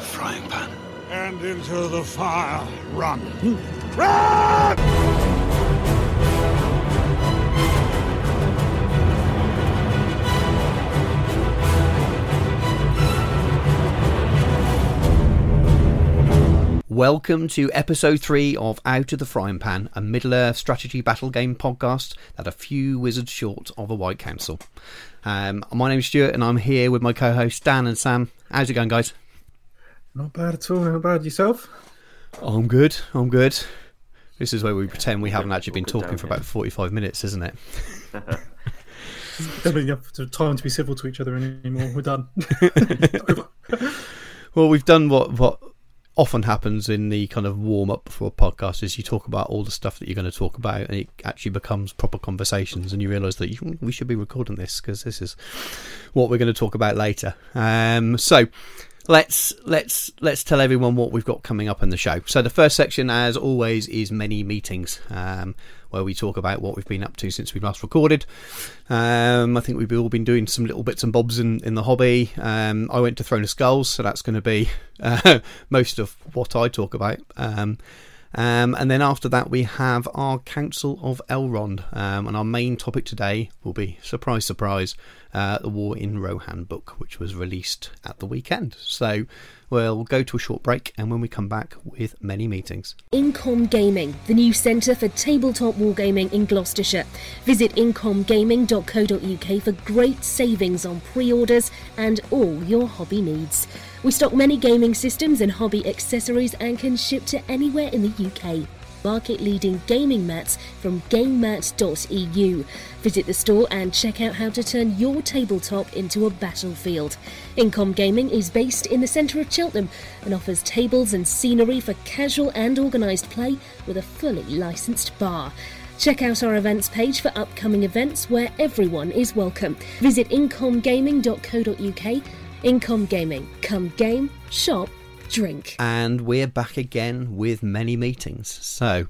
frying pan. And into the fire. Run. Run! Welcome to episode 3 of Out of the Frying Pan, a Middle Earth strategy battle game podcast that a few wizards short of a White Council. Um, my name's Stuart and I'm here with my co hosts Dan and Sam. How's it going, guys? Not bad at all. Not bad. Yourself? I'm good, I'm good. This is where we pretend we haven't actually been talking for about 45 minutes, isn't it? Don't really have time to be civil to each other anymore. We're done. Well, we've done what, what often happens in the kind of warm up for a podcast is you talk about all the stuff that you're going to talk about and it actually becomes proper conversations and you realise that you, we should be recording this because this is what we're going to talk about later. Um, so let's let's let's tell everyone what we've got coming up in the show. So the first section, as always, is many meetings. Um, where we talk about what we've been up to since we last recorded. Um, I think we've all been doing some little bits and bobs in, in the hobby. Um, I went to Throne of Skulls, so that's going to be uh, most of what I talk about. Um, and then after that, we have our Council of Elrond. Um, and our main topic today will be, surprise, surprise, uh, the War in Rohan book, which was released at the weekend. So we'll go to a short break, and when we come back with many meetings. Incom Gaming, the new centre for tabletop wargaming in Gloucestershire. Visit incomgaming.co.uk for great savings on pre orders and all your hobby needs. We stock many gaming systems and hobby accessories and can ship to anywhere in the UK. Market leading gaming mats from gamemats.eu. Visit the store and check out how to turn your tabletop into a battlefield. Incom Gaming is based in the centre of Cheltenham and offers tables and scenery for casual and organised play with a fully licensed bar. Check out our events page for upcoming events where everyone is welcome. Visit incomgaming.co.uk. Incom Gaming. Come game, shop, drink. and we're back again with many meetings. So,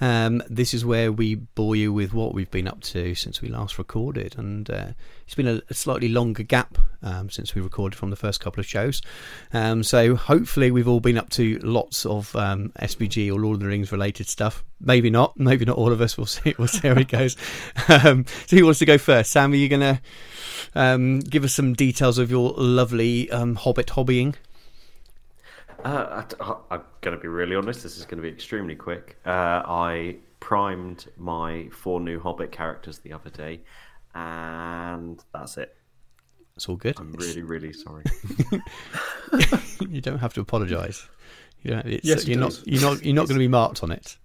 um, this is where we bore you with what we've been up to since we last recorded, and uh, it's been a, a slightly longer gap um, since we recorded from the first couple of shows. Um, so, hopefully, we've all been up to lots of um, SBG or Lord of the Rings related stuff. Maybe not. Maybe not all of us. We'll see. We'll see how it goes. Um, so, who wants to go first? Sam, are you going to um, give us some details of your lovely Hobbit hobbying? Uh, I, I'm going to be really honest. This is going to be extremely quick. Uh, I primed my four new Hobbit characters the other day, and that's it. It's all good. I'm really, really sorry. you don't have to apologise. You don't, it's, Yes, he you're not. You're not. You're not going to be marked on it.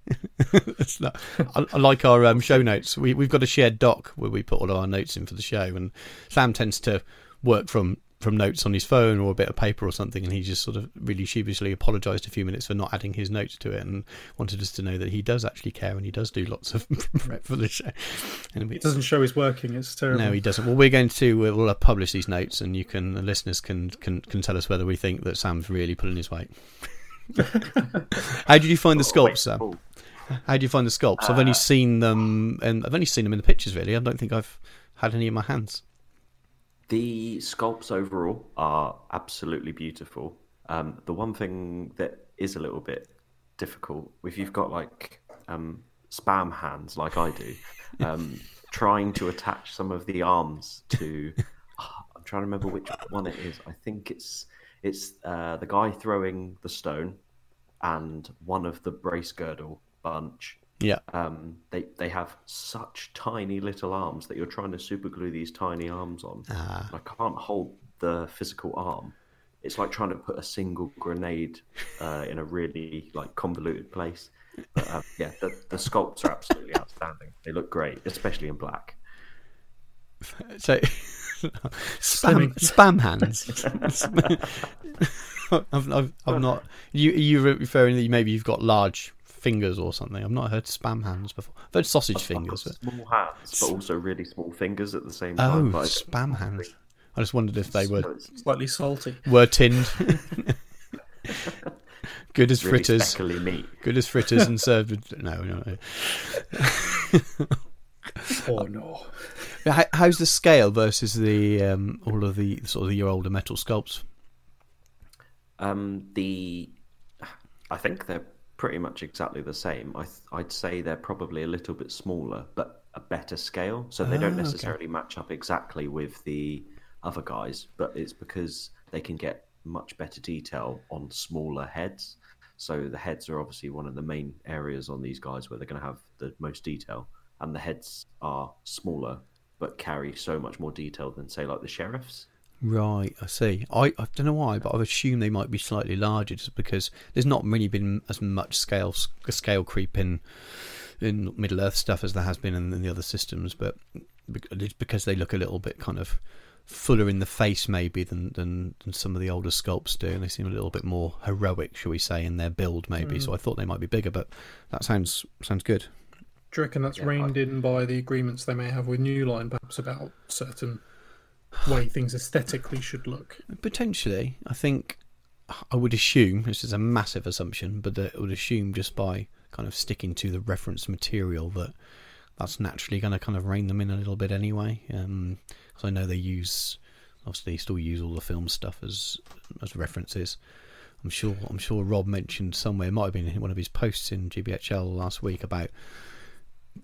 not. I, I like our um, show notes. We we've got a shared doc where we put all of our notes in for the show, and Sam tends to work from from notes on his phone or a bit of paper or something, and he just sort of really sheepishly apologised a few minutes for not adding his notes to it, and wanted us to know that he does actually care and he does do lots of prep for the show. And It doesn't show he's working. It's terrible. no, he doesn't. Well, we're going to we'll uh, publish these notes, and you can the listeners can can can tell us whether we think that Sam's really pulling his weight. How did you find the sculpts, Sam? How do you find the sculpts? I've only seen them, and I've only seen them in the pictures. Really, I don't think I've had any in my hands. The sculpts overall are absolutely beautiful. Um, the one thing that is a little bit difficult, if you've got like um, spam hands like I do, um, trying to attach some of the arms to. Ah, I'm trying to remember which one it is. I think it's it's uh, the guy throwing the stone and one of the Bracegirdle bunch Yeah, um, they they have such tiny little arms that you're trying to super glue these tiny arms on. Ah. I can't hold the physical arm. It's like trying to put a single grenade uh, in a really like convoluted place. But, uh, yeah, the, the sculpts are absolutely outstanding. They look great, especially in black. so spam spam hands. I've, I've, I've not. You you referring that maybe you've got large fingers or something? I've not heard spam hands before. I've heard sausage fingers. I've But, small hands, but also really small fingers at the same oh, time. but I- spam hands. I just wondered if they were Slightly salty. were tinned. Good as really fritters. speckly meat. Good as fritters and served with no, no. no. Oh no. How, how's the scale versus the um, all of the sort of your older metal sculpts? Um, the I think they're pretty much exactly the same. I I'd say they're probably a little bit smaller, but a better scale. So they Ah, don't okay. necessarily match up exactly with the other guys, but it's because they can get much better detail on smaller heads. So the heads are obviously one of the main areas on these guys where they're going to have the most detail, and the heads are smaller but carry so much more detail than say like the sheriffs. Right, I see. I, I don't know why, but I've assumed they might be slightly larger just because there's not really been as much scale scale creep in in Middle Earth stuff as there has been in, in the other systems, but bec- it's because they look a little bit kind of fuller in the face maybe than, than, than some of the older sculpts do, and they seem a little bit more heroic, shall we say, in their build maybe. So hmm. I thought they might be bigger, but that sounds sounds good. Do you reckon that's Yeah, reined in by the agreements they may have with New Line, perhaps about certain way things aesthetically should look? Potentially, I think I would assume this is a massive assumption, but I would assume just by kind of sticking to the reference material that that's naturally going to kind of rein them in a little bit anyway. Um, because I know they use, obviously, still use all the film stuff as as references. I'm sure. I'm sure Rob mentioned somewhere. It might have been in one of his posts in GBHL last week about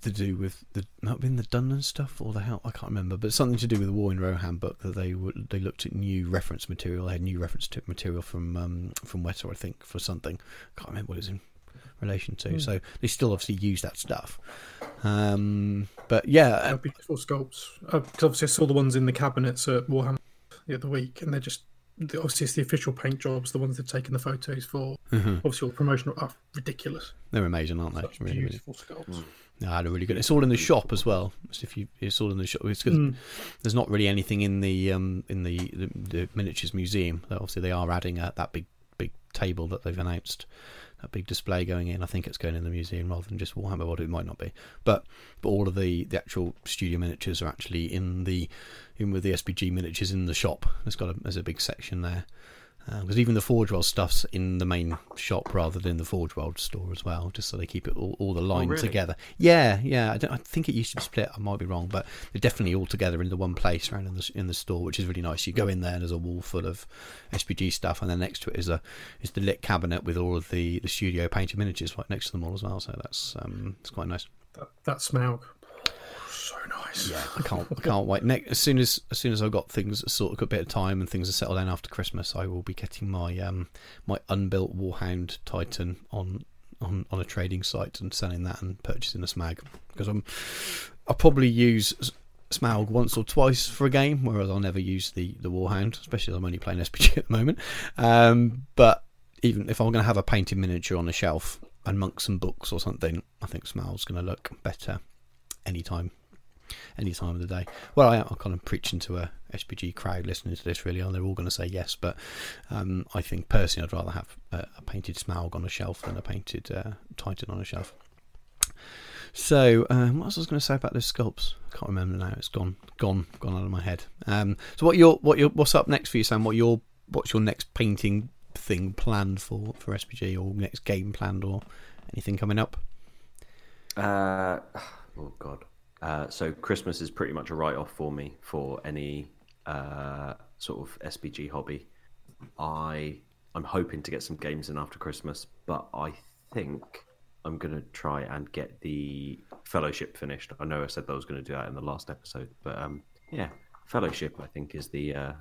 to do with the might have been the Dunnan stuff or the hell I can't remember, but something to do with the War in Rohan book that they would they looked at new reference material. They had new reference to material from um, from Weta, I think, for something. I can't remember what it was in relation to. So they still obviously use that stuff. Um, but yeah, uh, They're beautiful sculpts. Because obviously, I saw the ones in the cabinets at Warhammer the other week, and they're just obviously it's the official paint jobs, the ones they've taken the photos for. Obviously, all the promotional are ridiculous. they're amazing, aren't they? Such Really, really. beautiful sculpts. No, they're really good. It's all in the shop as well. It's if you, it's all in the shop. It's 'cause there's not really anything in the um in the, the, the miniatures museum. Obviously, they are adding a, that big big table that they've announced. That big display going in. I think it's going in the museum rather than just Warhammer. What it might not be, but but all of the the actual studio miniatures are actually in the in with the SBG miniatures in the shop. There's got a there's a big section there. Because even the Forge World stuff's in the main shop rather than the Forge World store as well, just so they keep it all, all the line really? together. Yeah, yeah. I, don't, I think it used to be split. I might be wrong, but they're definitely all together in the one place around in the in the store, which is really nice. You go in there and there's a wall full of SBG stuff, and then next to it is a is the lit cabinet with all of the, the studio painted miniatures right next to them all as well. So that's um it's quite nice. That, that Smaug. So nice. Yeah, I can't I can't wait. Next, as soon as as soon as I've got things sort of a bit of time and things are settled down after Christmas, I will be getting my um my unbuilt Warhound Titan on on on a trading site and selling that and purchasing a Smaug because I'm I'll probably use Smaug once or twice for a game, whereas I'll never use the the Warhound, especially as I'm only playing SBG at the moment. Um, but even if I'm going to have a painted miniature on the shelf and monks and books or something, I think Smaug's going to look better anytime any time of the day. Well, I am kind of preaching to a SBG crowd listening to this, really, and they're all going to say yes. But um, I think personally, I'd rather have a, a painted Smaug on a shelf than a painted uh, Titan on a shelf. So, um, what else I was going to say about those sculpts? I can't remember now. It's gone, gone, gone out of my head. Um, so, what your, what your, what's up next for you, Sam? What your, what's your next painting thing planned for for SBG, or next game planned, or anything coming up? Uh, oh god. Uh, so Christmas is pretty much a write-off for me for any uh, sort of SBG hobby. I I'm hoping to get some games in after Christmas, but I think I'm gonna try and get the Fellowship finished. I know I said that I was going to do that in the last episode, but um, yeah, Fellowship I think is the uh,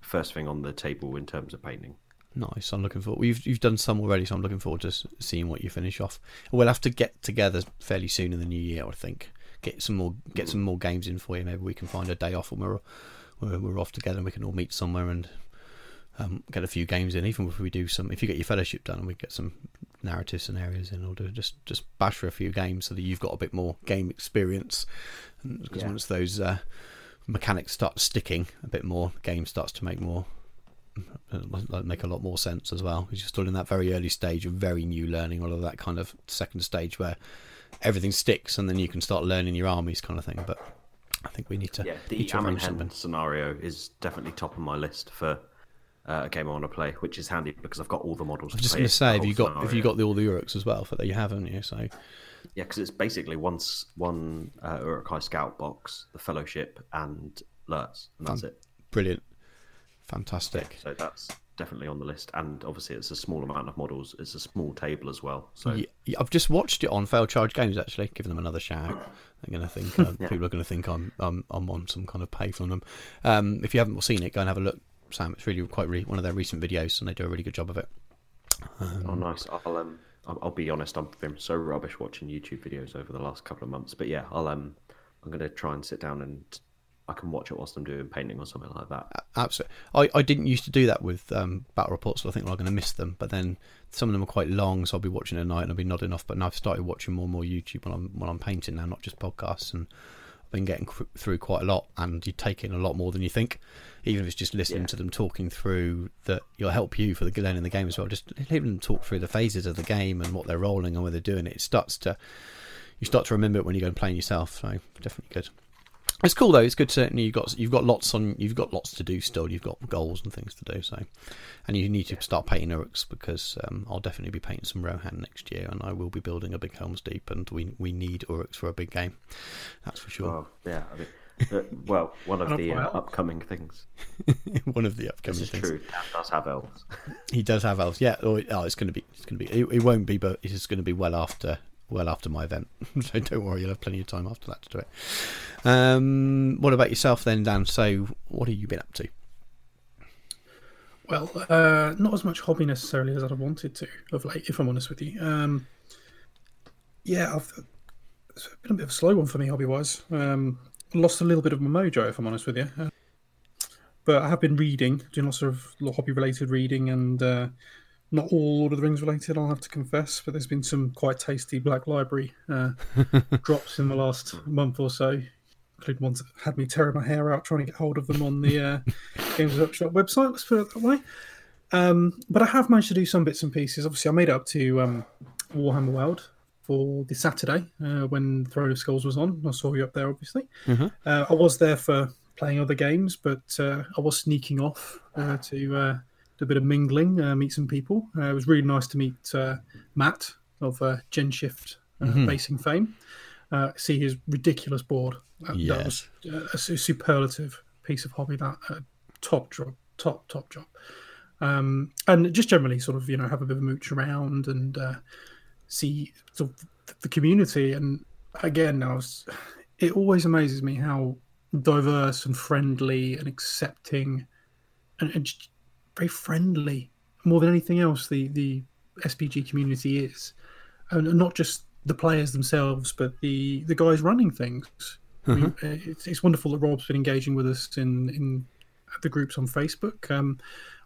first thing on the table in terms of painting. Nice. I'm looking forward. You've you've done some already, so I'm looking forward to seeing what you finish off. We'll have to get together fairly soon in the new year, I think. Get some more get some more games in for you. Maybe we can find a day off when we're we're, we're off together, and we can all meet somewhere and um, get a few games in. Even if we do some, if you get your fellowship done, and we get some narrative scenarios in, or do just just bash for a few games so that you've got a bit more game experience. Because Yeah. once those uh, mechanics start sticking a bit more, the game starts to make more make a lot more sense as well. Because you're still in that very early stage of very new learning, all of that kind of second stage where everything sticks, and then you can start learning your armies, kind of thing. But I think we need to Yeah, the arrange scenario is definitely top of my list for uh, a game I want to play, which is handy because I've got all the models. I was to just going to say, have you got have you got the, all the Uruks as well? For that you have, haven't you? So Yeah, because it's basically one s- one uh, Uruk-hai Scout box, the Fellowship, and Lurtz, and that's it. brilliant, fantastic. So that's definitely on the list. And obviously, it's a small amount of models. It's a small table as well. So Yeah, yeah, I've just watched it on Fail Charge Games. Actually, giving them another shout. They're going to think uh, people are going to think I'm, I'm I'm on some kind of pay from them. Um, if you haven't seen it, go and have a look, Sam. It's really quite re- one of their recent videos, and they do a really good job of it. Oh, nice. I'll um, I'll, I'll be honest. I've been so rubbish watching YouTube videos over the last couple of months. But yeah, I'll um, I'm gonna try and sit down and I can watch it whilst I'm doing painting or something like that. Absolutely. I, I didn't used to do that with um, battle reports, so I think well, I'm going to miss them. But then some of them are quite long, so I'll be watching at night and I'll be nodding off. But now I've started watching more and more YouTube when I'm when I'm painting now, not just podcasts. And I've been getting through quite a lot, and you take in a lot more than you think. Even if it's just listening Yeah. to them talking through that, it'll help you for the learning the game as well. Just hearing them talk through the phases of the game and what they're rolling and where they're doing it. It starts to you start to remember it when you go and play yourself. So definitely good. It's cool though. It's good to you've got you've got lots on you've got lots to do still. You've got goals and things to do. So, and you need to start painting Uruks because um, I'll definitely be painting some Rohan next year, and I will be building a big Helm's Deep, and we we need Uruks for a big game. That's for sure. Oh yeah. I mean, uh, well, one of the uh, upcoming things. One of the This upcoming is things. true. Dan does have elves. He does have elves. Yeah. Oh, oh, it's going to be. It's going to be. It, it won't be, but it's going to be well after. Well after my event, so don't worry. You'll have plenty of time after that to do it. Um, what about yourself then, Dan? So, what have you been up to? Well, uh, not as much hobby necessarily as I'd have wanted to of late, if I'm honest with you. Um, yeah, I've, it's been a bit of a slow one for me hobby wise. Um, lost a little bit of my mojo, if I'm honest with you. Uh, but I have been reading, doing lots of hobby related reading, and uh, not all Lord of the Rings related, I'll have to confess. But there's been some quite tasty Black Library uh, drops in the last month or so, including ones that had me tearing my hair out trying to get hold of them on the uh, Games Workshop website. Let's put it that way. Um, but I have managed to do some bits and pieces. Obviously, I made it up to um, Warhammer World for the Saturday uh, when Throne of Skulls was on. I saw you up there, obviously. Uh, I was there for playing other games, but uh, I was sneaking off uh, to uh, a bit of mingling, uh, meet some people. Uh, it was really nice to meet uh, Matt of uh, Gen Shift uh, Basing fame. Uh, see his ridiculous board. Uh, That was a superlative piece of hobby. That uh, top job, top top job. Um, and just generally sort of you know have a bit of a mooch around and uh, see sort of the community. And again, I was. It always amazes me how diverse and friendly and accepting and, and just very friendly more than anything else. The the SBG community is, and not just the players themselves, but the the guys running things. I mean, it's, it's wonderful that Rob's been engaging with us in in the groups on Facebook. Um,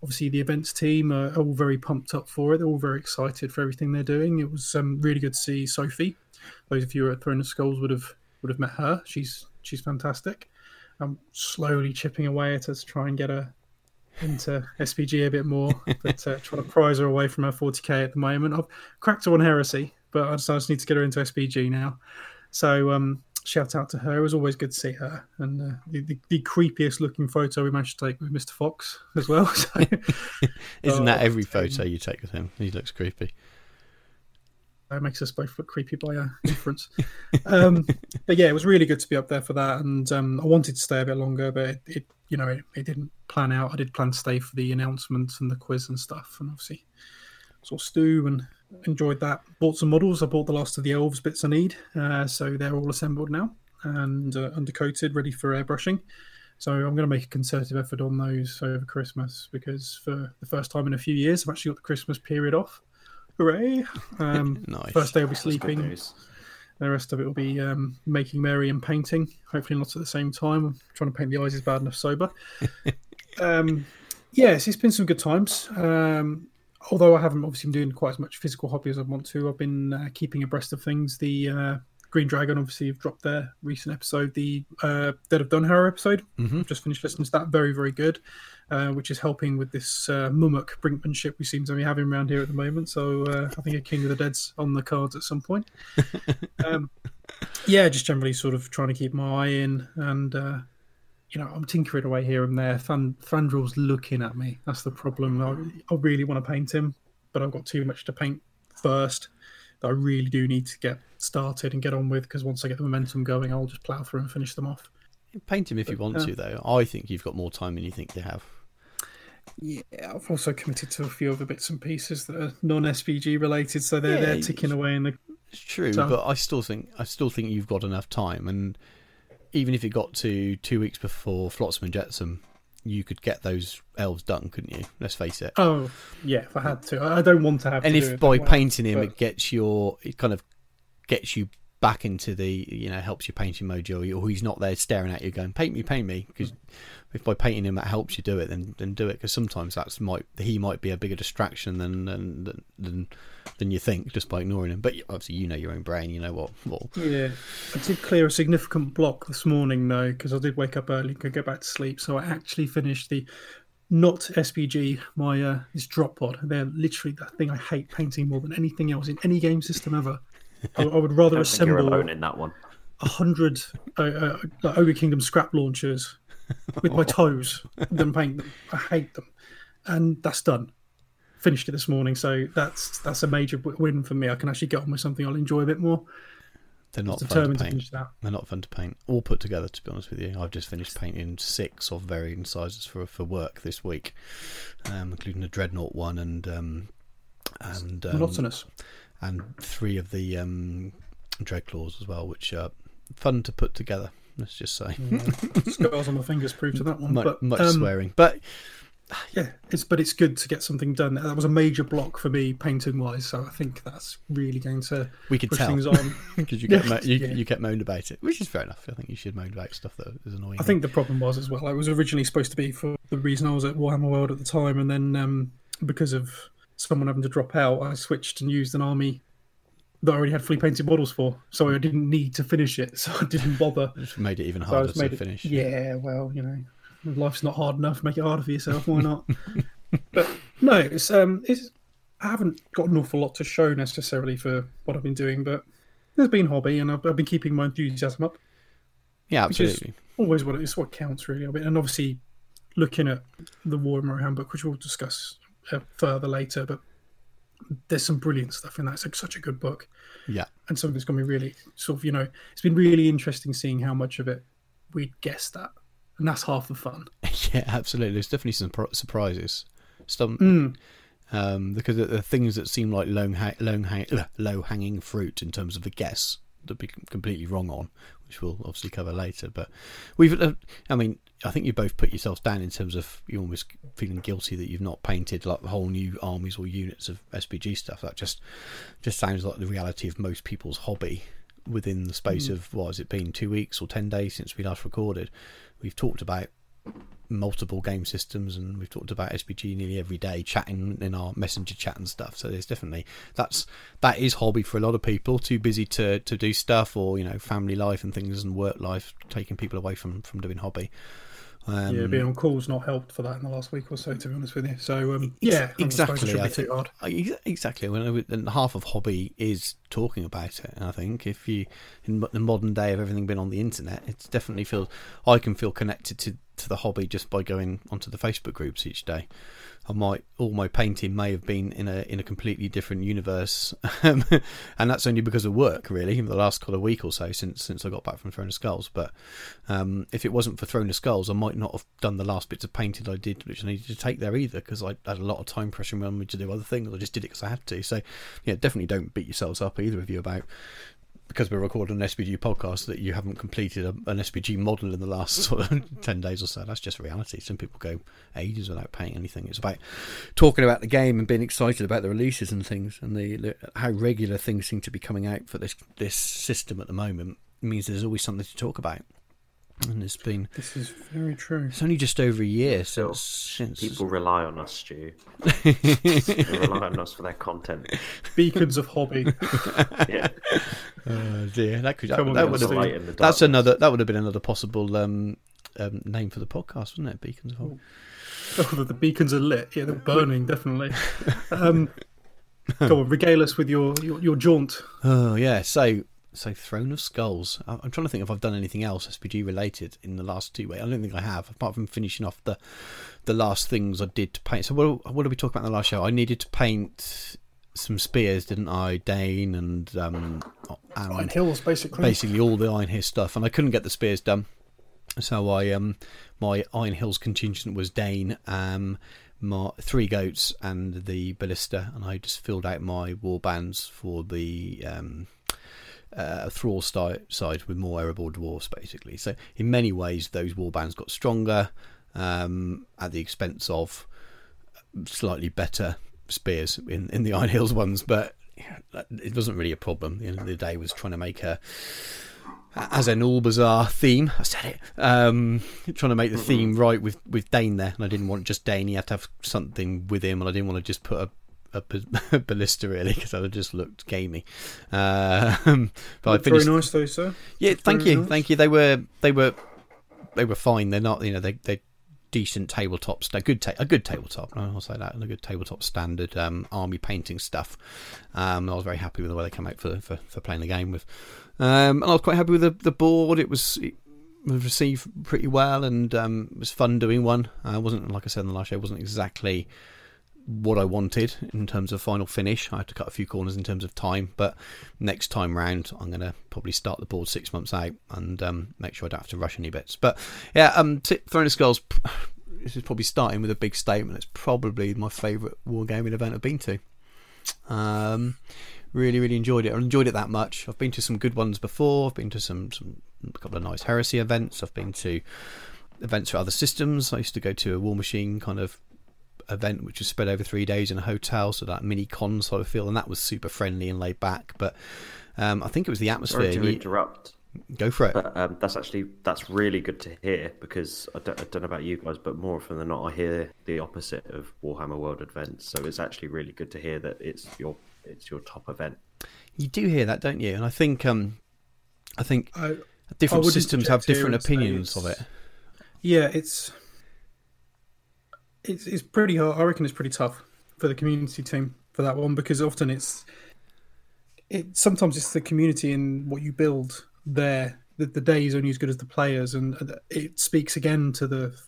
obviously, the events team are all very pumped up for it. They're all very excited for everything they're doing. It was um, really good to see Sophie. Those of you who are at Throne of Skulls would have would have met her. She's she's fantastic. I'm slowly chipping away at her to try and get her into SBG a bit more, but uh, trying to prize her away from her 40k at the moment. I've cracked her on heresy, but I just, I just need to get her into SBG now. So um, shout out to her. It was always good to see her, and uh, the, the, the creepiest looking photo we managed to take with Mr. Fox as well. So, Isn't that Oh, every photo you take with him? He looks creepy. That makes us both look creepy by uh, inference. um, but yeah, it was really good to be up there for that, and um, I wanted to stay a bit longer, but it, it you know, it, it didn't plan out. I did plan to stay for the announcements and the quiz and stuff, and obviously saw Stu and enjoyed that. Bought some models. I bought the last of the elves bits I need, uh, so they're all assembled now and uh, undercoated, ready for airbrushing. So I'm going to make a concerted effort on those over Christmas because for the first time in a few years, I've actually got the Christmas period off. Hooray! Um, Nice. First day I'll be sleeping. The rest of it will be um, making merry and painting. Hopefully not at the same time. I'm trying to paint the eyes is bad enough sober. um, yes, it's been some good times. Um, although I haven't obviously been doing quite as much physical hobby as I want to. I've been uh, keeping abreast of things. The uh, Green Dragon obviously have dropped their recent episode. The uh, Dead of Dunharrow episode. I've just finished listening to that. Very very good. Uh, which is helping with this uh, mûmak brinkmanship we seem to be having around here at the moment. So uh, I think a King of the Dead's on the cards at some point. um, yeah, just generally sort of trying to keep my eye in, and uh, you know, I'm tinkering away here and there. Fandrel's looking at me. That's the problem. I, I really want to paint him, but I've got too much to paint first. That I really do need to get started and get on with because once I get the momentum going, I'll just plow through and finish them off. Paint him if you want uh, to, though. I think you've got more time than you think you have. Yeah, I've also committed to a few other bits and pieces that are non-SBG related, so they're Yeah, they're ticking away in the. It's true, So- but I still think I still think you've got enough time, and even if it got to two weeks before Flotsam and Jetsam, you could get those elves done, couldn't you? Let's face it. Oh, yeah, if I had to, I don't want to have. and to if do it by that way, painting him, but- it gets your, it kind of gets you back into the, you know, helps your painting mojo, or he's not there staring at you going, "Paint me, paint me," because if by painting him that helps you do it, then then do it. Because sometimes that's might he might be a bigger distraction than than than than, than you think just by ignoring him. But obviously, you know your own brain. You know what what Yeah, I did clear a significant block this morning though, because I did wake up early and could go back to sleep. So I actually finished the not SBG, my uh, this drop pod. They're literally the thing I hate painting more than anything else in any game system ever. I, I would rather I don't you're assemble alone in that one. a hundred uh, uh, like Ogre Kingdom scrap launchers with my toes than paint them. I hate them, and that's done. Finished it this morning, so that's that's a major win for me. I can actually get on with something I'll enjoy a bit more. they're not fun to Determined to paint. finish that. They're not fun to paint. All put together, to be honest with you. I've just finished painting six of varying sizes for for work this week, um, including the dreadnought one and um, and um, Monotonous. and three of the um, dreadclaws as well, which are fun to put together. Let's just say Scars on my fingers prove to that one. much, but much um, swearing, but yeah, it's but it's good to get something done. That was a major block for me painting wise, so I think that's really going to we could push tell things on. because you get Yeah, mo- you, yeah. you kept moaned about it, which is fair enough. I think you should moan about stuff that is annoying. I think the problem was as well. It was originally supposed to be for the reason I was at Warhammer World at the time, and then um, because of someone having to drop out, I switched and used an army that I already had fully painted models for, so I didn't need to finish it. So I didn't bother. It's made it even So harder just to it- finish. Yeah, well, you know, life's not hard enough. Make it harder for yourself. Why not? but no, it's um, it's I haven't got an awful lot to show necessarily for what I've been doing, but there's been hobby, and I've, I've been keeping my enthusiasm up. yeah, which absolutely. Always what it's what counts really. I mean, and obviously looking at the Warhammer handbook, which we'll discuss uh, further later, but there's some brilliant stuff in that. It's like such a good book Yeah, and something that's going to be really sort of you know it's been really interesting seeing how much of it we'd guessed at and that's half the fun yeah, absolutely. There's definitely some surprises. Some Mm. um, because the, the things that seem like low ha- low, hang- low hanging fruit in terms of the guess to be completely wrong on, which we'll obviously cover later. But we've, uh, I mean, I think you both put yourselves down in terms of you almost feeling guilty that you've not painted like whole new armies or units of SBG stuff. That just just sounds like the reality of most people's hobby within the space of what has it been two weeks or ten days since we last recorded. We've talked about multiple game systems and we've talked about SBG nearly every day chatting in our messenger chat and stuff. So there's definitely that's that is hobby for a lot of people. Too busy to to do stuff or you know family life and things and work life taking people away from from doing hobby. Um, yeah being on call's not helped for that in the last week or so to be honest with you. So um, yeah exactly I think. I- exactly. When and half of hobby is talking about it I think. If you in the modern day of everything being on the internet it's definitely feels I can feel connected to to the hobby just by going onto the Facebook groups each day I might all my painting may have been in a in a completely different universe, um, and that's only because of work, really. The last kind of week or so since since I got back from Throne of Skulls, but um, if it wasn't for Throne of Skulls, I might not have done the last bits of painting I did, which I needed to take there either, because I had a lot of time pressure around me to do other things. I just did it because I had to. So, yeah, definitely don't beat yourselves up either of you about because we're recording an SBG podcast that you haven't completed a, an SBG model in the last sort of 10 days or so. That's just reality. Some people go ages without paying anything. It's about talking about the game and being excited about the releases and things and the, the how regular things seem to be coming out for this this system at the moment means there's always something to talk about. And it's been this is very true it's only just over a year Still, since since People rely on us, Stu. they rely on us for their content. beacons of hobby Yeah. Oh dear, that could that, Come on, that would have been, light in the that's another that would have been another possible um, um, name for the podcast, wouldn't it? Beacons of Hope. oh the, the beacons are lit yeah they're burning definitely um, go on regale us with your your, your jaunt Oh yeah, so so Throne of Skulls. I'm trying to think if I've done anything else SBG related in the last two weeks. I don't think I have, apart from finishing off the the last things I did to paint. So what what did we talk about in the last show? I needed to paint some spears, didn't I? Dain and um Iron Hills basically basically all the Iron Hill stuff, and I couldn't get the spears done. So I um my Iron Hills contingent was Dain. Um, my three goats and the ballista, and I just filled out my war bands for the um, uh, thrall side with more Erebor dwarfs, basically. So in many ways, those war bands got stronger um, at the expense of slightly better spears in, in the Iron Hills ones, but it wasn't really a problem. The end of the day was trying to make a as an all bazaar theme. I said it. Um, trying to make the theme right with with Dain there, and I didn't want just Dain. He had to have something with him, and I didn't want to just put a a, ballista really because I'd just looked gamey. Uh, but I finished. Very nice though, sir. Yeah, Looked thank you, nice. thank you. They were they were they were fine. They're not you know they they decent tabletops. They're good ta- a good tabletop. I'll say that a good tabletop standard um, army painting stuff. Um, I was very happy with the way they came out for for, for playing the game with. Um, and I was quite happy with the, the board. It was it was received pretty well, and um, it was fun doing one. I wasn't like I said in the last show, it wasn't exactly what I wanted in terms of final finish. I had to cut a few corners in terms of time, but next time round, I'm going to probably start the board six months out and um, make sure I don't have to rush any bits. But yeah, um, t- Throne of Skulls. This is probably starting with a big statement. It's probably my favourite wargaming event I've been to. Um, really, really enjoyed it. I enjoyed it that much. I've been to some good ones before. I've been to some, some a couple of nice heresy events. I've been to events for other systems. I used to go to a War Machine kind of event which was spread over three days in a hotel, so that mini con sort of feel, and that was super friendly and laid back. But um, I think it was the atmosphere. Sorry to You- interrupt, Go for it. but um, that's actually that's really good to hear because I don't, I don't know about you guys, but more often than not, I hear the opposite of Warhammer World events. So it's actually really good to hear that it's your it's your top event. You do hear that, don't you? And I think um, I think I, different wouldn't systems have different opinions of it. yeah, it's it's it's pretty hard. I reckon it's pretty tough for the community team for that one because often it's it sometimes it's the community and what you build there. The, the day is only as good as the players, and it speaks again to the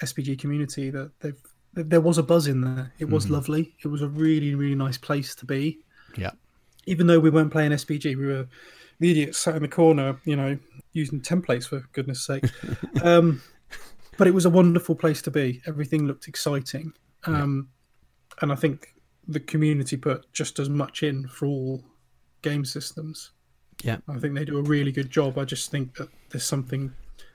SBG community that they've there was a buzz in there. It was lovely. It was a really really nice place to be Yeah, even though we weren't playing SBG, we were the idiots sat in the corner, you know, using templates for goodness sake. um, but it was a wonderful place to be. Everything looked exciting, um, and I think the community put just as much in for all game systems. yeah. I think they do a really good job. I just think that there's something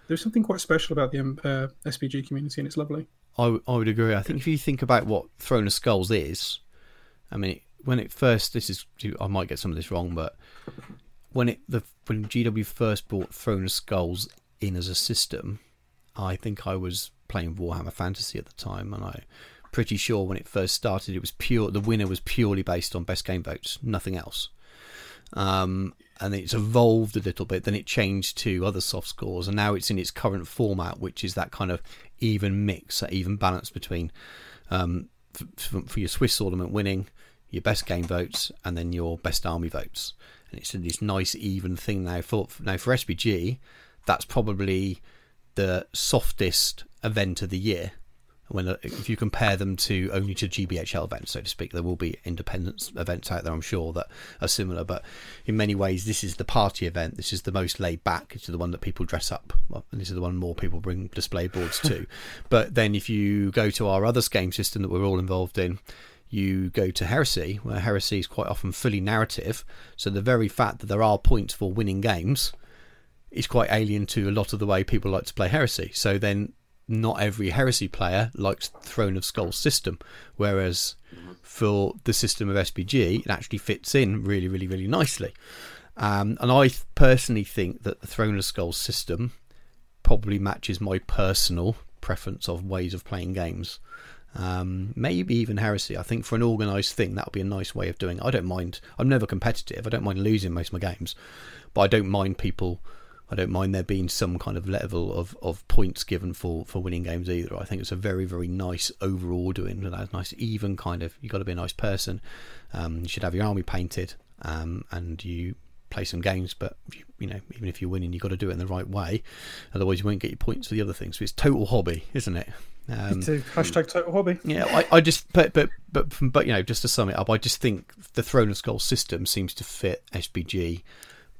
there's something quite special about the um, uh, SBG community, and it's lovely. I, w- I would agree. I think if you think about what Throne of Skulls is, I mean, when it first, this is, I might get some of this wrong, but when it the when GW first brought Throne of Skulls in as a system, I think I was playing Warhammer Fantasy at the time, and I pretty sure when it first started, it was pure. The winner was purely based on best game votes, nothing else. Um, and it's evolved a little bit. Then it changed to other soft scores, and now it's in its current format, which is that kind of even mix, that even balance between um, f- f- for your Swiss tournament winning, your best game votes, and then your best army votes. And it's this nice even thing now. For now for SBG, that's probably the softest event of the year. When uh, if you compare them to only to GBHL events, so to speak, there will be independence events out there, I'm sure that are similar. But in many ways, this is the party event. This is the most laid back. This is the one that people dress up, well, and this is the one more people bring display boards to. but then if you go to our other game system that we're all involved in, you go to Heresy, where Heresy is quite often fully narrative. So the very fact that there are points for winning games is quite alien to a lot of the way people like to play Heresy. So then not every Heresy player likes Throne of Skulls system, whereas for the system of SBG, it actually fits in really, really, really nicely. Um, and I personally think that the Throne of Skulls system probably matches my personal preference of ways of playing games. Um, maybe even heresy. I think for an organised thing, that would be a nice way of doing it. I don't mind. I'm never competitive. I don't mind losing most of my games, but I don't mind people. I don't mind there being some kind of level of, of points given for, for winning games either. I think it's a very very nice overall doing. That nice even kind of. You've got to be a nice person. Um, you should have your army painted, um, and you play some games. But you, you know, even if you're winning, you've got to do it in the right way. Otherwise, you won't get your points for the other things. So it's total hobby, isn't it? Um, hashtag total hobby. yeah, I, I just but but but but you know, just to sum it up, I just think the Throne of Skulls system seems to fit SBG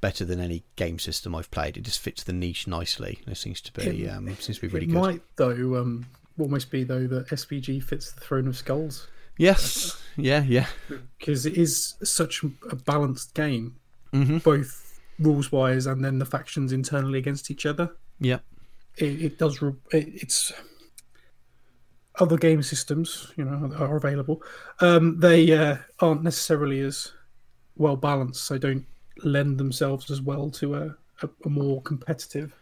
better than any game system I've played. It just fits the niche nicely. It seems to be It- um, seems to be really it good. might though um, almost be though that SBG fits the Throne of Skulls Yes, yeah, yeah, because it is such a balanced game, mm-hmm. both rules wise and then the factions internally against each other. yeah, It, it does. re- It, it's other game systems, you know, are available. Um, they uh, aren't necessarily as well balanced, so don't lend themselves as well to a, a, a more competitive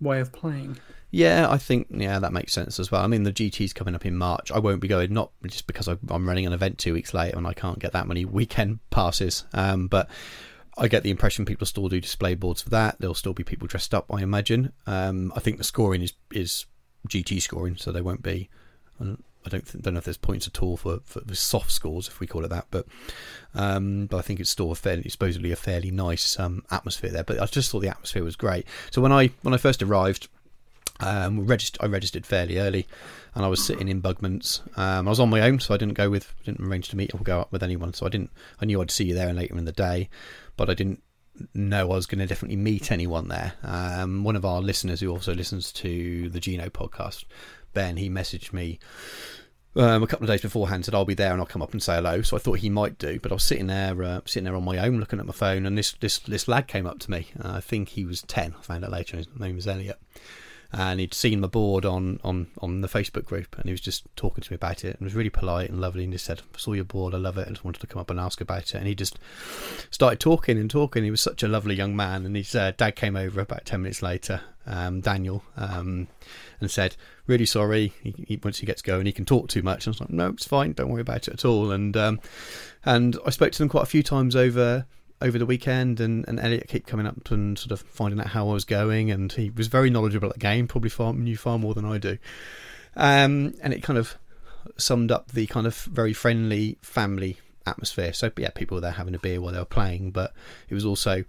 way of playing. yeah. I think yeah that makes sense as well. I mean, the GT's coming up in March. I won't be going not just because I, I'm running an event two weeks later and I can't get that many weekend passes, um, but. I get the impression people still do display boards for that. There'll still be people dressed up, I imagine. Um, I think the scoring is is GT scoring, so there won't be. I don't I don't, know if there's points at all for, for soft scores, if we call it that. But um, but I think it's still a fairly, supposedly a fairly nice um, atmosphere there. But I just thought the atmosphere was great. So when I when I first arrived, um, registered, I registered fairly early, and I was sitting in Bugman's. Um, I was on my own, so I didn't go with, didn't arrange to meet or go up with anyone. So I didn't. I knew I'd see you there later in the day, but I didn't know I was going to definitely meet anyone there. Um, one of our listeners who also listens to the Geno podcast, Ben, he messaged me um, a couple of days beforehand said I'll be there and I'll come up and say hello. So I thought he might do, but I was sitting there, uh, sitting there on my own, looking at my phone, and this this this lad came up to me. Uh, I think he was ten. I found out later. His name was Elliot, and he'd seen my board on on on the Facebook group, and he was just talking to me about it, and was really polite and lovely, and just said, "I saw your board, I love it. I just wanted to come up and ask about it." And he just started talking and talking. He was such a lovely young man, and his uh, dad came over about ten minutes later, um, Daniel, um, and said, "Really sorry. He, he, once he gets going, he can talk too much." And I was like, "No, it's fine. Don't worry about it at all." And um, and I spoke to them quite a few times over over the weekend, and, and Elliot kept coming up and sort of finding out how I was going, and he was very knowledgeable at the game, probably far knew far more than I do. Um, and it kind of summed up the kind of very friendly family atmosphere. So yeah, people were there having a beer while they were playing, but it was also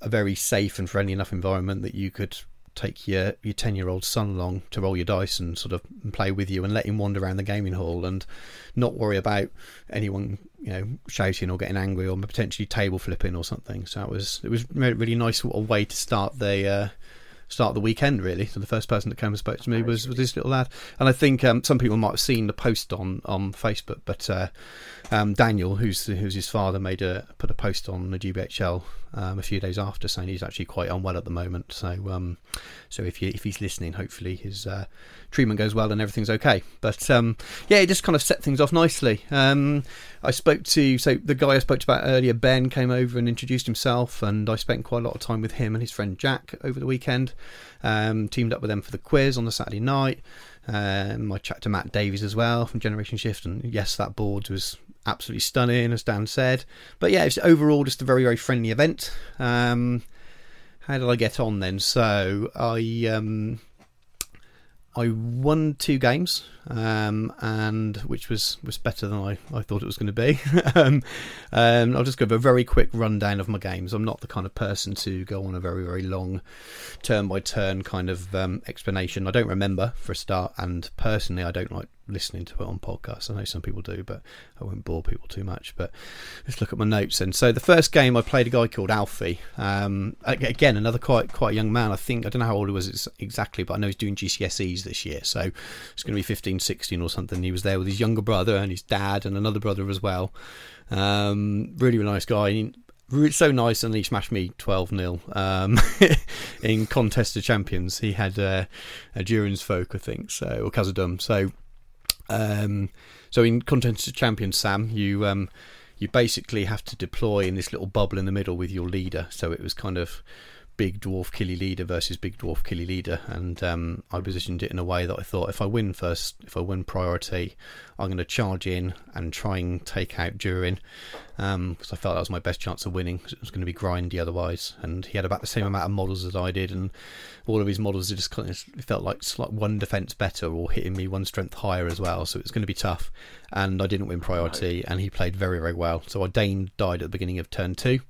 a very safe and friendly enough environment that you could take your your ten year old son along to roll your dice and sort of play with you and let him wander around the gaming hall and not worry about anyone you know shouting or getting angry or potentially table flipping or something. So it was it was really, really nice sort of way to start the. Uh, start the weekend really. So the first person that came and spoke to me was, was this little lad, and I think um, some people might have seen the post on on Facebook, but uh, um, Daniel, who's who's his father, made a put a post on the GBHL um, a few days after saying he's actually quite unwell at the moment. So um, so if you if he's listening, hopefully his uh, treatment goes well and everything's okay. But um, yeah, it just kind of set things off nicely. Um, I spoke to so the guy I spoke to about earlier, Ben, came over and introduced himself, and I spent quite a lot of time with him and his friend Jack over the weekend. Um, teamed up with them for the quiz on the Saturday night. Um, I chatted to Matt Davies as well from Generation Shift, and yes, that board was absolutely stunning, as Dan said. But yeah, it's overall just a very very friendly event. Um, how did I get on then? So I um, I won two games, um, and which was, was better than I, I thought it was going to be. um, um, I'll just give a very quick rundown of my games. I'm not the kind of person to go on a very very long turn by turn kind of um, explanation. I don't remember for a start, and personally, I don't like listening to it on podcasts. I know some people do, but I won't bore people too much. But let's look at my notes. And so the first game I played a guy called Alfie. Um, again, another quite quite young man. I think I don't know how old he was exactly, but I know he's doing GCSEs this year, so it's going to be 15, 16 or something. He was there with his younger brother and his dad and another brother as well. Um, really, really nice guy. So nice, and he smashed me 12 0 um, in Contest of Champions. He had uh, a Durin's Folk, I think, so or Khazad-dûm. So um, so in Contest of Champions, Sam, you um, you basically have to deploy in this little bubble in the middle with your leader. So it was kind of big dwarf killy leader versus big dwarf killy leader, and um, I positioned it in a way that I thought if I win first, if I win priority, I'm going to charge in and try and take out Durin because um, I felt that was my best chance of winning because it was going to be grindy otherwise. And he had about the same amount of models as I did, and all of his models just kind of felt like like one defense better or hitting me one strength higher as well. So it was going to be tough, and I didn't win priority, and he played very very well. So I Dain died at the beginning of turn two.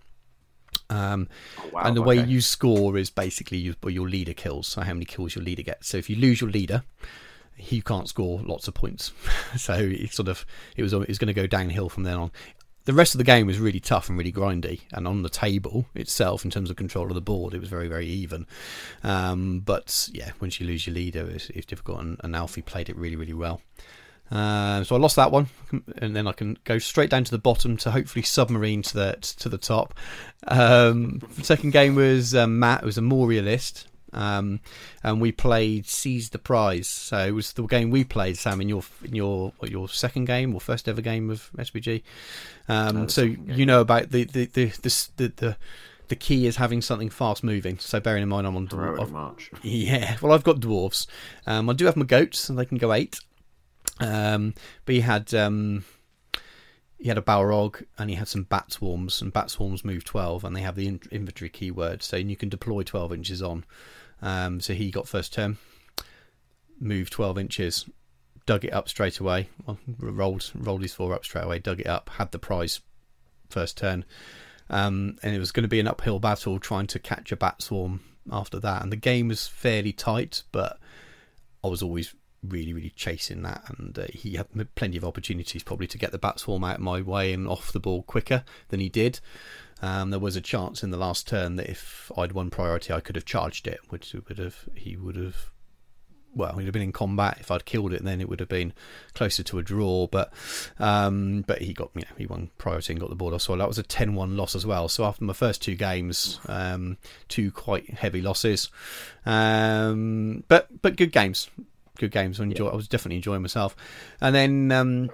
Um, Oh, wow, and the way you score is basically you, your leader kills, so how many kills your leader gets. So if you lose your leader, he can't score lots of points. so it sort of it was it was going to go downhill from then on. the rest of the game was really tough and really grindy, and on the table itself, in terms of control of the board, it was very very even. Um, but yeah, once you lose your leader, it's, it's difficult, and, and Alfie played it really really well. Uh, so I lost that one, and then I can go straight down to the bottom to hopefully submarine to the to the top. Um, second game was um, Matt. It was a Moria list, um, and we played Seize the Prize. So it was the game we played, Sam, in your in your your second game or first ever game of SBG. Um, No, so you know about the the the the, the, the the key is having something fast moving. So bearing in mind I'm on I've- March. yeah, well, I've got dwarves. Um, I do have my goats, and they can go eight. Um, but he had um, he had a Balrog, and he had some bat swarms, and bat swarms move twelve, and they have the in- inventory keyword, so you can deploy twelve inches on. Um, so he got first turn, moved twelve inches, dug it up straight away. Well, rolled rolled his four up straight away, dug it up, had the prize first turn. Um, and it was going to be an uphill battle trying to catch a bat swarm after that. And the game was fairly tight, but I was always really, really chasing that. And uh, he had plenty of opportunities probably to get the bat swarm out of my way and off the ball quicker than he did. Um, there was a chance in the last turn that if I'd won priority, I could have charged it, which would have he would have well, he'd have been in combat. If I'd killed it, then it would have been closer to a draw. But um, but he got you know he won priority and got the board off. So that was a 10-1 loss as well. So after my first two games, um, two quite heavy losses, um, but but good games, good games. I enjoy. I was definitely enjoying myself. And then um,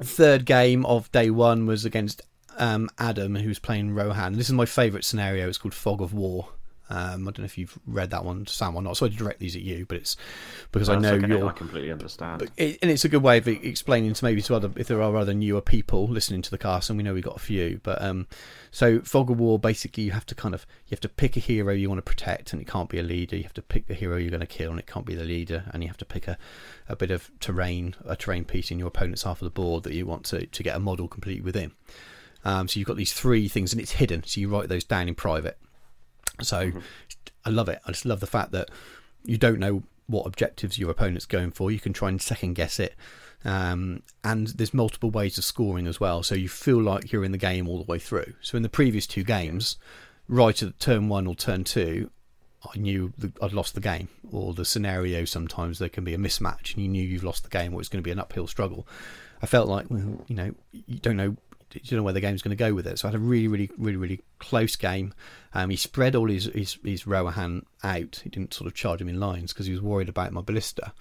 third game of day one was against um, Adam, who's playing Rohan. This is my favourite scenario. It's called Fog of War. Um, I don't know if you've read that one, Sam, or not. So I direct these at you, but it's because I know okay, you're. I completely understand. It, and it's a good way of explaining to maybe to other if there are other newer people listening to the cast, and we know we've got a few. But um, so Fog of War, basically, you have to kind of you have to pick a hero you want to protect, and it can't be a leader. You have to pick the hero you're going to kill, and it can't be the leader. And you have to pick a, a bit of terrain, a terrain piece in your opponent's half of the board that you want to to get a model completely within. Um, so you've got these three things, and it's hidden. So you write those down in private. So I love it. I just love the fact that you don't know what objectives your opponent's going for. You can try and second guess it. Um, and there's multiple ways of scoring as well. So you feel like you're in the game all the way through. So in the previous two games, right at turn one or turn two, I knew I'd lost the game. Or the scenario sometimes there can be a mismatch and you knew you've lost the game or it's going to be an uphill struggle. I felt like, well, you know, you don't know you don't know where the game's going to go with it. So I had a really, really, really, really close game. Um, he spread all his his, his Rohan out. He didn't sort of charge him in lines because he was worried about my ballista.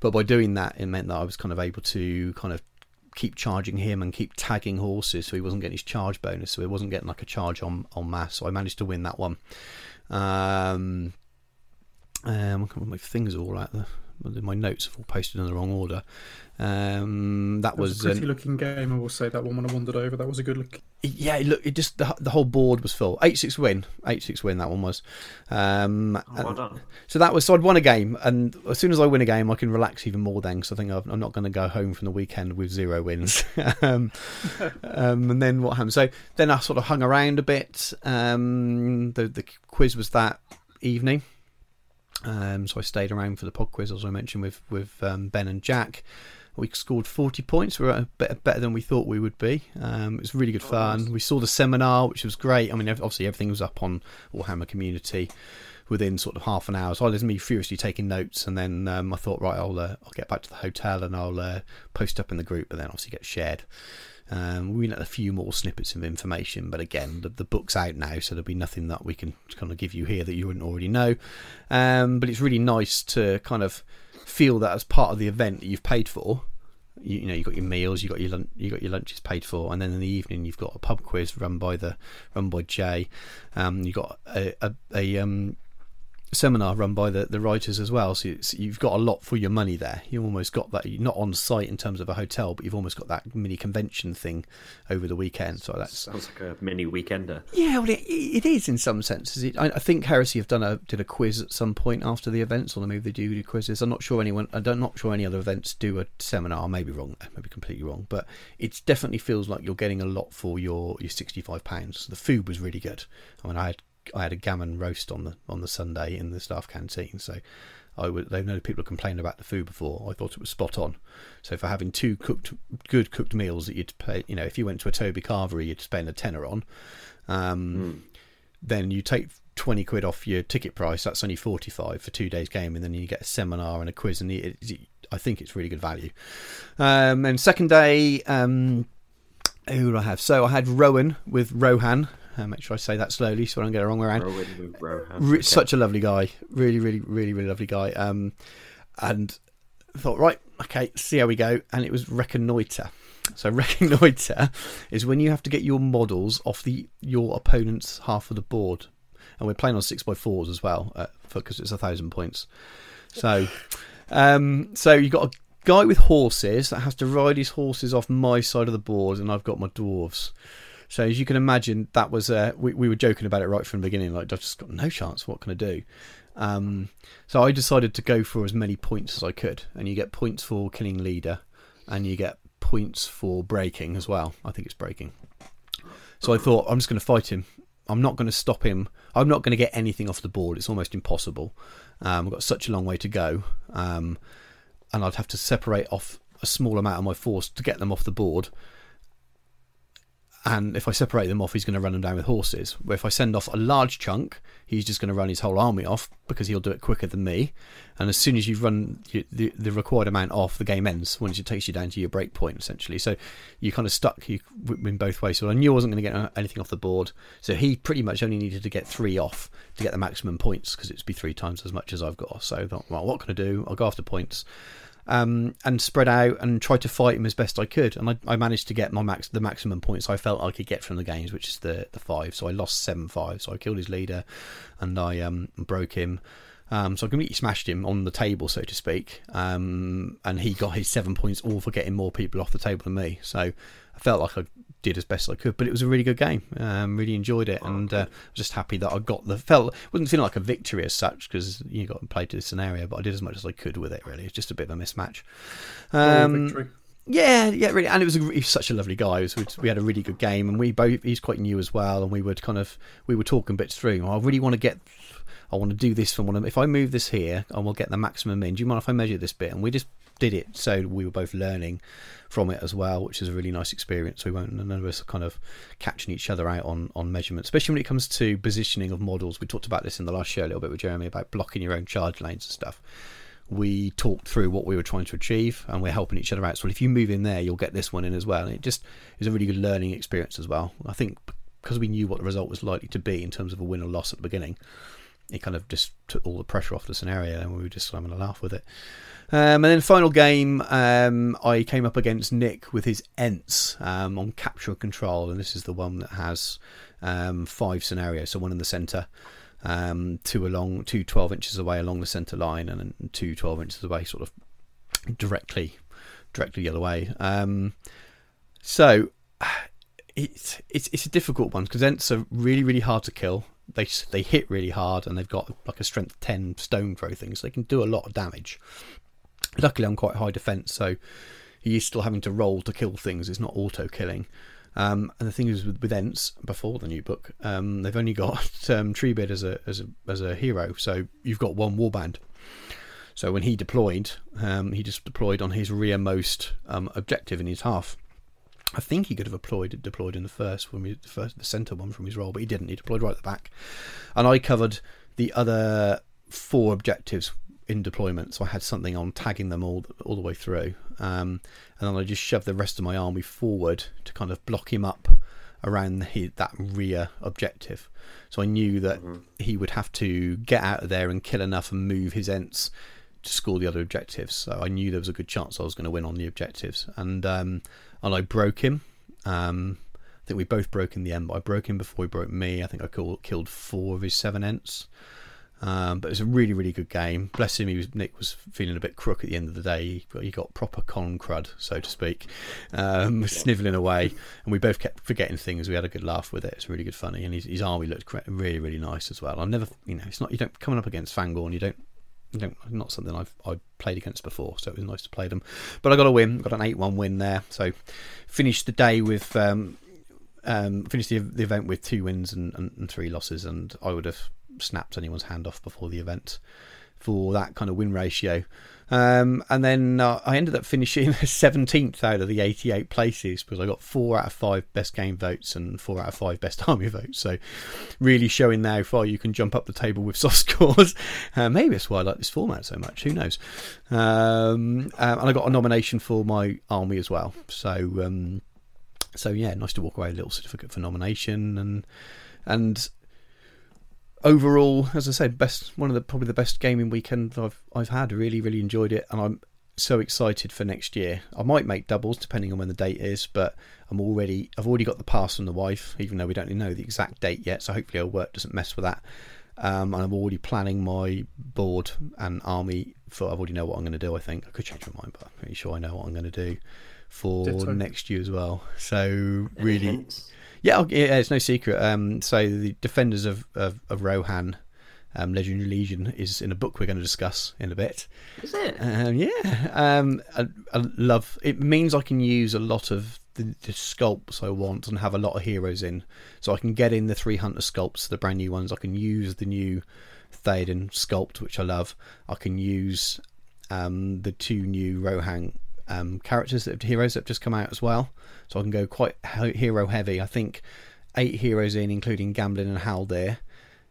But by doing that, it meant that I was kind of able to kind of keep charging him and keep tagging horses, so he wasn't getting his charge bonus. So he wasn't getting like a charge on on mass. So I managed to win that one. Um, um, my things all out there. My notes have all posted in the wrong order. Um, that That was, was, a pretty an- looking game. I will say that one when I wandered over. That was a good look. yeah, it look, it just the, the whole board was full. Eight six win, eight six win. That one was. Um, Oh, well done. so that was so I'd won a game, and as soon as I win a game, I can relax even more. Then, because I think I've, I'm not going to go home from the weekend with zero wins. um, um, and then what happened? So then I sort of hung around a bit. Um, the the quiz was that evening. Um, so I stayed around for the pod quiz, as I mentioned with with um, Ben and Jack. We scored 40 points. We were a bit better than we thought we would be. Um, it was really good fun. We saw the seminar, which was great. I mean, obviously everything was up on Warhammer Community within sort of half an hour. So I was me furiously taking notes, and then um, I thought, right, I'll uh, I'll get back to the hotel and I'll uh, post up in the group, but then obviously get shared. Um, we let a few more snippets of information, but again, the, the book's out now, so there'll be nothing that we can kind of give you here that you wouldn't already know. Um, but it's really nice to kind of feel that as part of the event that you've paid for. You, you know, you've got your meals, you got your lun- you got your lunches paid for, and then in the evening you've got a pub quiz run by the run by Jay. Um, you got a, a, a um, seminar run by the, the writers as well. So it's, you've got a lot for your money there. You almost got that. You're not on site in terms of a hotel, but you've almost got that mini convention thing over the weekend. So that Sounds like a mini weekender. yeah, well, it, it is in some senses. It, I, I think Heresy have done a did a quiz at some point after the events, or maybe they do do quizzes. I'm not sure anyone. I'm not sure any other events do a seminar. I may be wrong. I may be completely wrong, but it definitely feels like you're getting a lot for your your 65 pounds. The food was really good. I mean, I had I had a gammon roast on the on the Sunday in the staff canteen, so I would. They've known people complained about the food before. I thought it was spot on. So for having two cooked, good cooked meals that you'd pay, you know, if you went to a Toby Carvery, you'd spend a tenner on. Um, Then you take twenty quid off your ticket price. That's only forty five for two days game, and then you get a seminar and a quiz, and it, it, I think it's really good value. Um, and second day, um, who do I have? So I had Rowan with Rohan. Uh, make sure I say that slowly so I don't get it wrong around. Re- Okay. Such a lovely guy, really, really, really, really lovely guy. Um, and thought, right, okay, see how we go. And it was reconnoiter. So reconnoiter is when you have to get your models off the your opponent's half of the board, and we're playing on six by fours as well uh, because it's a thousand points. So, um, so you got a guy with horses that has to ride his horses off my side of the board, and I've got my dwarves. So as you can imagine, that was uh, we we were joking about it right from the beginning. Like I've just got no chance. What can I do? Um, so I decided to go for as many points as I could, and you get points for killing leader, and you get points for breaking as well. I think it's breaking. So I thought I'm just going to fight him. I'm not going to stop him. I'm not going to get anything off the board. It's almost impossible. Um, I've got such a long way to go, um, and I'd have to separate off a small amount of my force to get them off the board. And if I separate them off, he's going to run them down with horses. Where if I send off a large chunk, he's just going to run his whole army off because he'll do it quicker than me. And as soon as you've run the, the required amount off, the game ends. Once it takes you down to your break point, essentially. So you're kind of stuck you, in both ways. So I knew I wasn't going to get uh, anything off the board. So he pretty much only needed to get three off to get the maximum points because it'd be three times as much as I've got. So I thought, well, what can I do? I'll go after points um, and spread out and try to fight him as best I could. And I, I managed to get my max the maximum points I felt I could get from the games, which is the the five. So I lost seven five. So I killed his leader, and I um, broke him. Um, so I completely smashed him on the table, so to speak. Um, and he got his seven points all for getting more people off the table than me. So I felt like I did as best I could, but it was a really good game. Um, really enjoyed it, and uh, was just happy that I got the felt wasn't feeling like a victory as such because you got to play to the scenario, but I did as much as I could with it. Really, it's just a bit of a mismatch. Um, yeah, yeah, really, and it was, a, he was such a lovely guy. Was, we- had a really good game, and we both he's quite new as well, and we would kind of we were talking bits through. I really want to get, I want to do this for one of. If I move this here, I will get the maximum in. Do you mind if I measure this bit? And we just did it, so we were both learning from it as well, which is a really nice experience. We weren't none of us kind of catching each other out on on measurements, especially when it comes to positioning of models. We talked about this in the last show a little bit with Jeremy about blocking your own charge lanes and stuff we talked through what we were trying to achieve and we're helping each other out. So if you move in there, you'll get this one in as well. And it just is a really good learning experience as well. I think because we knew what the result was likely to be in terms of a win or loss at the beginning, it kind of just took all the pressure off the scenario and we were just having a laugh with it. Um, and then final game, um, I came up against Nick with his Ents um, on capture and control, and this is the one that has um, five scenarios. So one in the centre, um, two along, two 12 inches away along the centre line, and then two 12 inches away, sort of directly, directly the other way. Um, so it's it's it's a difficult one because Ents are really really hard to kill. They they hit really hard, and they've got like a strength ten stone throw thing, so they can do a lot of damage. Luckily, I'm quite high defense, so he is still having to roll to kill things. It's not auto killing. Um, and the thing is with, with Ents before the new book, um, they've only got um, Treebeard as a as a as a hero, so you've got one warband. So when he deployed, um, he just deployed on his rearmost um, objective in his half. I think he could have deployed deployed in the first when we the first the centre one from his role, but he didn't. He deployed right at the back, and I covered the other four objectives in deployment. So I had something on tagging them all all the way through, um, and then I just shoved the rest of my army forward to kind of block him up around the, that rear objective. So I knew that he would have to get out of there and kill enough and move his Ents to score the other objectives. So I knew there was a good chance I was going to win on the objectives, and um, and I broke him. Um, I think we both broke in the end, but I broke him before he broke me. I think I killed, killed four of his seven Ents. Um, but it was a really, really good game. Bless him, he was Nick was feeling a bit crook at the end of the day. He got, he got proper con crud, so to speak, um, snivelling away, and we both kept forgetting things. We had a good laugh with it. It's really good funny, and his, his army looked really, really nice as well. I never, you know, it's not you don't coming up against Fangorn, you don't you don't, not something I've I played against before, so it was nice to play them. But I got a win, got an eight-one win there. So finished the day with um, um, finished the, the event with two wins and, and, and three losses, and I would have snapped anyone's hand off before the event. for that kind of win ratio. Um, and then uh, I ended up finishing 17th out of the 88 places because I got four out of five best game votes and four out of five best army votes. So, really showing now how far you can jump up the table with soft scores. Uh, maybe that's why I like this format so much. Who knows? Um, um, and I got a nomination for my army as well. So, um, so yeah, nice to walk away a little certificate for nomination and and overall, as I said, best one of the probably the best gaming weekend I've I've had. Really, really enjoyed it, and I'm so excited for next year. I might make doubles depending on when the date is, but I'm already I've already got the pass from the wife, even though we don't know the exact date yet. So hopefully our work doesn't mess with that. Um, and I'm already planning my board and army for. I've already know what I'm going to do. I think I could change my mind, but I'm pretty sure I know what I'm going to do for Ditto. next year as well. So really, hints? Yeah, yeah, it's no secret. Um, so the defenders of of, of Rohan, um, Legendary Legion, is in a book we're going to discuss in a bit. Is it? Um, yeah, um, I, I love. It means I can use a lot of the, the sculpts I want and have a lot of heroes in, so I can get in the three hunter sculpts, the brand new ones. I can use the new Theoden sculpt, which I love. I can use um, the two new Rohan um, characters that heroes that have just come out as well. So I can go quite hero heavy. I think eight heroes in, including Gamling and Haldir,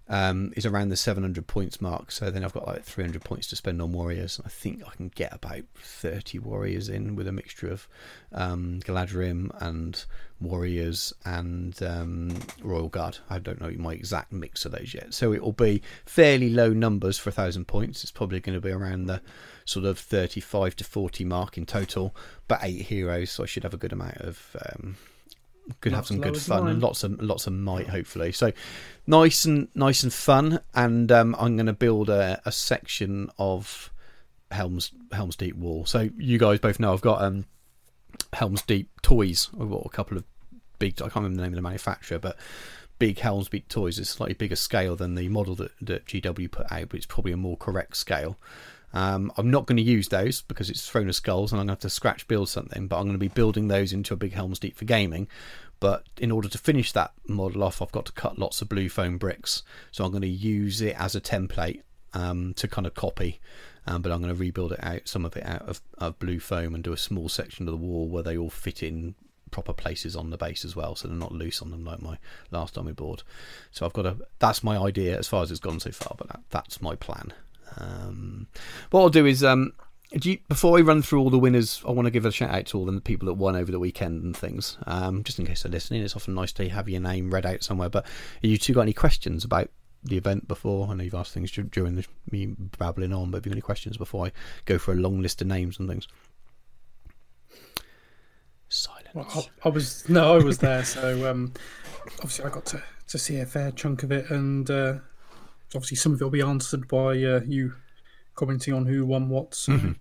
um, is around the 700 points mark. So then I've got like 300 points to spend on warriors. I think I can get about 30 warriors in with a mixture of um, Galadhrim and warriors and um, Royal Guard. I don't know my exact mix of those yet. So it will be fairly low numbers for a thousand points. It's probably going to be around the sort of 35 to 40 mark in total, but eight heroes. So I should have a good amount of. Um, could have some good fun and lots of lots of might hopefully. So nice and nice and fun and um, i'm going to build a, a section of helms helms deep wall. So you guys both know i've got um helms deep toys. I've got a couple of big i can't remember the name of the manufacturer but big helms deep toys. Is slightly bigger scale than the model that, that gw put out but it's probably a more correct scale um, I'm not going to use those because it's Throne of Skulls and I'm going to have to scratch build something, but I'm going to be building those into a big Helm's Deep for gaming. But in order to finish that model off, I've got to cut lots of blue foam bricks. So I'm going to use it as a template um, to kind of copy. Um, but I'm going to rebuild it out, some of it out of, of blue foam, and do a small section of the wall where they all fit in proper places on the base as well, so they're not loose on them like my last army board. So I've got a. That's my idea as far as it's gone so far, but that, that's my plan. Um, what I'll do is, um, do you, before I run through all the winners, I want to give a shout out to all the people that won over the weekend and things. Um, just in case they're listening, it's often nice to have your name read out somewhere. But you two got any questions about the event before? I know you've asked things during the, me babbling on, but have you got any questions before I go for a long list of names and things? Silence. Well, I, I was no, I was there, so um, obviously I got to, to see a fair chunk of it, and uh, obviously some of it will be answered by uh, you commenting on who won what. So, Mm-hmm.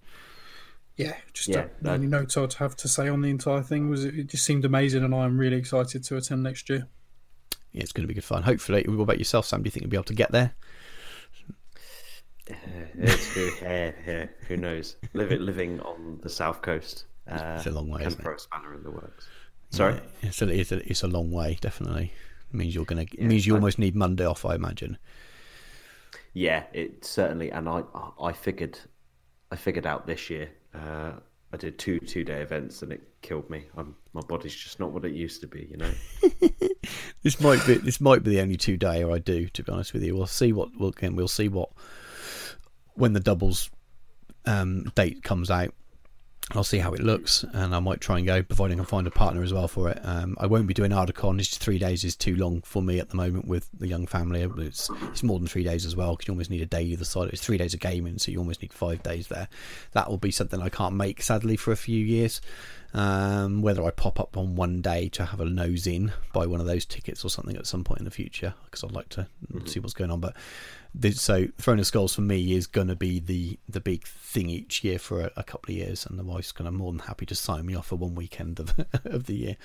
Yeah, just Yeah, uh, the only that- notes I'd have to say on the entire thing was it, it just seemed amazing, and I'm really excited to attend next year. Yeah, it's going to be good fun. Hopefully, what about yourself, Sam? Do you think you'll be able to get there? Uh, it's who, yeah, yeah, who knows? Living living on the south coast. Uh, It's a long way, Can isn't it? throw a spanner in the works. Sorry. Yeah, it's a, it's a, it's a long way, definitely. It means you're going to. It means you I- almost need Monday off, I imagine. Yeah, it certainly. And I, I figured, I figured out this year. Uh, I did two two day events and it killed me. I'm, my body's just not what it used to be. You know. This might be this might be the only two day I do. To be honest with you, we'll see what we'll again, we'll see what when the doubles um, date comes out. I'll see how it looks, and I might try and go, providing I find a partner as well for it. Um, I won't be doing Ardacon. It's three days is too long for me at the moment with the young family. It's it's more than three days as well because you almost need a day either side. It's three days of gaming, so you almost need five days there. That will be something I can't make sadly for a few years. Um, whether I pop up on one day to have a nose in, buy one of those tickets or something at some point in the future because I'd like to see what's going on. But this, so Throne of Skulls for me is going to be the the big thing each year for a, a couple of years, and the wife's going to more than happy to sign me off for one weekend of of the year.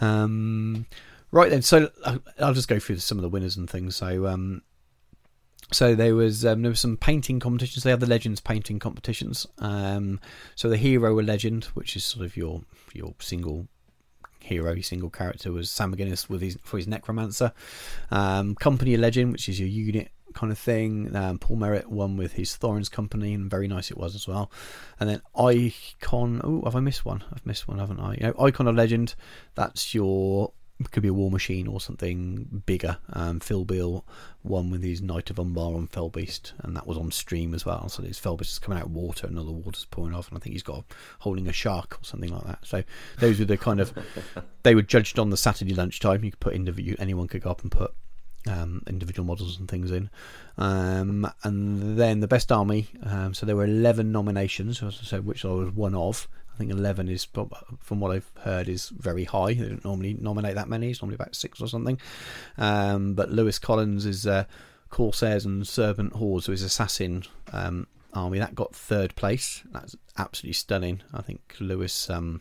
Um, right then, so I- I'll just go through some of the winners and things. So. Um, so there was um, there was some painting competitions. They had the legends painting competitions. Um, so the hero a legend, which is sort of your your single hero, your single character, was Sam McGinnis with his for his necromancer. Um, company a legend, which is your unit kind of thing. Um, Paul Merritt won with his Thorin's company, and very nice it was as well. And then Icon. Oh, have I missed one? I've missed one, haven't I? You know, Icon of Legend. That's your could be a war machine or something bigger. Um, Phil Beale won with his Knight of Umbar on Fell Beast, and that was on stream as well. So his Fell Beast is coming out of water, and all the water's pouring off, and I think he's got holding a shark or something like that. So those were the kind of they were judged on the Saturday lunchtime. You could put individual anyone could go up and put um, individual models and things in. Um, and then the best army. Um, so there were eleven nominations, as I said, which I was one of. I think 11 is, from what I've heard, is very high. They don't normally nominate that many. It's normally about six or something. Um, but Lewis Collins is uh, Corsairs and Serpent Horde, so his assassin um, army that got third place. That's absolutely stunning. I think Lewis um,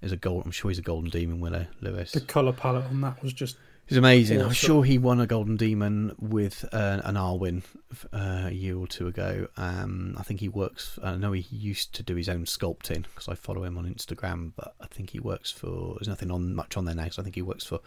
is a gold. I'm sure he's a golden demon winner. Lewis. The color palette on that was just He's amazing. Awesome. I'm sure he won a Golden Demon with uh, an Arwen uh, a year or two ago. Um, I think he works. I know he used to do his own sculpting because I follow him on Instagram. But I think he works for. There's nothing on much on there now. So I think he works for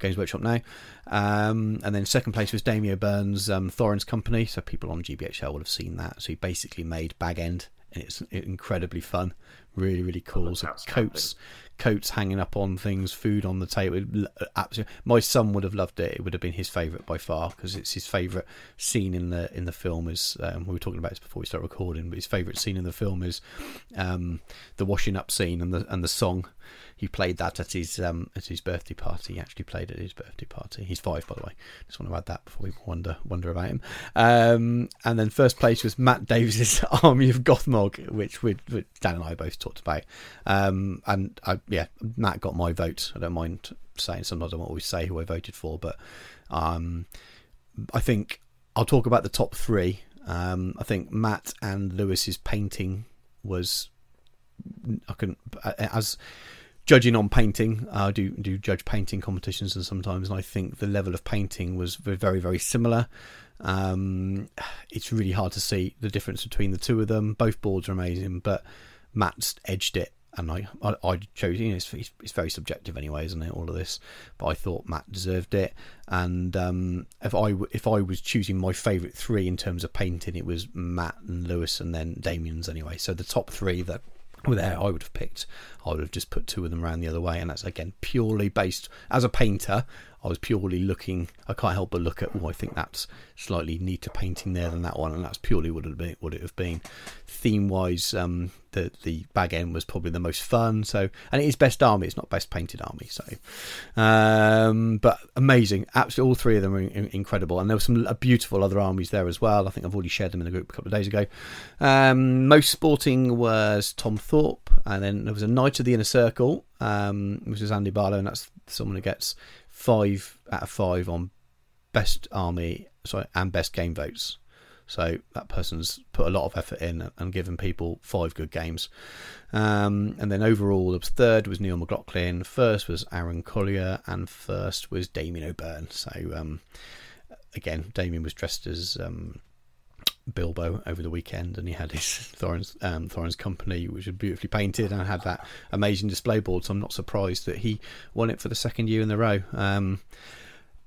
Games Workshop now. Um, and then second place was Damien Burns, um, Thorin's company. So people on GBHL will have seen that. So he basically made Bag End, and it's incredibly fun really really cool. So coats, coats hanging up on things, food on the table. Absolutely, my son would have loved it. It would have been his favourite by far because it's his favourite scene in the in the film. Is um, we were talking about this before we start recording, but his favourite scene in the film is um, the washing up scene and the and the song he played that at his um, at his birthday party. He actually played at his birthday party. He's five, by the way. Just want to add that before we wonder wonder about him. Um, and then first place was Matt Davis's Army of Gothmog, which we, Dan and I both talked about. Um, and I, yeah, Matt got my vote. I don't mind saying sometimes I don't always say who I voted for, but um, I think I'll talk about the top three. Um, I think Matt and Lewis's painting was I can as judging on painting, I do do judge painting competitions, and sometimes and I think the level of painting was very very similar. Um, it's really hard to see the difference between the two of them. Both boards are amazing, but Matt's edged it, and I I, I chose. You know, it's, it's, very subjective anyway, isn't it? All of this, but I thought Matt deserved it. And um, if I if I was choosing my favourite three in terms of painting, it was Matt and Lewis, and then Damien's anyway. So the top three that there, I would have picked. I would have just put two of them around the other way, and that's again purely based as a painter. I was purely looking. I can't help but look at. Oh, I think that's slightly neater painting there than that one, and that's purely what it been, would it have been. Theme wise, um, the the bag end was probably the most fun. So, and it is best army. It's not best painted army. So, um, but amazing. Absolutely, all three of them are in, incredible, and there were some beautiful other armies there as well. I think I've already shared them in the group a couple of days ago. Um, most sporting was Tom Thorpe, and then there was a Knight of the Inner Circle, um, which was Andy Barlow, and that's someone who gets five out of five on best army sorry and best game votes. So that person's put a lot of effort in and given people five good games. Um, and then overall, third was Neil McLaughlin, first was Aaron Collier, and first was Damien O'Byrne. So um, again, Damien was dressed as um, Bilbo over the weekend, and he had his Thorin's um, Thorin's company, which was beautifully painted, and had that amazing display board. So I'm not surprised that he won it for the second year in a row. Um,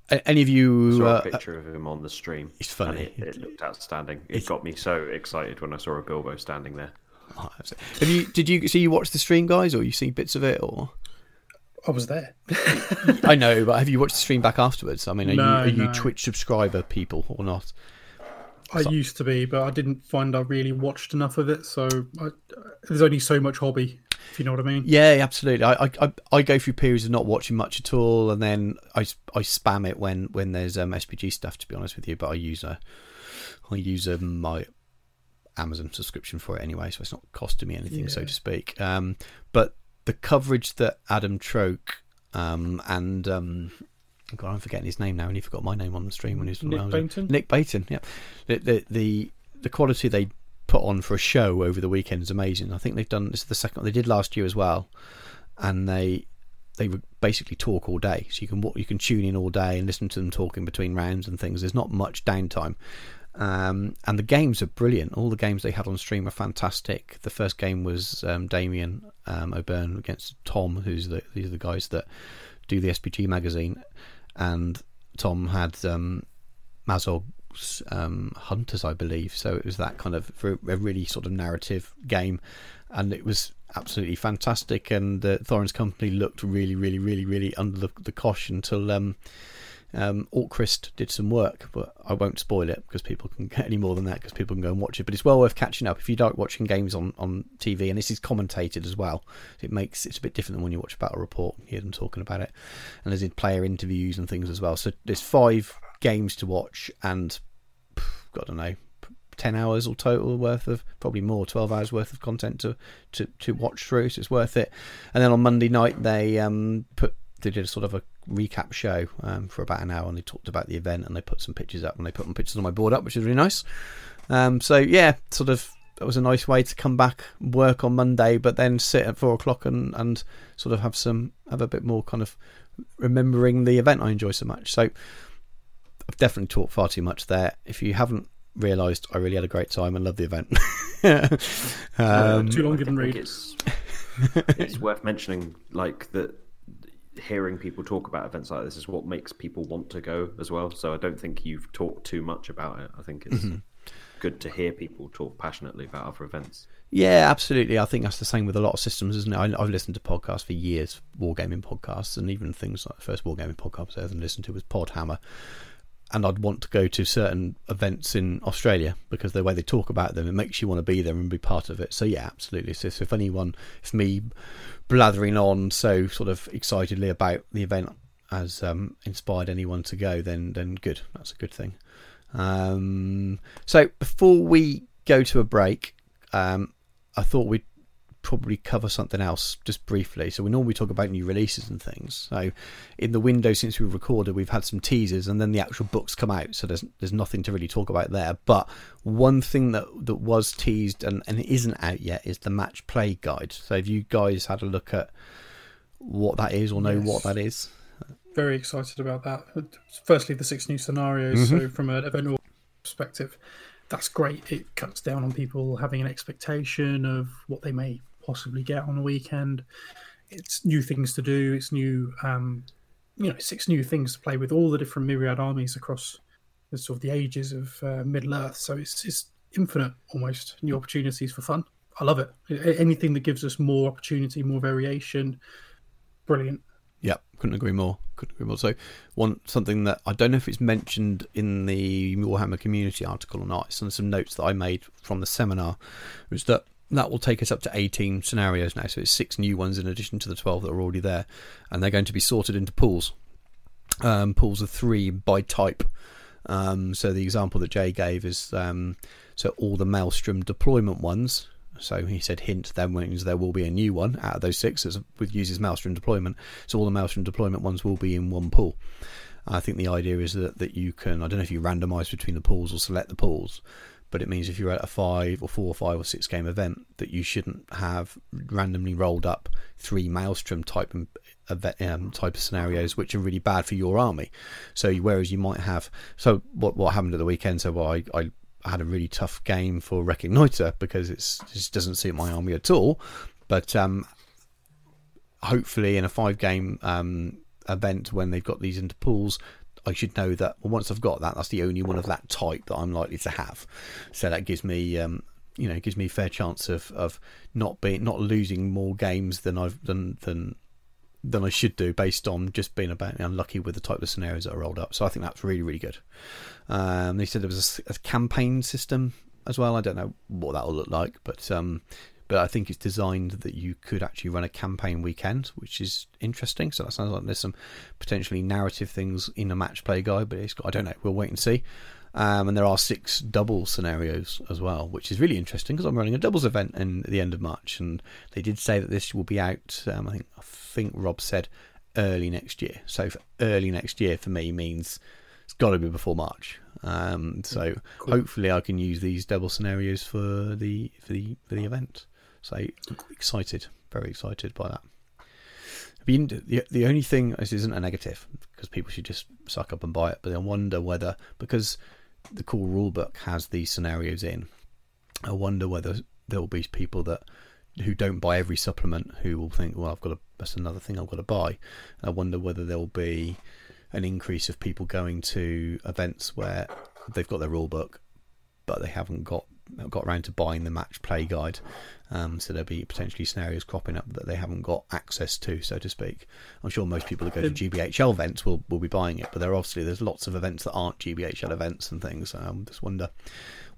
any of you saw uh, a picture of him on the stream? It's funny. It, it, looked outstanding. It got me so excited when I saw a Bilbo standing there. Oh, have you? Did you see? So you watch the stream, guys, or you see bits of it, or? I was there. I know, but have you watched the stream back afterwards? I mean, are no, you are no. you Twitch subscriber people or not? I so, used to be, but I didn't find I really watched enough of it. So I, there's only so much hobby, if you know what I mean. Yeah, absolutely. I, I I go through periods of not watching much at all, and then I, I spam it when when there's um, SBG stuff. To be honest with you, but I use a I use a, my Amazon subscription for it anyway, so it's not costing me anything, yeah. so to speak. Um, but the coverage that Adam Troke um, and um, God, I'm forgetting his name now, and he forgot my name on the stream when he was Nick Baton. Nick Baton, yeah. The, the, the the quality they put on for a show over the weekend is amazing. I think they've done this is the second they did last year as well, and they they would basically talk all day, so you can you can tune in all day and listen to them talking between rounds and things. There's not much downtime. Um, and the games are brilliant. All the games they had on stream are fantastic. The first game was um, Damien um, O'Byrne against Tom, who's the these are the guys that do the SBG magazine, and Tom had um, Mazog um, Hunters, I believe. So it was that kind of a really sort of narrative game, and it was absolutely fantastic. And the Thorin's company looked really, really, really, really under the, the cosh until um, um, did some work, but I won't spoil it because people can get any more than that because people can go and watch it. But it's well worth catching up if you like watching games on, on TV, and this is commentated as well. It makes it's a bit different than when you watch a battle report. You hear them talking about it, and there's player interviews and things as well. So there's five games to watch, and God, I don't know, ten hours or total worth of probably more, twelve hours worth of content to to, to watch through. So it's worth it. And then on Monday night they um, put they did a sort of a recap show um, for about an hour and they talked about the event and they put some pictures up and they put some pictures on my board up, which is really nice. Um, so yeah, sort of that was a nice way to come back work on Monday, but then sit at four o'clock and, and sort of have some have a bit more kind of remembering the event I enjoy so much. So I've definitely talked far too much there. If you haven't realised, I really had a great time and love the event. um, too long didn't read. It's, it's worth mentioning, like that hearing people talk about events like this is what makes people want to go as well. So I don't think you've talked too much about it. I think it's mm-hmm. good to hear people talk passionately about other events. Yeah, absolutely. I think that's the same with a lot of systems, isn't it? I, have listened to podcasts for years, wargaming podcasts, and even things like the first wargaming podcast I ever listened to was Podhammer. And I'd want to go to certain events in Australia because the way they talk about them, it makes you want to be there and be part of it. So yeah, absolutely. So, so if anyone, if me blathering on so sort of excitedly about the event has um, inspired anyone to go, then then good. That's a good thing. Um, so before we go to a break, um, I thought we'd probably cover something else just briefly. So we normally talk about new releases and things. So in the window since we recorded, we've had some teasers, and then the actual books come out. So there's there's nothing to really talk about there. But one thing that that was teased and and isn't out yet is the match play guide. So have you guys had a look at what that is or know yes. what that is? Very excited about that. Firstly, the six new scenarios. Mm-hmm. So from an event perspective that's great. It cuts down on people having an expectation of what they may possibly get on a weekend. It's new things to do. It's new, um, you know, six new things to play with. All the different myriad armies across the sort of the ages of uh, Middle Earth. So it's it's infinite almost new opportunities for fun. I love it. Anything that gives us more opportunity, more variation, brilliant. Yeah, couldn't agree more. Couldn't agree more. So, one something that I don't know if it's mentioned in the Warhammer community article or not. It's on some notes that I made from the seminar. Was that that will take us up to 18 scenarios now. So it's six new ones in addition to the 12 that are already there. And they're going to be sorted into pools. Um, pools of three by type. Um, so the example that Jay gave is um, so all the Maelstrom deployment ones. So he said, hint, that means there will be a new one out of those six with uses Maelstrom deployment. So all the Maelstrom deployment ones will be in one pool. I think the idea is that, that you can, I don't know if you randomize between the pools or select the pools, but it means if you're at a five or four or five or six game event that you shouldn't have randomly rolled up three maelstrom type um, type of scenarios which are really bad for your army. So whereas you might have so what what happened at the weekend? So well, I, I had a really tough game for Reconnoiter because it just doesn't suit my army at all. But um, hopefully in a five game um, event when they've got these into pools, I should know that well, once I've got that, that's the only one of that type that I'm likely to have. So that gives me, um, you know, gives me a fair chance of, of not being not losing more games than I've than than than I should do based on just being about unlucky with the type of scenarios that are rolled up. So I think that's really really good. Um, they said there was a, a, campaign system as well. I don't know what that will look like, but um, but I think it's designed that you could actually run a campaign weekend, which is interesting. So that sounds like there's some potentially narrative things in a match play guide, but got, I don't know. We'll wait and see. Um, and there are six double scenarios as well, which is really interesting because I'm running a doubles event in the end of March, and they did say that this will be out. Um, I think I think Rob said early next year. So early next year for me means it's got to be before March. Um, so cool. hopefully I can use these double scenarios for the for the for the event. So excited, very excited by that. The, the only thing this isn't a negative because people should just suck up and buy it, but I wonder whether because the core rulebook has these scenarios in, I wonder whether there will be people that who don't buy every supplement who will think, well, I've got a that's another thing I've got to buy. I wonder whether there will be an increase of people going to events where they've got their rule book, but they haven't got got around to buying the match play guide. Um, so there'll be potentially scenarios cropping up that they haven't got access to, so to speak. I'm sure most people who go to GBHL events will, will be buying it, but there obviously there's lots of events that aren't GBHL events and things. I um, just wonder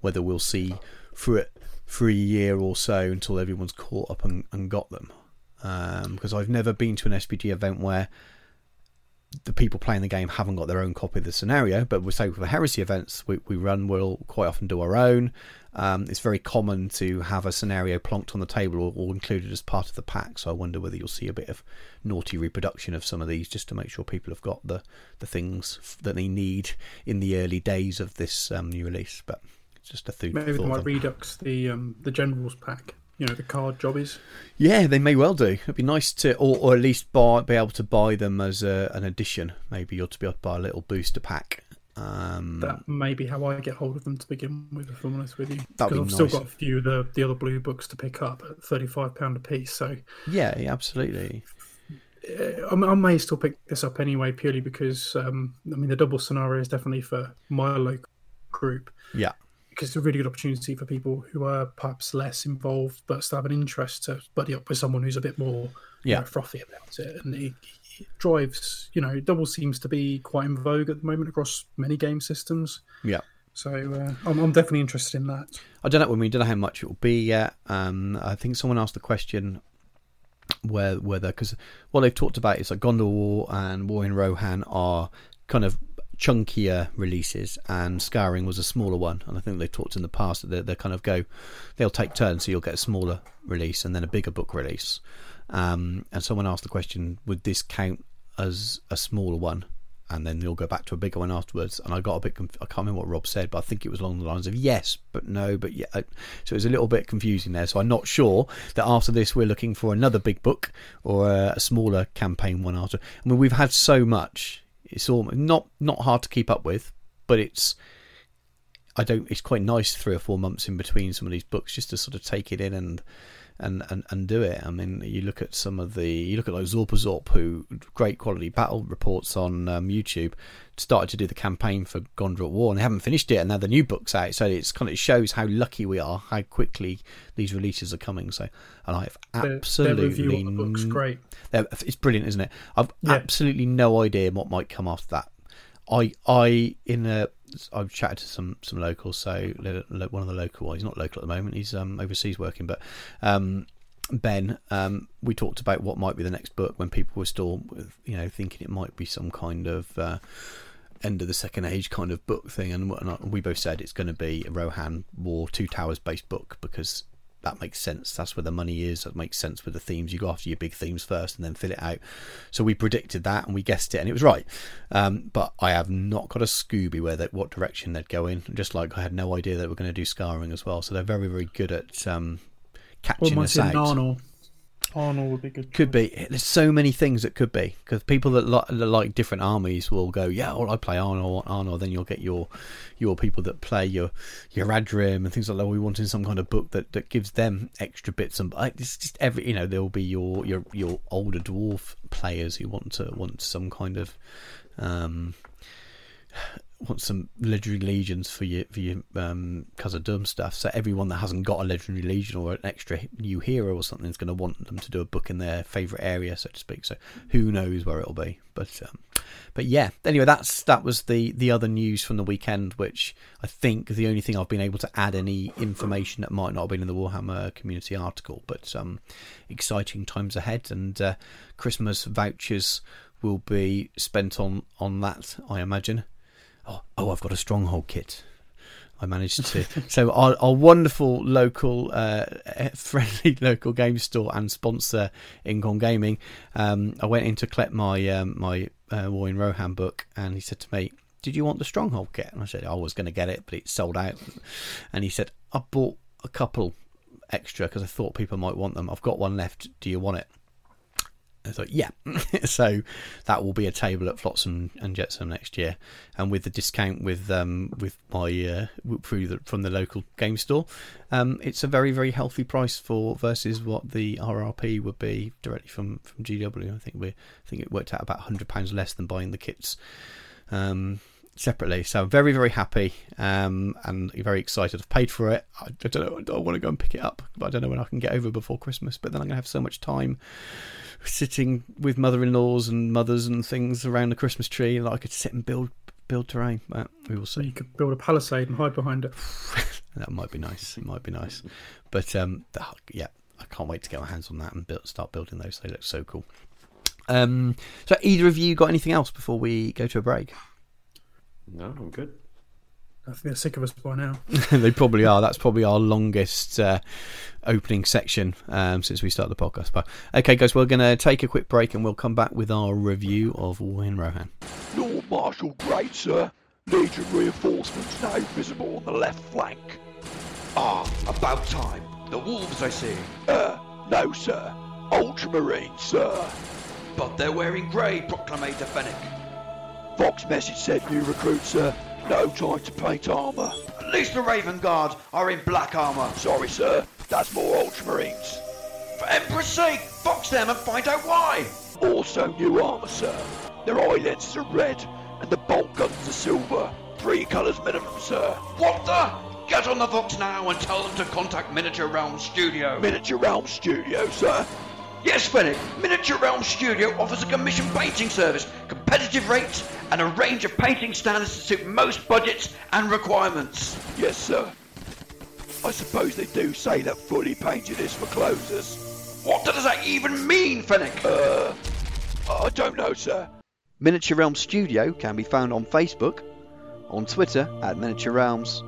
whether we'll see through it for a year or so until everyone's caught up and, and got them. Because um, I've never been to an SBG event where the people playing the game haven't got their own copy of the scenario, but we say for heresy events we, we run, we'll quite often do our own. Um, it's very common to have a scenario plonked on the table or, or, included as part of the pack. So I wonder whether you'll see a bit of naughty reproduction of some of these, just to make sure people have got the the things that they need in the early days of this um, new release. But it's just a food. Maybe they might redux the um, the generals pack you know the card jobbies. Yeah, they may well do. It'd be nice to, or, or at least buy, be able to buy them as a, an addition. Maybe you ought to be able to buy a little booster pack. Um, that may be how I get hold of them to begin with. If I'm honest with you, because be I've nice. still got a few of the the other blue books to pick up at thirty five pound a piece. So yeah, yeah absolutely. I, I, may still pick this up anyway, purely because um, I mean the double scenario is definitely for my local group. Yeah because it's a really good opportunity for people who are perhaps less involved but still have an interest to buddy up with someone who's a bit more yeah. Know, frothy about it. And it, it, drives, you know, double seems to be quite in vogue at the moment across many game systems. Yeah. So uh, I'm, I'm, definitely interested in that. I don't know. when we don't know how much it will be yet. Um, I think someone asked the question where whether because what they've talked about is like Gondor War and War in Rohan are kind of chunkier releases, and Scouring was a smaller one. And I think they've talked in the past that they, they kind of go, they'll take turns, so you'll get a smaller release and then a bigger book release. Um, and someone asked the question, would this count as a smaller one? And then you'll go back to a bigger one afterwards. And I got a bit, conf- I can't remember what Rob said, but I think it was along the lines of yes, but no, but yeah. So it was a little bit confusing there. So I'm not sure that after this we're looking for another big book or a, a smaller campaign one after. I mean, we've had so much it's all not not hard to keep up with, but it's I don't. It's quite nice three or four months in between some of these books just to sort of take it in and and, and, and do it. I mean, you look at some of the you look at like Zorpazorp, who great quality battle reports on um, YouTube, started to do the campaign for Gondor at War, and they haven't finished it, and now the new book's out. So it's kind of it shows how lucky we are, how quickly these releases are coming. So, and I have absolutely their, their the book's great. It's brilliant, isn't it? I've yeah. absolutely no idea what might come after that. I I in a I've chatted to some some locals. So one of the local, well, he's not local at the moment. He's um, overseas working, but um, Ben, um, we talked about what might be the next book when people were still, you know, thinking it might be some kind of uh, end of the Second Age kind of book thing, and, and we both said it's going to be a Rohan War Two Towers based book because that makes sense. That's where the money is. That makes sense with the themes. You go after your big themes first and then fill it out. So we predicted that and we guessed it and it was right. Um, but I have not got a Scooby where that what direction they'd go in. Just like I had no idea that we're going to do Scouring as well. So they're very very good at um, catching well, us out. Narnor. Arnor would be good. Could be. There's so many things that could be because people that, li- that, like different armies will go, yeah, well, I play Arnor, Arnor. Then you'll get your your people that play your your Adrim and things like that. We want in some kind of book that, that gives them extra bits and it's just every you know there will be your your your older dwarf players who want to want some kind of um want some legendary legions for your for your um, Khazad-dûm stuff. So everyone that hasn't got a legendary legion or an extra new hero or something is going to want them to do a book in their favourite area, so to speak. So who knows where it'll be? But um, but yeah. Anyway, that's that was the the other news from the weekend, which I think the only thing I've been able to add any information that might not have been in the Warhammer community article. But um, exciting times ahead, and uh, Christmas vouchers will be spent on on that, I imagine oh, oh I've got a stronghold kit. I managed to. so our, our wonderful local, uh, friendly local game store and sponsor, Incom Gaming. Um, I went in to collect my um, my uh, War in Rohan book, and he said to me, "Did you want the stronghold kit?" And I said, "I was going to get it, but it's sold out." And he said, "I bought a couple extra because I thought people might want them. I've got one left. Do you want it?" I thought, yeah. so that will be a table at Flotsam and Jetsam next year, and with the discount with um, with my uh, through the, from the local game store, um, it's a very very healthy price for versus what the RRP would be directly from from GW. I think we I think it worked out about hundred pounds less than buying the kits. Um, separately. So I'm very, very happy um, and very excited. I've paid for it. I, I don't know. I want to go and pick it up, but I don't know when I can get over before Christmas. But then I'm going to have so much time sitting with mother-in-laws and mothers and things around the Christmas tree that I could sit and build build terrain. But we will see. you could build a palisade and hide behind it. That might be nice. It might be nice. But um, yeah, I can't wait to get my hands on that and build, start building those. They look so cool. Um, so, either of you got anything else before we go to a break? No, I'm good. I think they're sick of us by now. they probably are. That's probably our longest uh, opening section um, since we started the podcast. But okay, guys, we're going to take a quick break and we'll come back with our review of War in Rohan. Lord Marshal Great, sir. Legion reinforcements now visible on the left flank. Ah, about time. The wolves, I see. Uh, no, sir. Ultramarines, sir. But they're wearing grey, Proclamator Fennec. Vox message said new recruits, sir. No time to paint armour. At least the Raven Guard are in black armour. Sorry, sir. That's more Ultramarines. For Emperor's sake, vox them and find out why. Also new armour, sir. Their eye lenses are red, and the bolt guns are silver. Three colours minimum, sir. What the? Get on the vox now and tell them to contact Miniature Realm Studio. Miniature Realm Studio, sir. yes, Fennec. Miniature Realm Studio offers a commission painting service, competitive rates, and a range of painting standards to suit most budgets and requirements. Yes, sir. I suppose they do say that fully painted is for closers. What does that even mean, Fennec? Uh, I don't know, sir. Miniature Realms Studio can be found on Facebook, on Twitter at Miniature Realms,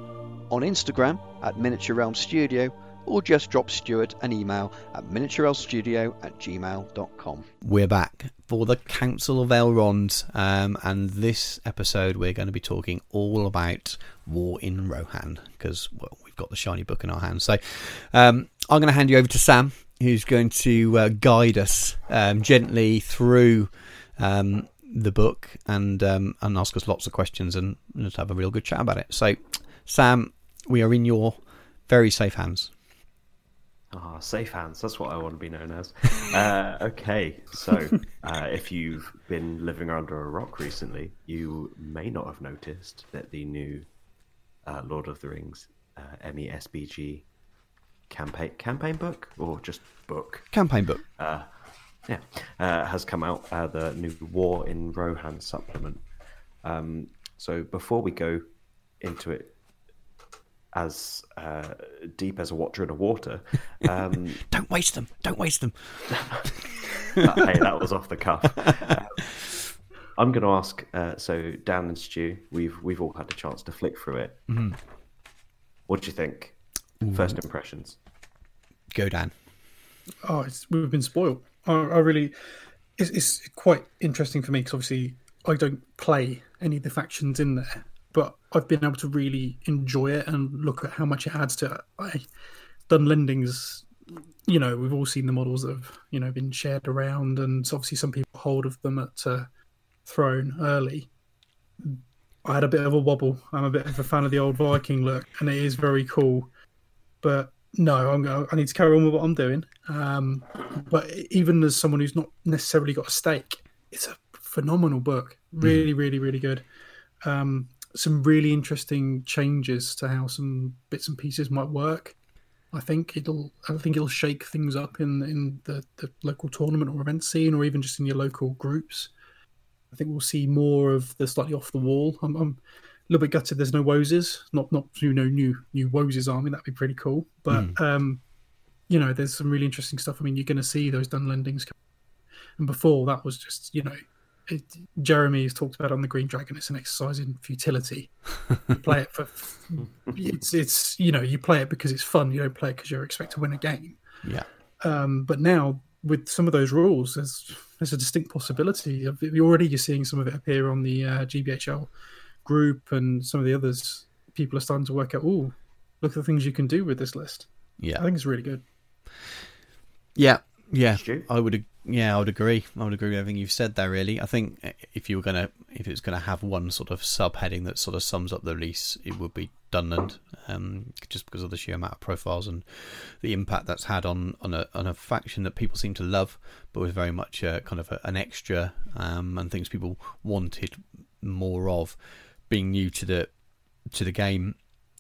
on Instagram at Miniature Realms Studio, or just drop Stuart an email at miniaturelstudio at gmail.com. We're back for the Council of Elrond, um, and this episode we're going to be talking all about War in Rohan because well, we've got the shiny book in our hands. So um, I'm going to hand you over to Sam, who's going to uh, guide us um, gently through um, the book and um, and ask us lots of questions and just have a real good chat about it. So, Sam, we are in your very safe hands. Ah, safe hands. That's what I want to be known as. Uh, okay, so uh, if you've been living under a rock recently, you may not have noticed that the new uh, Lord of the Rings uh, MESBG campaign campaign book or just book Campaign book. uh, yeah, uh, has come out, uh, the new War in Rohan supplement. Um, so before we go into it as uh, deep as a watcher in a water, um, Don't waste them. Don't waste them. hey, that was off the cuff. Uh, I'm going to ask. Uh, so Dan and Stu, we've we've all had a chance to flick through it. What do you think? First impressions. Go, Dan. Oh, it's, we've been spoiled. I, I really, it's, it's quite interesting for me because obviously I don't play any of the factions in there, but I've been able to really enjoy it and look at how much it adds to it. I, Dunlending's, you know, we've all seen the models that have, you know, been shared around, and obviously some people hold of them at uh, Throne early. I had a bit of a wobble. I'm a bit of a fan of the old Viking look, and it is very cool. But no, I'm I need to carry on with what I'm doing. Um, but even as someone who's not necessarily got a stake, it's a phenomenal book. Really, really, really good. Um, some really interesting changes to how some bits and pieces might work. I think it'll. I think it'll shake things up in in the, the local tournament or event scene, or even just in your local groups. I think we'll see more of the slightly off the wall. I'm, I'm a little bit gutted. There's no Woses, not not you know new new Woses army. That'd be pretty cool. But um, you know, there's some really interesting stuff. I mean, you're going to see those Dunlendings. come- And before that was just you know, Jeremy has talked about on the Green Dragon. It's an exercise in futility. You play it for it's it's you know you play it because it's fun. You don't play it because you're expect to win a game. Yeah. Um, but now with some of those rules, there's there's a distinct possibility of already you're seeing some of it appear on the uh, GBHL group and some of the others. People are starting to work out. Oh, look at the things you can do with this list. Yeah, I think it's really good. Yeah. Yeah. I would. Yeah, I would agree. I would agree with everything you've said there. Really, I think if you were gonna, if it was gonna have one sort of subheading that sort of sums up the release, it would be Dunland, um, just because of the sheer amount of profiles and the impact that's had on on a on a faction that people seem to love, but was very much uh, kind of a, an extra um, and things people wanted more of. being new to the to the game,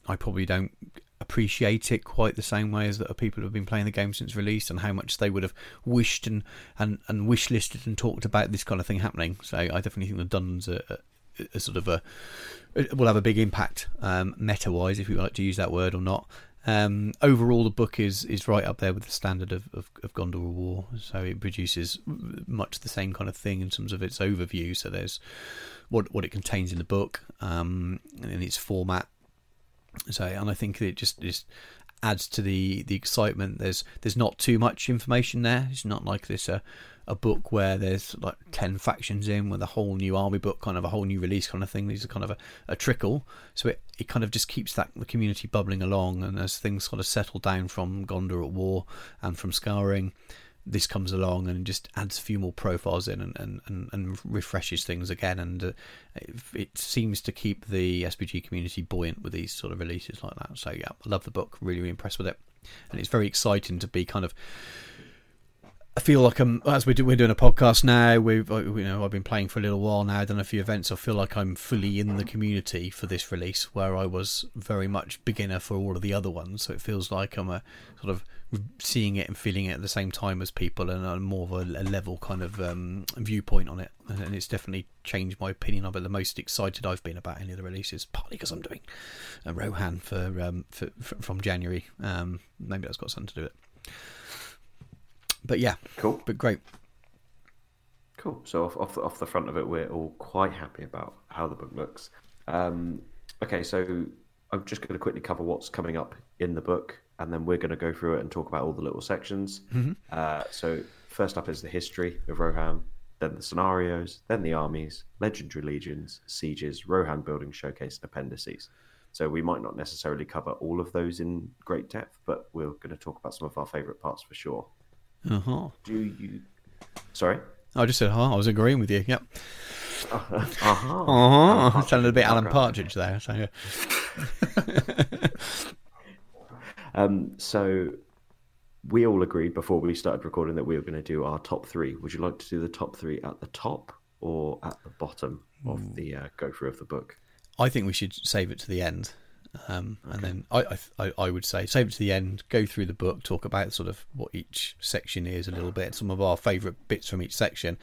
I probably don't appreciate it quite the same way as that people who have been playing the game since release and how much they would have wished and and, and wish listed and talked about this kind of thing happening. So I definitely think the Duns are, are sort of a will have a big impact um, meta wise, if you like to use that word or not. Um, overall, the book is, is right up there with the standard of, of, of Gondor War. So it produces much the same kind of thing in terms of its overview. So there's what what it contains in the book um, and in its format. So and I think it just just adds to the the excitement. There's there's not too much information there. It's not like this uh, a book where there's like 10 factions in with a whole new army book kind of a whole new release kind of thing these are kind of a, a trickle so it, it kind of just keeps that the community bubbling along and as things sort of settle down from Gondor at war and from Scouring this comes along and just adds a few more profiles in and, and, and, and refreshes things again and uh, it, it, seems to keep the SBG community buoyant with these sort of releases like that so yeah I love the book really, really impressed with it and it's very exciting to be kind of I feel like I'm as we do, we're doing a podcast now. We've uh, you know I've been playing for a little while now, done a few events. I feel like I'm fully in the community for this release, where I was very much beginner for all of the other ones. So it feels like I'm a sort of seeing it and feeling it at the same time as people, and I'm more of a, a level kind of um, viewpoint on it. And it's definitely changed my opinion of it. The most excited I've been about any of the releases, partly because I'm doing a Rohan for, um, for, for from January. Um, maybe that's got something to do with it. But yeah, cool. But great. Cool. So off off the, off the front of it, we're all quite happy about how the book looks. Um, okay, so I'm just going to quickly cover what's coming up in the book, and then we're going to go through it and talk about all the little sections. Mm-hmm. Uh, so first up is the history of Rohan, then the scenarios, then the armies, legendary legions, sieges, Rohan building showcase, and appendices. So we might not necessarily cover all of those in great depth, but we're going to talk about some of our favourite parts for sure. Uh huh. Do you? Sorry. I just said, huh. I was agreeing with you. Yep. Uh-huh. Uh huh. Sounded a bit Alan Partridge there. So. Um. So. We all agreed before we started recording that we were going to do our top three. Would you like to do the top three at the top or at the bottom of the uh, go through of the book? I think we should save it to the end. Um, okay. And then I, I, I would say save it to the end, go through the book, talk about sort of what each section is a little bit, some of our favourite bits from each section,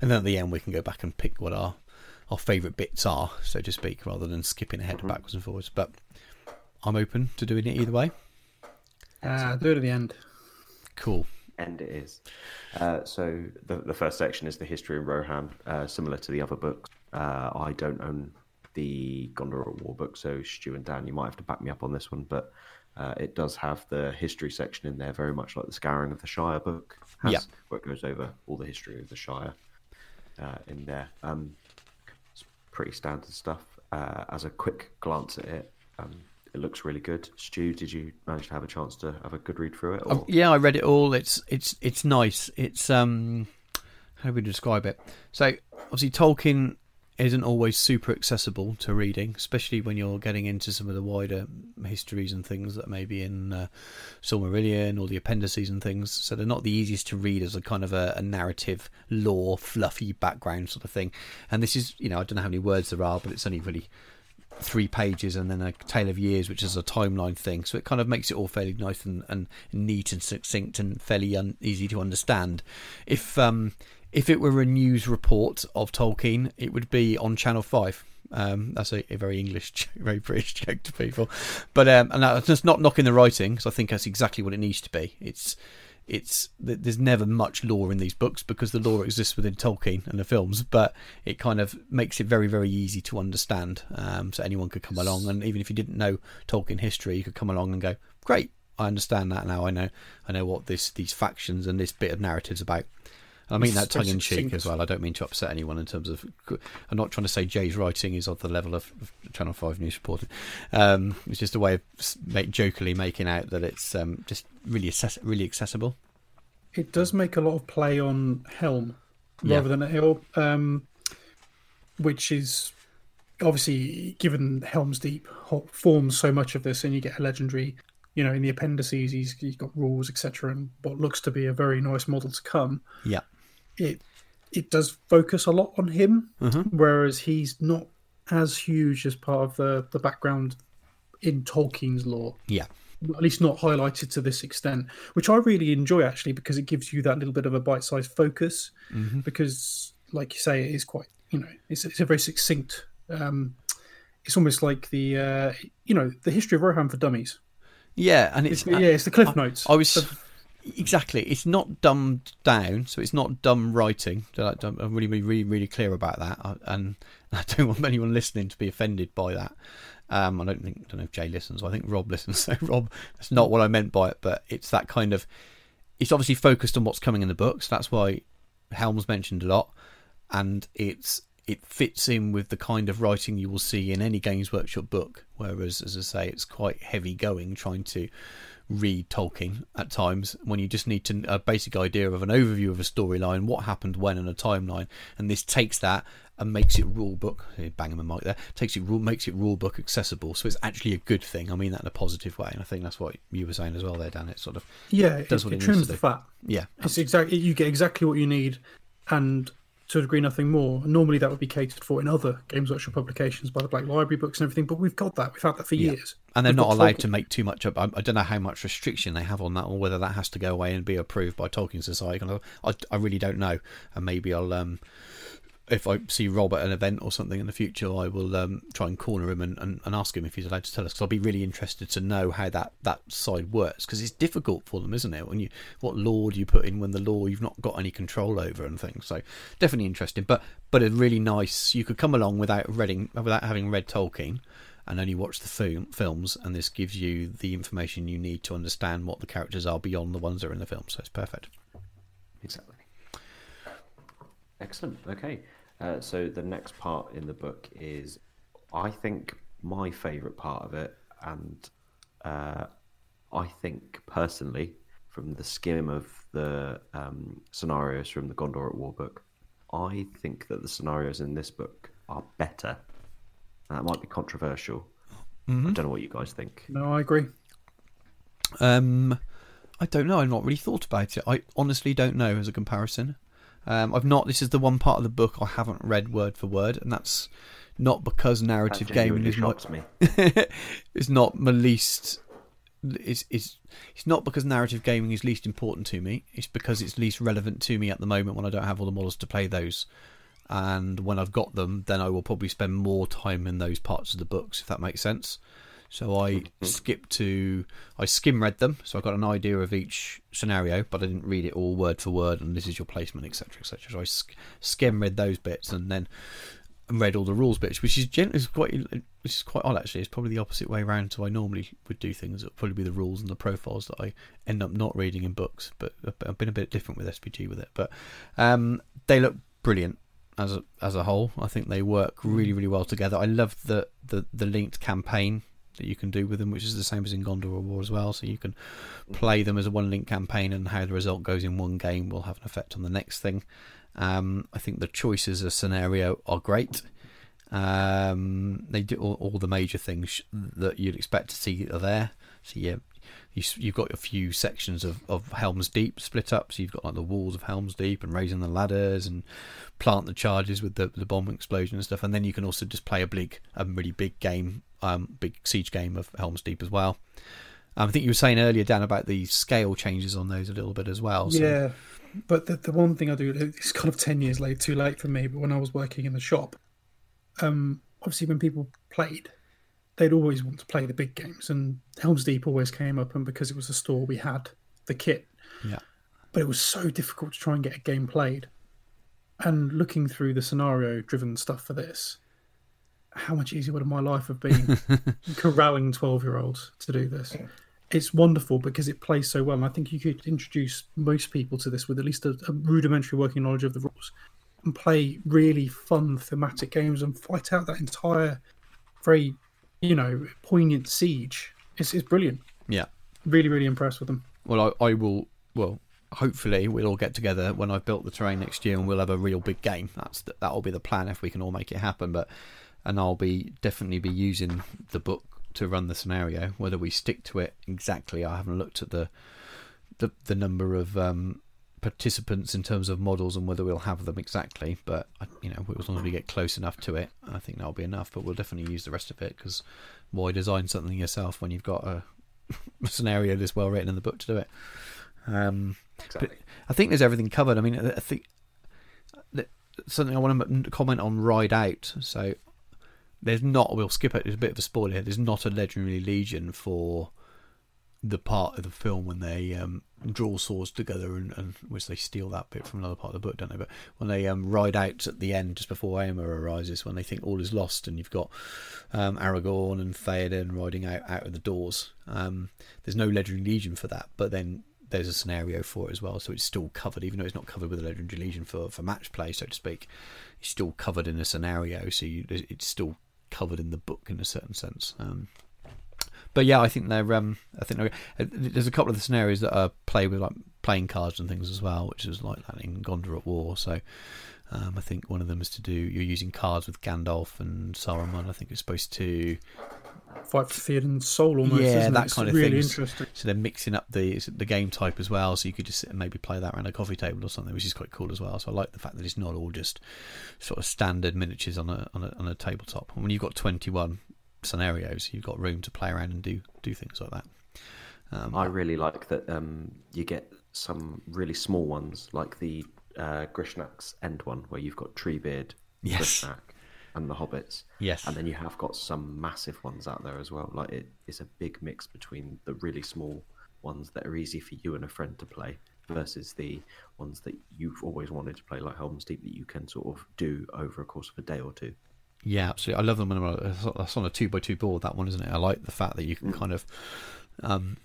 and then at the end we can go back and pick what our our favourite bits are, so to speak, rather than skipping ahead mm-hmm. backwards and forwards. But I'm open to doing it either way. Uh, do it at the end. Cool. End it is. Uh, so the the first section is the history of Rohan, uh, similar to the other books. Uh, I don't own the Gondor War book. So, Stu and Dan, you might have to back me up on this one, but uh, it does have the history section in there, very much like the Scouring of the Shire book has, yeah. where it goes over all the history of the Shire uh, in there. Um, it's pretty standard stuff. Uh, as a quick glance at it, um, it looks really good. Stu, did you manage to have a chance to have a good read through it? Oh, yeah, I read it all. It's it's it's nice. It's um, how do we describe it? So obviously Tolkien isn't always super accessible to reading, especially when you're getting into some of the wider histories and things that may be in uh, Silmarillion or the appendices and things. So they're not the easiest to read as a kind of a, a, narrative, lore, fluffy background sort of thing. And this is, you know, I don't know how many words there are, but it's only really three pages and then a tale of years which is a timeline thing so it kind of makes it all fairly nice and, and neat and succinct and fairly un- easy to understand if um if it were a news report of Tolkien, it would be on Channel Five. Um, that's a, a, very English, very British joke to people, but um, and that's just not knocking the writing because I think that's exactly what it needs to be. It's it's there's never much lore in these books because the lore exists within Tolkien and the films, but it kind of makes it very very easy to understand. Um, so anyone could come along, and even if you didn't know Tolkien history, you could come along and go, "Great, I understand that now. I know I know what this these factions and this bit of narrative's about." I mean that tongue in cheek as well. I don't mean to upset anyone in terms of. I'm not trying to say Jay's writing is of the level of, Channel Five news reporting. Um, it's just a way of make, jokingly making out that it's um, just really access- really accessible. It does make a lot of play on Helm rather yeah. than a hill, um, which is obviously given Helm's Deep forms so much of this, and you get a legendary you know, in the appendices, he's, he's got rules, etc., and what looks to be a very nice model to come. Yeah it it does focus a lot on him, mm-hmm. whereas he's not as huge as part of the the background in Tolkien's lore. Yeah. At least not highlighted to this extent, which I really enjoy actually because it gives you that little bit of a bite-sized focus. Mm-hmm. Because, like you say, it is quite you know it's it's a very succinct. Um, it's almost like the uh, you know the history of Rohan for dummies. Yeah, and it's It's, yeah, it's the cliff I- notes. I was exactly. It's not dumbed down, so it's not dumb writing. I'm really, really, really clear about that, I- and I don't want anyone listening to be offended by that. Um, I don't think I don't know if Jay listens. I think Rob listens. So Rob, that's not what I meant by it, but it's that kind of. It's obviously focused on what's coming in the books. That's why Helm's mentioned a lot, and it's it fits in with the kind of writing you will see in any Games Workshop book. Whereas, as I say, it's quite heavy going trying to read Tolkien at times when you just need to a basic idea of an overview of a storyline, what happened when, and a timeline. And this takes that and makes it rule book. Bang my mic there. Takes it rule makes it rule book accessible. So it's actually a good thing. I mean that in a positive way, and I think that's what you were saying as well there, Dan. It sort of yeah, it, what it it trims the fat. yeah, It's exactly you get exactly what you need, and to a degree nothing more. Normally that would be catered for in other Games Workshop publications by the Black Library books and everything, but we've got that. We've had that for Yeah. years. and they're We've not allowed Tolkien. to make too much up. I, I don't know how much restriction they have on that, or whether that has to go away and be approved by Tolkien Society. I, I really don't know, and maybe I'll um, if I see Rob at an event or something in the future, I will um, try and corner him and, and, and ask him if he's allowed to tell us. Because I'll be really interested to know how that, that side works. Because it's difficult for them, isn't it? When you what lore do you put in when the lore you've not got any control over and things. So definitely interesting, but but a really nice. You could come along without reading without having read Tolkien. And only watch the film, films, and this gives you the information you need to understand what the characters are beyond the ones that are in the film. So it's perfect. Exactly. Excellent. Okay. Uh, so the next part in the book is, I think, my favourite part of it, and uh, I think personally, from the skim of the um, scenarios from the Gondor at War book, I think that the scenarios in this book are better. And that might be controversial. I don't know what you guys think. No, I agree. Um, I don't know. I've not really thought about it. I honestly don't know as a comparison. Um, I've not. This is the one part of the book I haven't read word for word, and that's not because narrative gaming is my, shocks me. it's not my least. It's it's it's not because narrative gaming is least important to me. It's because it's least relevant to me at the moment when I don't have all the models to play those. And when I've got them, then I will probably spend more time in those parts of the books, if that makes sense. So I skip to I skim read them, so I got an idea of each scenario, but I didn't read it all word for word. And this is your placement, etc., etc. So I sk- skim read those bits, and then read all the rules bits, which is gen- is quite which is quite odd actually. It's probably the opposite way around to I normally would do things. It'll probably be the rules and the profiles that I end up not reading in books. But I've been a bit different with SBG with it. But um, they look brilliant as a as a whole. I think they work really really well together. I love the the the linked campaign that you can do with them, which is the same as in Gondor War as well. So you can play them as a one link campaign, and how the result goes in one game will have an effect on the next thing. Um, I think the choices of scenario are great. Um, they do all, all the major things that you'd expect to see are there. So yeah, you, you've got a few sections of, of Helm's Deep split up. So you've got like the walls of Helm's Deep and raising the ladders and plant the charges with the the bomb explosion and stuff. And then you can also just play a big, a really big game, um, big siege game of Helm's Deep as well. Um, I think you were saying earlier, Dan, about the scale changes on those a little bit as well. So, Yeah, but the, the one thing I do, it's kind of 10 years late, too late for me, but when I was working in the shop, um, obviously when people played, they'd always want to play the big games, and Helm's Deep always came up, and because it was a store, we had the kit. Yeah. But it was so difficult to try and get a game played. And looking through the scenario driven stuff for this, how much easier would my life have been corralling 12 year olds to do this? It's wonderful because it plays so well. And I think you could introduce most people to this with at least a, a rudimentary working knowledge of the rules and play really fun thematic games and fight out that entire very, you know, poignant siege. It's, it's brilliant. yeah. Really, really impressed with them. Well, I, I will. Well, hopefully we'll all get together when I've built the terrain next year, and we'll have a real big game. That's the, that'll be the plan if we can all make it happen. But and I'll be definitely be using the book to run the scenario. Whether we stick to it exactly, I haven't looked at the the, the number of um, participants in terms of models and whether we'll have them exactly. But I- you know, as long as we get close enough to it, I think that'll be enough. But we'll definitely use the rest of it because why design something yourself when you've got a scenario that's well written in the book to do it? Um, Exactly. I think there's everything covered. I mean, I I think something I want to comment on Ride Out. So there's not. We'll skip it. There's a bit of a spoiler here. There's not a legendary legion for the part of the film when they um, draw swords together and, and which they steal that bit from another part of the book, don't they? But when they um, ride out at the end, just before Éomer arises, when they think all is lost, and you've got um, Aragorn and Theoden riding out out of the doors. Um, there's no legendary legion for that, but then there's a scenario for it as well, so it's still covered, even though it's not covered with a legendary legion for for match play, so to speak. It's still covered in a scenario, so you, it's still covered in the book in a certain sense. Um, but yeah, I think they're. Um, I think they're, uh, there's a couple of the scenarios that are play with like playing cards and things as well, which is like that in Gondor at War. So um, I think one of them is to do. You're using cards with Gandalf and Saruman. I think it's supposed to. Fight for fear and soul almost. yeah, isn't it? that It's kind of really thing. interesting. So they're mixing up the the game type as well, so you could just sit and maybe play that around a coffee table or something, which is quite cool as well. So I like the fact that it's not all just sort of standard miniatures on a on a, on a tabletop. And when you've got 21 scenarios, you've got room to play around and do do things like that. Um, I really like that um, you get some really small ones, like the uh, Grishnákh's end one, where you've got Treebeard, Yes. Grishnákh, and the Hobbits. Yes. And then you have got some massive ones out there as well. Like it is a big mix between the really small ones that are easy for you and a friend to play versus the ones that you've always wanted to play, like Helm's Deep, that you can sort of do over a course of a day or two. Yeah, absolutely. I love them when I'm on- that's on a two by two board. That one, isn't it? I like the fact that you can kind of um,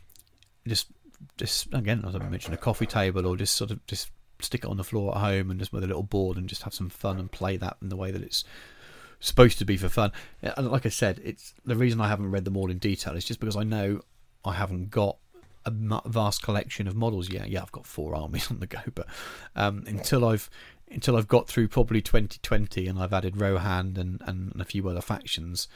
just just again, as I mentioned, a coffee table or just sort of just stick it on the floor at home and just with a little board and just have some fun and play that in the way that it's supposed to be for fun. And like I said, it's the reason I haven't read them all in detail is just because I know I haven't got a vast collection of models yet. Yeah, I've got four armies on the go, but um, until I've until I've got through probably 2020 and I've added Rohan and, and a few other factions,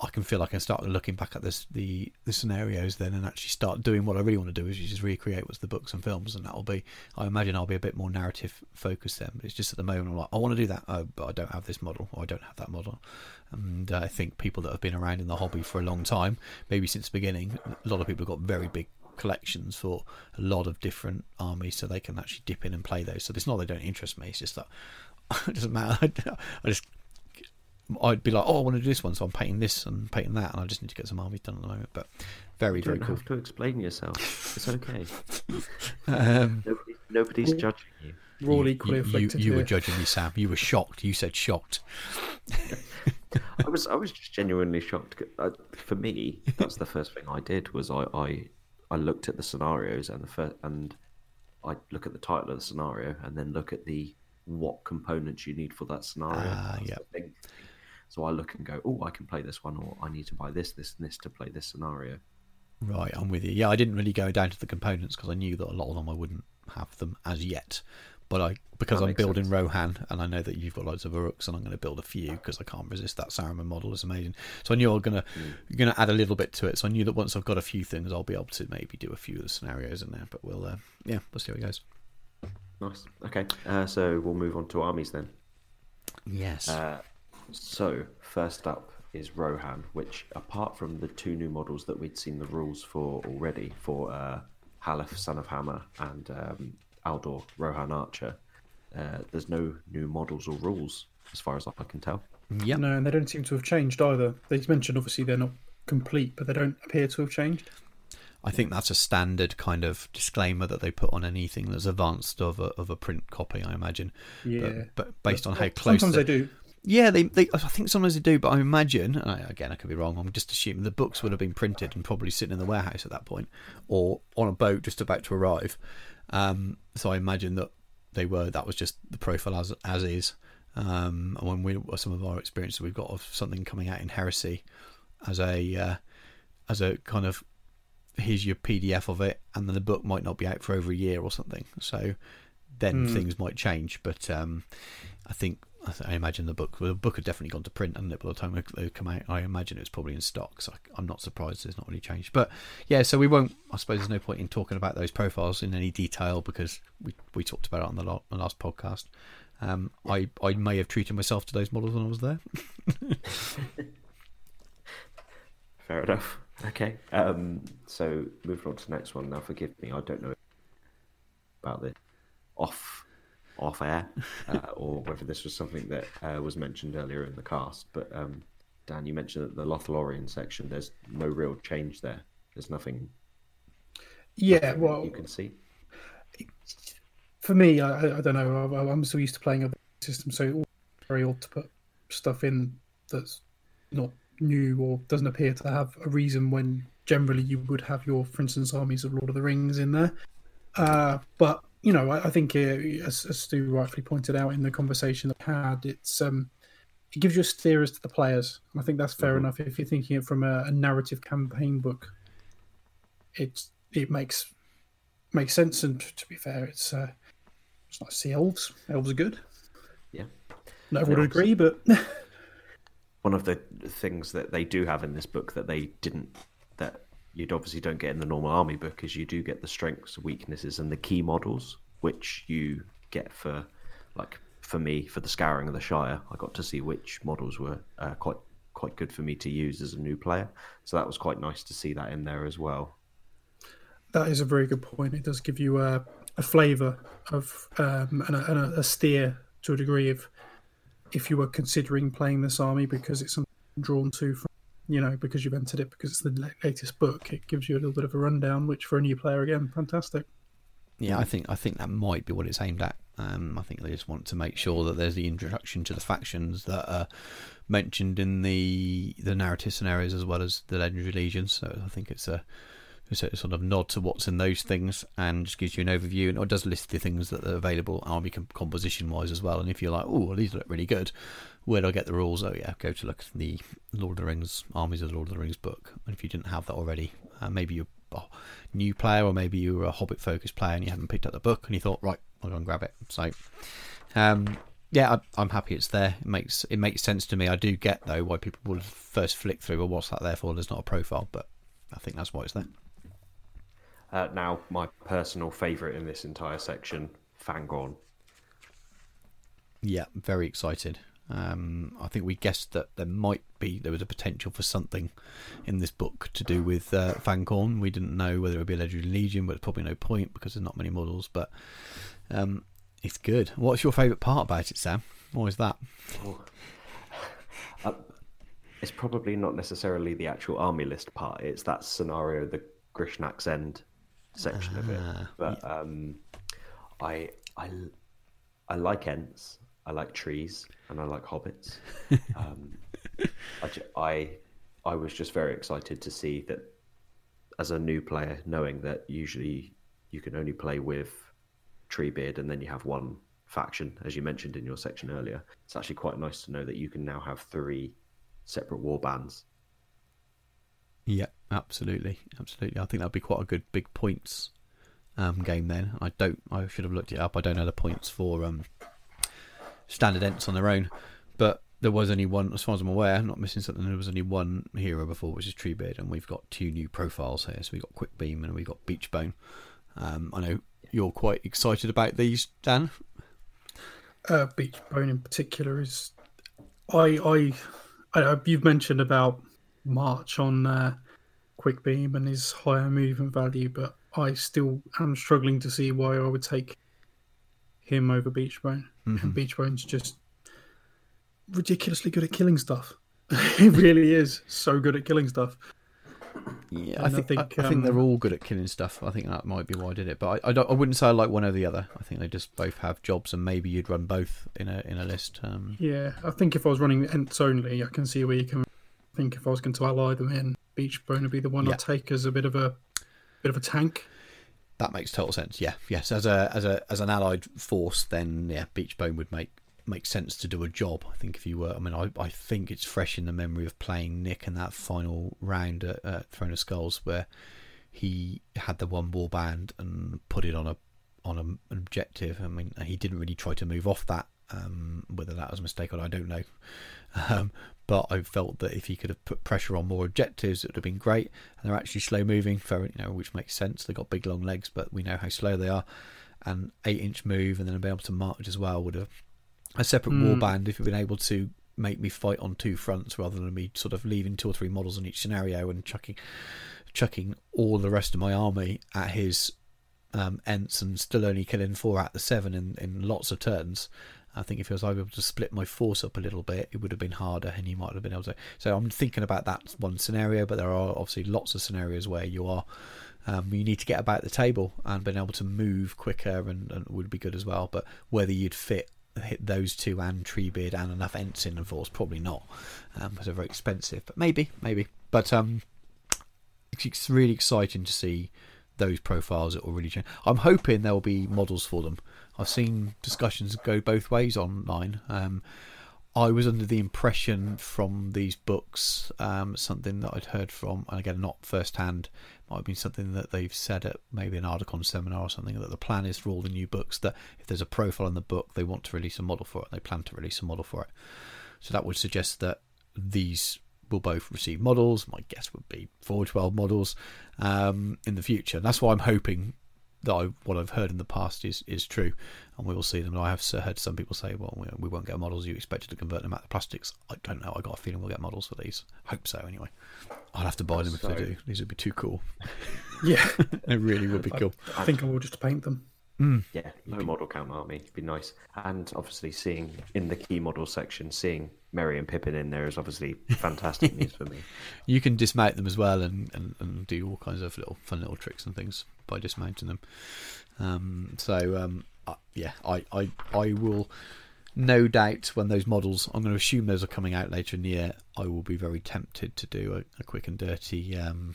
I can feel I can start looking back at this the the scenarios then and actually start doing what I really want to do, which is just recreate what's the books and films, and that'll be I imagine I'll be a bit more narrative focused then. But it's just at the moment I'm like I want to do that, oh, but I don't have this model or I don't have that model, and uh, I think people that have been around in the hobby for a long time, maybe since the beginning, a lot of people have got very big collections for a lot of different armies, so they can actually dip in and play those. So it's not they don't interest me; it's just that it doesn't matter. I just I'd be like, oh, I want to do this one, so I'm painting this and painting that, and I just need to get some armies done at the moment. But very, You very don't cool. have to explain yourself. It's okay. Um, Nobody, nobody's judging you. We're all you, equally you, you, afflicted you were judging me, Sam. You were shocked. You said shocked. I was I was just genuinely shocked. Uh, For me, that's the first thing I did was I, I I looked at the scenarios and the first, and I look at the title of the scenario and then look at the what components you need for that scenario. Ah, That's yep. the thing. So I look and go, oh, I can play this one, or I need to buy this, this, and this to play this scenario. Right, I'm with you. Yeah, I didn't really go down to the components because I knew that a lot of them I wouldn't have them as yet. But I because That I'm building sense. Rohan and I know that you've got loads of Uruks and I'm going to build a few because I can't resist that Saruman model. It's amazing. So I knew I was going to Mm. going to add a little bit to it. So I knew that once I've got a few things, I'll be able to maybe do a few of the scenarios in there. But we'll uh, yeah, we'll see how it goes. Nice. Okay, uh, so we'll move on to armies then. Yes. Uh, so first up is Rohan, which apart from the two new models that we'd seen the rules for already for uh, Haleth, Son of Háma, and um, Aldor, Rohan Archer, uh, there's no new models or rules as far as I can tell. yeah. No, and they don't seem to have changed either. They mentioned obviously they're not complete, but they don't appear to have changed. I think that's a standard kind of disclaimer that they put on anything that's advanced of a, of a print copy. I imagine. Yeah. But, but based on how close. Sometimes the- they do. Yeah, they, they. I think sometimes they do, but I imagine, and I, again, I could be wrong. I'm just assuming the books would have been printed and probably sitting in the warehouse at that point, or on a boat just about to arrive. Um, so I imagine that they were. That was just the profile as as is. Um, and when we some of our experiences we've got of something coming out in Heresy as a uh, as a kind of here's your PDF of it, and then the book might not be out for over a year or something. So then Hmm. things might change. But um, I think I, imagine the book well, the book had definitely gone to print, and by the time it, it come out, I imagine it was probably in stock. So I, am not surprised it's not really changed. But yeah, so we won't. I suppose there's no point in talking about those profiles in any detail because we we talked about it on the, the last podcast. Um, I I may have treated myself to those models when I was there. Fair enough. Okay. Um, so moving on to the next one. Now, forgive me, I don't know about this off off air uh, or whether this was something that uh, was mentioned earlier in the cast. But um, Dan, you mentioned that the Lothlorien section. There's no real change there. There's nothing. Yeah, nothing well, you can see. For me, I, I don't know. I, I'm so used to playing other systems, so it's very odd to put stuff in that's not new or doesn't appear to have a reason when generally you would have your, for instance, armies of Lord of the Rings in there. Uh, but you know, I, I think uh, as, as, Stu rightfully pointed out in the conversation that we had, it's um, it gives you a steer as to the players. And I think that's fair mm-hmm. enough if you're thinking it from a, a narrative campaign book. It's it makes makes sense, and to be fair, it's uh, it's not see elves. Elves are good. Yeah, not everyone would agree, but one of the things that they do have in this book that they didn't that you'd obviously don't get in the normal army book is you do get the strengths, weaknesses, and the key models, which you get for, like for me, for the scouring of the Shire. I got to see which models were uh, quite quite good for me to use as a new player. So that was quite nice to see that in there as well. That is a very good point. It does give you a, a flavour of um, and, a, and a, steer to a degree of if you were considering playing this army because it's drawn to from you know, because you've entered it because it's the latest book, it gives you a little bit of a rundown, which for a new player, again, fantastic. Yeah, I think I think that might be what it's aimed at. Um, I think they just want to make sure that there's the introduction to the factions that are mentioned in the the narrative scenarios as well as the legendary legions. So I think it's a it's a sort of nod to what's in those things and just gives you an overview and it does list the things that are available army composition wise as well. And if you're like, oh, these look really good, where do I get the rules? Oh yeah, go to look at the Lord of the Rings Armies of the Lord of the Rings book. And if you didn't have that already, uh, maybe you're a new player or maybe you were a Hobbit focused player and you haven't picked up the book and you thought, right, I'll go and grab it. So, um, yeah, I, am happy it's there. It makes it makes sense to me. I do get though why people would first flick through. Well, what's that there for? There's not a profile, but I think that's why it's there. Uh, now, my personal favourite in this entire section, Fangorn. Yeah, very excited. Um, I think we guessed that there might be there was a potential for something in this book to do with uh, Fangorn. We didn't know whether it would be a Legendary Legion, but probably no point because there's not many models. But um, it's good. What's your favourite part about it, Sam? What is that? Oh. Uh, it's probably not necessarily the actual army list part. It's that scenario, the Grishnákh's End section of it. Ah, but um, I I I like Ents. I like trees and I like hobbits. um, I, I, I was just very excited to see that as a new player, knowing that usually you can only play with Treebeard and then you have one faction, as you mentioned in your section earlier. It's actually quite nice to know that you can now have three separate war bands. Yeah, absolutely, absolutely. I think that'd be quite a good big points um, game. Then I don't. I should have looked it up. I don't know the points for um, standard ents on their own. But there was only one, as far as I'm aware, I'm not missing something. There was only one hero before, which is Treebeard, and we've got two new profiles here. So we've got Quickbeam and we've got Beechbone. Um, I know you're quite excited about these, Dan. Uh, Beechbone in particular is, I, I, I you've mentioned about March on uh, Quickbeam and his higher movement value, but I still am struggling to see why I would take him over Beechbone. Mm-hmm. And Beechbone's just ridiculously good at killing stuff. he really is so good at killing stuff. Yeah, I think, I think, I, I think they're um, all good at killing stuff. I think that might be why I did it, but I, I, I, wouldn't say I like one over the other. I think they just both have jobs, and maybe you'd run both in a in a list. Um, yeah, I think if I was running Ents only, I can see where you can. think if I was going to ally them in, Beechbone would be the one yeah. I'd take as a bit of a bit of a tank. That makes total sense. Yeah, yes. As a as a as an allied force, then yeah, Beechbone would make make sense to do a job. I think if you were, I mean, I, I think it's fresh in the memory of playing Nick in that final round at, at Throne of Skulls where he had the one war band and put it on a on a, an objective. I mean, he didn't really try to move off that Um, whether that was a mistake or not, I don't know. Um, but I felt that if he could have put pressure on more objectives, it would have been great. And they're actually slow moving, very, you know, which makes sense. They've got big long legs, but we know how slow they are. And eight inch move, and then be able to march as well would have a separate Mm. warband if you've been able to make me fight on two fronts rather than me sort of leaving two or three models on each scenario and chucking chucking all the rest of my army at his um, ents and still only killing four out of the seven in, in lots of turns. I think if I was able to split my force up a little bit, it would have been harder, and he might have been able to. So I'm thinking about that one scenario, but there are obviously lots of scenarios where you are um, you need to get about the table and being able to move quicker and, and would be good as well. But whether you'd fit hit those two and Treebeard and enough Ents in and force, probably not, um, because they're very expensive. But maybe, maybe. But um, it's, it's really exciting to see those profiles. It will really change. I'm hoping there will be models for them. I've seen discussions go both ways online. Um, I was under the impression from these books, um, something that I'd heard from, and again, not firsthand, might have been something that they've said at maybe an Ardacon seminar or something, that the plan is for all the new books that if there's a profile in the book, they want to release a model for it. They plan to release a model for it. So that would suggest that these will both receive models. My guess would be 412 models um, in the future. That's why I'm hoping that I, what I've heard in the past is, is true, and we will see them. And I have heard some people say, "Well, we, we won't get models. You expected to convert them out of plastics." I don't know. I got a feeling we'll get models for these. Hope so. Anyway, I'll have to buy them if So- they do. These would be too cool. Yeah, It really would be cool. I think I will just paint them. Hmm. Yeah, low model count army would be nice. And obviously, seeing in the key model section, seeing Merry and Pippin in there is obviously fantastic news for me. You can dismount them as well and, and, and do all kinds of little fun little tricks and things by dismounting them. Um, so um, uh, yeah, I, I I will no doubt when those models I'm going to assume those are coming out later in the year. I will be very tempted to do a, a quick and dirty um,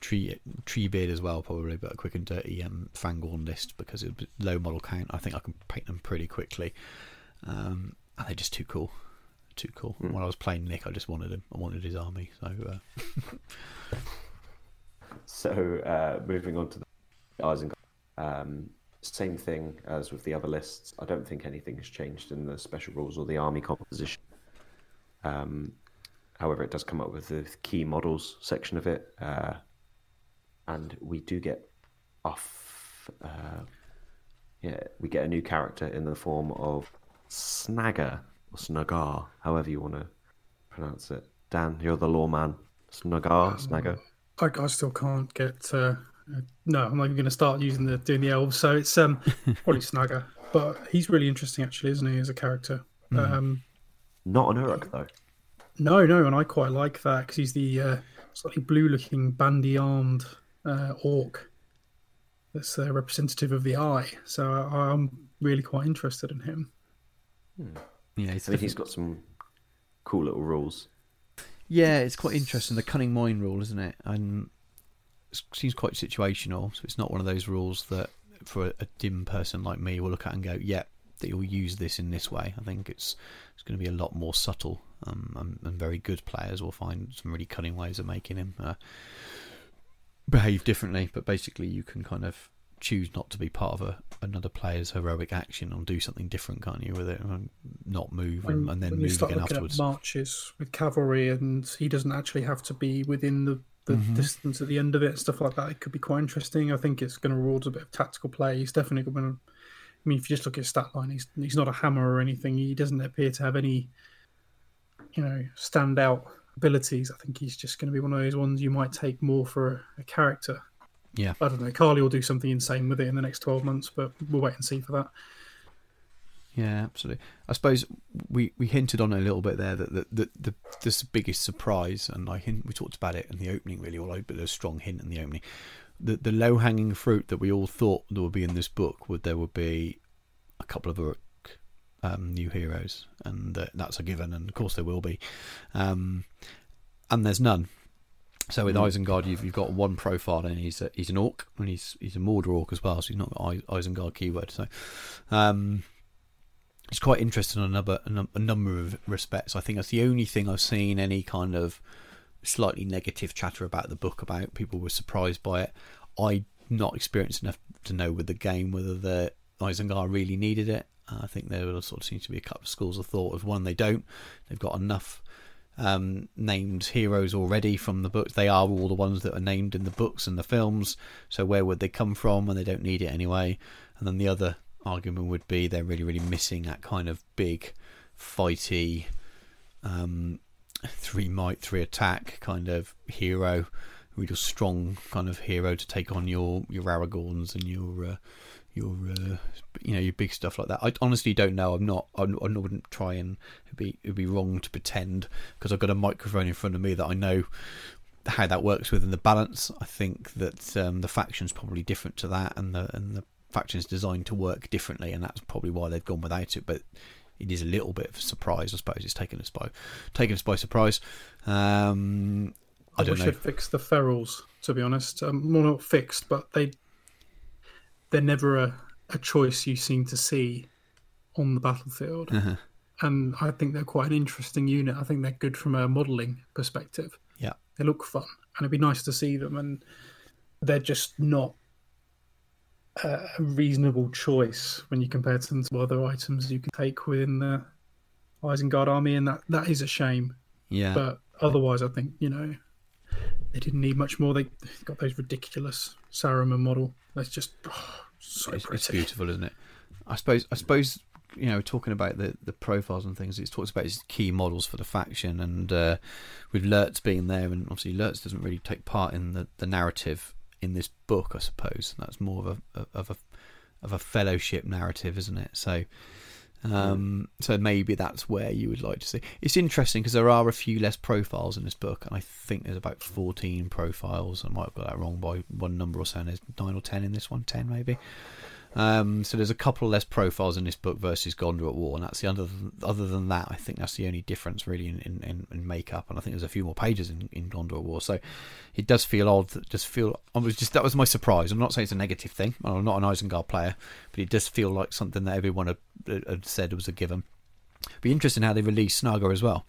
tree tree beard as well probably, but a quick and dirty um, Fangorn list because it's low model count. I think I can paint them pretty quickly, um, and they're just too cool. Too cool. When I was playing Nick, I just wanted him. I wanted his army. So uh, So, uh, moving on to the Isengard. Um, same thing as with the other lists. I don't think anything has changed in the special rules or the army composition. Um, however, it does come up with the key models section of it, uh, and we do get off. Uh, yeah, we get a new character in the form of Snagger or Snagar, however you want to pronounce it. Dan, you're the lawman. Snagar, Snagger. I, I still can't get. Uh, uh, no, I'm not even going to start using the doing the elves. So it's um probably Snagger, but he's really interesting actually, isn't he, as a character? Um, Not an Uruk though. no, no, and I quite like that because he's the uh, slightly blue-looking, bandy-armed uh, orc. That's uh, representative of the eye. So I, I'm really quite interested in him. yeah, it's I mean, he's got some cool little rules. Yeah, it's quite interesting. The cunning mind rule, isn't it? And it seems quite situational. So it's not one of those rules that for a, dim person like me will look at and go, "Yeah, that you'll use this in this way." I think it's it's going to be a lot more subtle, um, and, and very good players will find some really cunning ways of making him uh, behave differently. But basically, you can kind of choose not to be part of a, another player's heroic action or do something different, can't you? With it, and not move and, and then move start again afterwards. marches with cavalry, and he doesn't actually have to be within the, the Mm-hmm. distance at the end of it, stuff like that. It could be quite interesting. I think it's going to reward a bit of tactical play. He's definitely going to. I mean, if you just look at his stat line, he's he's not a hammer or anything. He doesn't appear to have any, you know, standout abilities. I think he's just going to be one of those ones you might take more for a, a character. Yeah. I don't know. Carly will do something insane with it in the next twelve months, but we'll wait and see for that. Yeah, absolutely. I suppose we, we hinted on it a little bit there that the the, the this biggest surprise, and I hint we talked about it in the opening really, or but a strong hint in the opening. The the low hanging fruit that we all thought there would be in this book would there would be a couple of Uruk um, new heroes, and uh, that's a given, and of course there will be. Um, and there's none. So with Isengard, you've, you've got one profile, and he's a, he's an orc, and he's he's a Mordor orc as well, so he's not got Isengard keyword. So, um, it's quite interesting on a number, a number of respects. I think that's the only thing I've seen any kind of slightly negative chatter about the book about. People were surprised by it. I'm not experienced enough to know with the game whether the Isengard really needed it. Uh, I think there sort of seems to be a couple of schools of thought. Of one, they don't. They've got enough um, named heroes already from the books. They are all the ones that are named in the books and the films. So where would they come from? And they don't need it anyway. And then the other argument would be they're really, really missing that kind of big, fighty, um, three might, three attack kind of hero, real strong kind of hero to take on your your Aragorns and your uh, your uh, you know your big stuff like that. I honestly don't know. I'm not. I, I wouldn't try and it'd be it'd be wrong to pretend because I've got a microphone in front of me that I know how that works within the balance. I think that um, the faction's probably different to that, and the and the faction's designed to work differently, and that's probably why they've gone without it. But it is a little bit of a surprise, I suppose. It's taken us by taken us by surprise. Um, I, don't wish know. they'd fix the ferals, to be honest. Um, well, not fixed, but they they're never a, a choice you seem to see on the battlefield. Uh-huh. And I think they're quite an interesting unit. I think they're good from a modelling perspective. Yeah. They look fun, and it'd be nice to see them. And they're just not a reasonable choice when you compare them to other items you can take within the Isengard army, and that, that is a shame. Yeah. But otherwise, I think you know they didn't need much more. They got those ridiculous Saruman model. That's just oh, so it's, pretty. it's beautiful, isn't it? I suppose. I suppose you know, talking about the the profiles and things. It talks about his key models for the faction, and uh, with Lurtz being there, and obviously Lurtz doesn't really take part in the, the narrative in this book. I suppose that's more of a of a of a fellowship narrative, isn't it? So. Um, so maybe that's where you would like to see. It's interesting because there are a few less profiles in this book, and I think there's about 14 profiles. I might have got that wrong by one number or so. And there's nine or ten in this one, ten maybe. Um, so there's a couple less profiles in this book versus Gondor at War, and that's the other. Other than that, I think that's the only difference really in, in, in, makeup. And I think there's a few more pages in, in Gondor at War, so it does feel odd. That just feel. I was just that was my surprise. I'm not saying it's a negative thing. I'm not an Isengard player, but it does feel like something that everyone had, had said was a given. Be interesting how they release Snaga as well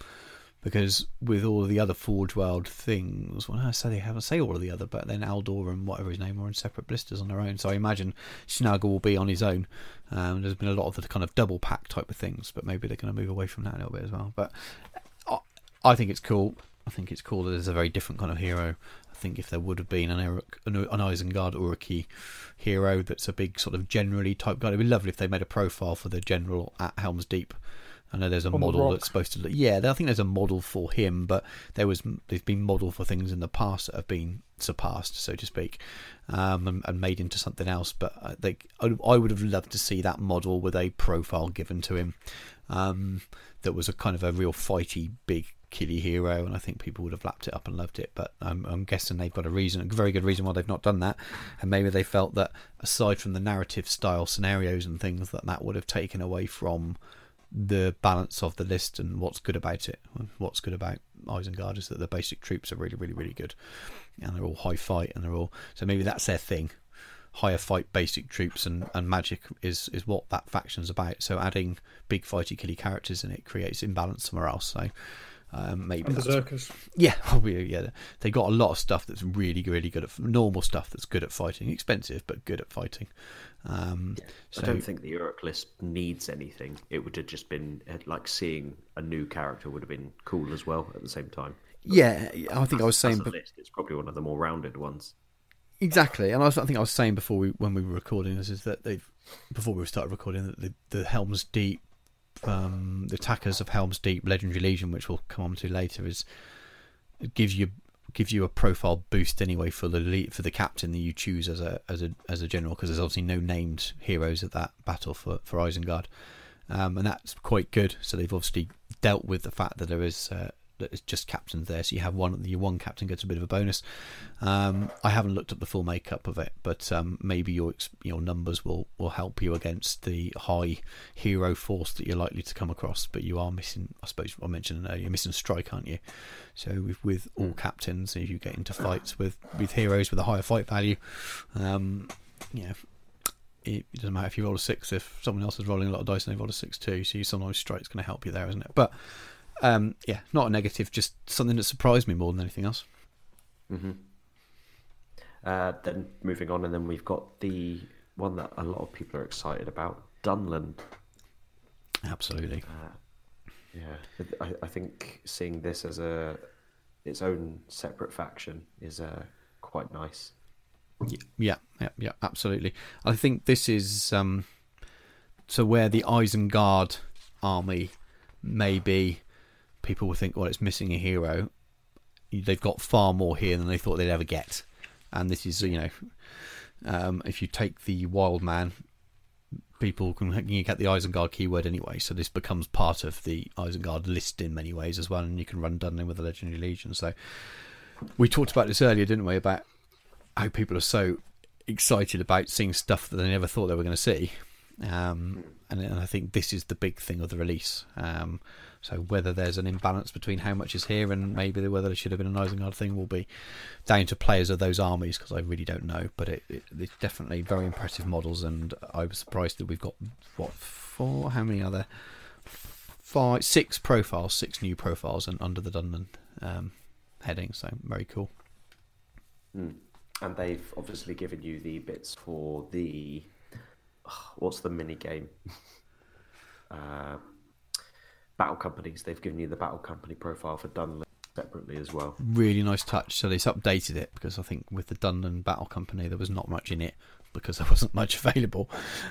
because with all of the other Forge World things, well, I say they haven't say all of the other, but then Aldor and whatever his name are in separate blisters on their own. So I imagine Snaga will be on his own. Um, there's been a lot of the kind of double pack type of things, but maybe they're going to move away from that a little bit as well. But I, I think it's cool. I think it's cool that there's a very different kind of hero. I think if there would have been an Eric, an, an Isengard Uruk-hai hero that's a big sort of generally type guy, it'd be lovely if they made a profile for the general at Helm's Deep. I know there's a the model rock. that's supposed to look. Yeah, I think there's a model for him, but there was there's been model for things in the past that have been surpassed, so to speak, um, and, and made into something else. But I think I, I would have loved to see that model with a profile given to him um, that was a kind of a real fighty, big killy hero, and I think people would have lapped it up and loved it. But I'm, I'm guessing they've got a reason, a very good reason why they've not done that, and maybe they felt that aside from the narrative style scenarios and things, that that would have taken away from the balance of the list and what's good about it. What's good about Isengard is that the basic troops are really, really, really good, and they're all high fight, and they're all so maybe that's their thing. Higher fight, basic troops, and, and magic is is what that faction's about. So adding big fighty killy characters in it creates imbalance somewhere else. So um, maybe And berserkers. yeah, yeah. They got a lot of stuff that's really, really good at normal stuff that's good at fighting, expensive but good at fighting. Um, so I don't think the Uruk list needs anything. It would have just been uh, like seeing a new character would have been cool as well at the same time. yeah, I think I was saying be- list, it's probably one of the more rounded ones. exactly, and I, was, I think I was saying before we when we were recording this is that they've before we started recording that the, the Helm's Deep, um, the attackers of Helm's Deep Legendary Legion, which we'll come on to later, is it gives you gives you a profile boost anyway for the lead, for the captain that you choose as a as a as a general because there's obviously no named heroes at that battle for for Isengard, um, and that's quite good. So they've obviously dealt with the fact that there is. Uh, that it's just captains there, so you have one. Your one captain gets a bit of a bonus. Um, I haven't looked up the full makeup of it, but um, maybe your your numbers will, will help you against the high hero force that you're likely to come across. But you are missing, I suppose I mentioned earlier, you're missing strike, aren't you? So with, with all captains, if you get into fights with, with heroes with a higher fight value, um, you know, it, it doesn't matter if you roll a six if someone else is rolling a lot of dice and they roll a six too. So you, sometimes strike's going to help you there, isn't it? But um, yeah, not a negative, just something that surprised me more than anything else. Uh, then moving on, and then we've got the one that a lot of people are excited about, Dunland. Absolutely. Yeah, I, I think seeing this as a its own separate faction is uh, quite nice. Yeah, yeah, yeah, absolutely. I think this is um, so where the Isengard army maybe people will think, well, it's missing a hero. They've got far more here than they thought they'd ever get, and this is you know, um, if you take the Wild Man, people can, can get the Isengard keyword anyway, so this becomes part of the Isengard list in many ways as well, and you can run Dunland with the Legendary Legion. So we talked about this earlier, didn't we? About how people are so excited about seeing stuff that they never thought they were going to see. Um, and, and, I think this is the big thing of the release. Um, so whether there's an imbalance between how much is here and maybe whether there should have been an Isengard thing will be down to players of those armies because I really don't know. But it, it, it's definitely very impressive models, and I was surprised that we've got what four? How many are there? five, six profiles, six new profiles, and under the Dunman um, heading. So very cool. Mm. And they've obviously given you the bits for the what's the mini game? uh, battle companies. They've given you the battle company profile for Dunland separately as well. Really nice touch. So they've updated it because I think with the Dunland Battle Company there was not much in it because there wasn't much available,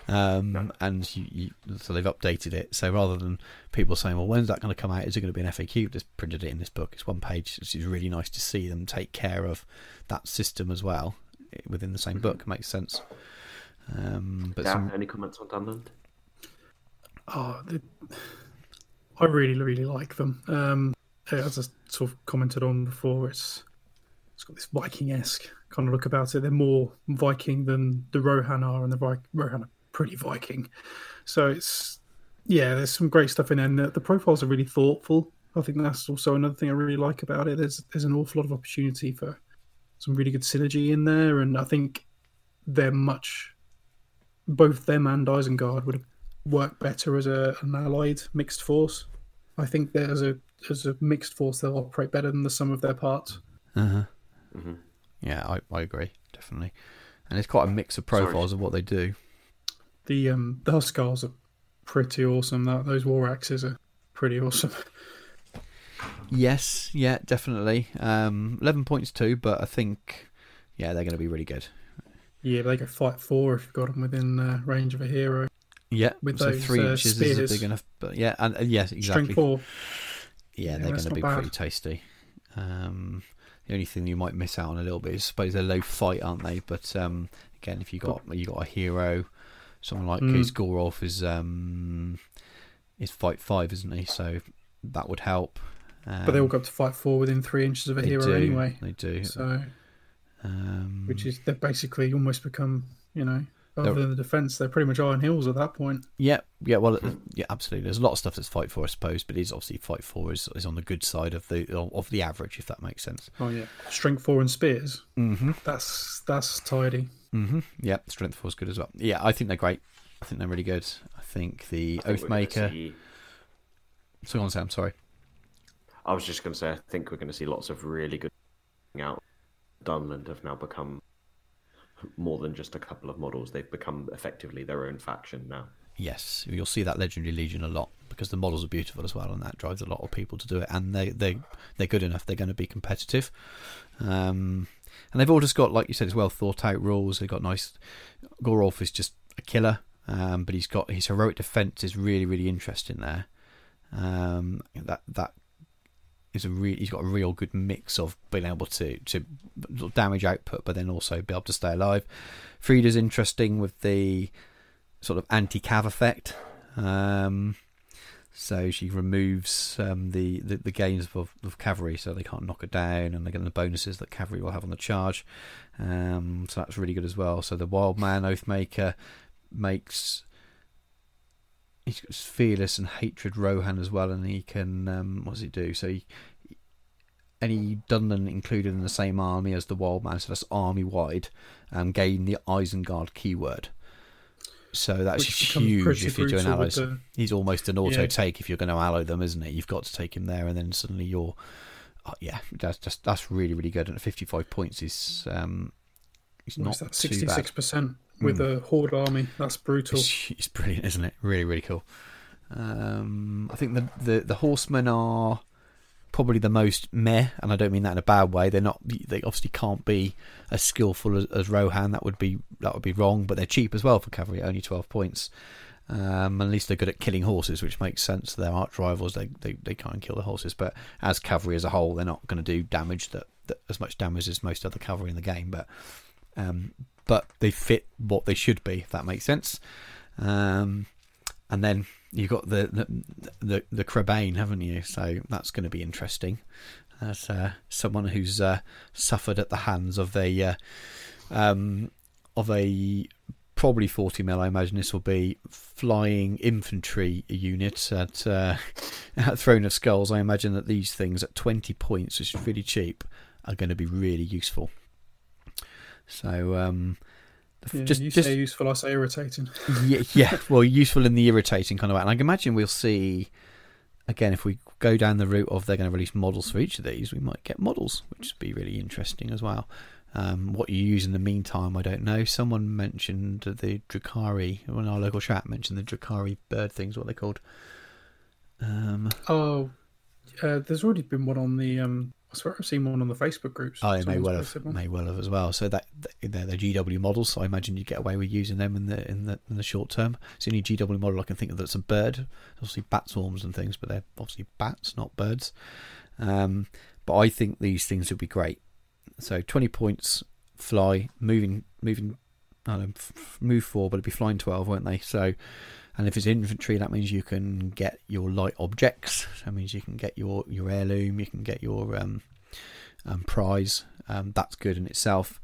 um, no. and you, you, so they've updated it. So rather than people saying, "Well, when's that going to come out? Is it going to be an FAQ?" Just printed it in this book. It's one page. It's really nice to see them take care of that system as well within the same mm-hmm. book. It makes sense. Um, but some... any comments on Dunland? Oh, I really, really like them. Um, as I sort of commented on before, it's it's got this Viking-esque kind of look about it. They're more Viking than the Rohan are, and the Vi- Rohan are pretty Viking. So it's yeah, there's some great stuff in there. And the, the profiles are really thoughtful. I think that's also another thing I really like about it. There's there's an awful lot of opportunity for some really good synergy in there, and I think they're much both them and Isengard would work better as a, an allied mixed force. I think that as a as a mixed force, they'll operate better than the sum of their parts. Uh-huh. Mm-hmm. Yeah, I, I agree definitely, and it's quite a mix of profiles Sorry. of what they do. The um the Huscarls are pretty awesome. That those war axes are pretty awesome. Yes, yeah, definitely. Um, Eleven points too, but I think yeah they're going to be really good. Yeah, they go fight four if you've got them within uh, range of a hero. Yeah, with so those, three uh, inches spears. is big enough. But yeah, and uh, yes, exactly. String four. Yeah, yeah they're going to be bad. pretty tasty. Um, the only thing you might miss out on a little bit is, I suppose they're low fight, aren't they? But um, again, if you got you got a hero, someone like mm. Gorolf is um, is fight five, isn't he? So that would help. Um, but they all go up to fight four within three inches of a hero do, anyway. They do. So, um, which is they've basically almost become you know other than the defense, they're pretty much Iron Hills at that point. Yeah, yeah, well, yeah, absolutely. There's a lot of stuff that's fight for, I suppose, but it is obviously fight for is, is on the good side of the of the average, if that makes sense. Oh yeah, strength four and spears. Mm-hmm. That's that's tidy. Mm-hmm. Yeah, strength four is good as well. Yeah, I think they're great. I think they're really good. I think the I think Oathmaker. See... So on, Sam. Sorry. I was just going to say, I think we're going to see lots of really good out. Dunland have now become more than just a couple of models. They've become effectively their own faction now. Yes, you'll see that Legendary Legion a lot because the models are beautiful as well, and that drives a lot of people to do it. And they they they're good enough; they're going to be competitive. Um, and they've all just got, like you said, as well thought out rules. They've got nice. Gorolf is just a killer, um, but he's got his heroic defense is really really interesting there. Um, that that is a re- he's got a real good mix of being able to to damage output, but then also be able to stay alive. Frida's interesting with the sort of anti-cav effect. Um, so she removes um, the, the, the gains of, of, cavalry, so they can't knock her down, and they get the bonuses that cavalry will have on the charge. Um, so that's really good as well. So the Wild Man Oathmaker makes he's got fearless and hatred Rohan as well, and he can um, what does he do? So he any Dunlan included in the same army as the Wild Man, so that's army wide, um, gain the Isengard keyword. So that's huge if you're doing allies. The... He's almost an auto yeah. take if you're going to alloy them, isn't it? You've got to take him there, and then suddenly you're, oh, yeah, that's just that's really really good. And 55 points is um, it's not 66 percent with mm. a horde army. That's brutal. It's, it's, brilliant, isn't it? Really, really cool. Um, I think the, the the horsemen are probably the most meh, and I don't mean that in a bad way. They're not. They obviously can't be as skillful as, as Rohan. That would be that would be wrong. But they're cheap as well for cavalry, only twelve points. Um, at least they're good at killing horses, which makes sense. They're arch rivals. They, they they can't kill the horses, but as cavalry as a whole, they're not going to do damage that, that as much damage as most other cavalry in the game. But um, but they fit what they should be. If that makes sense. Um, and then you've got the the the, the Crebain, haven't you? So that's going to be interesting. As uh, someone who's uh, suffered at the hands of a uh, um, of a probably 40 mil. I imagine this will be flying infantry unit at, uh, at Throne of Skulls. I imagine that these things at 20 points, which is really cheap, are going to be really useful. So um, Yeah, just you just say useful, I say irritating. yeah, yeah, well, useful in the irritating kind of way. And I can imagine we'll see again if we go down the route of they're going to release models for each of these, we might get models, which would be really interesting as well. Um, what you use in the meantime, I don't know. Someone mentioned the Drakari, when our local chat mentioned the Drakari bird things, what they're called. Um, Oh, uh, there's already been one on the. Um, I swear I've seen one on the Facebook groups. oh, they may well have, one. may well have as well. So that they're the GW models. So I imagine you'd get away with using them in the in the in the short term. It's the only GW model I can think of that's a bird. Obviously, bat swarms and things, but they're obviously bats, not birds. Um, but I think these things would be great. So twenty points, fly, moving, moving. I don't know, move four, but it'd be flying twelve, won't they? So, and if it's infantry, that means you can get your light objects. That means you can get your your heirloom, you can get your um, um prize. Um, that's good in itself.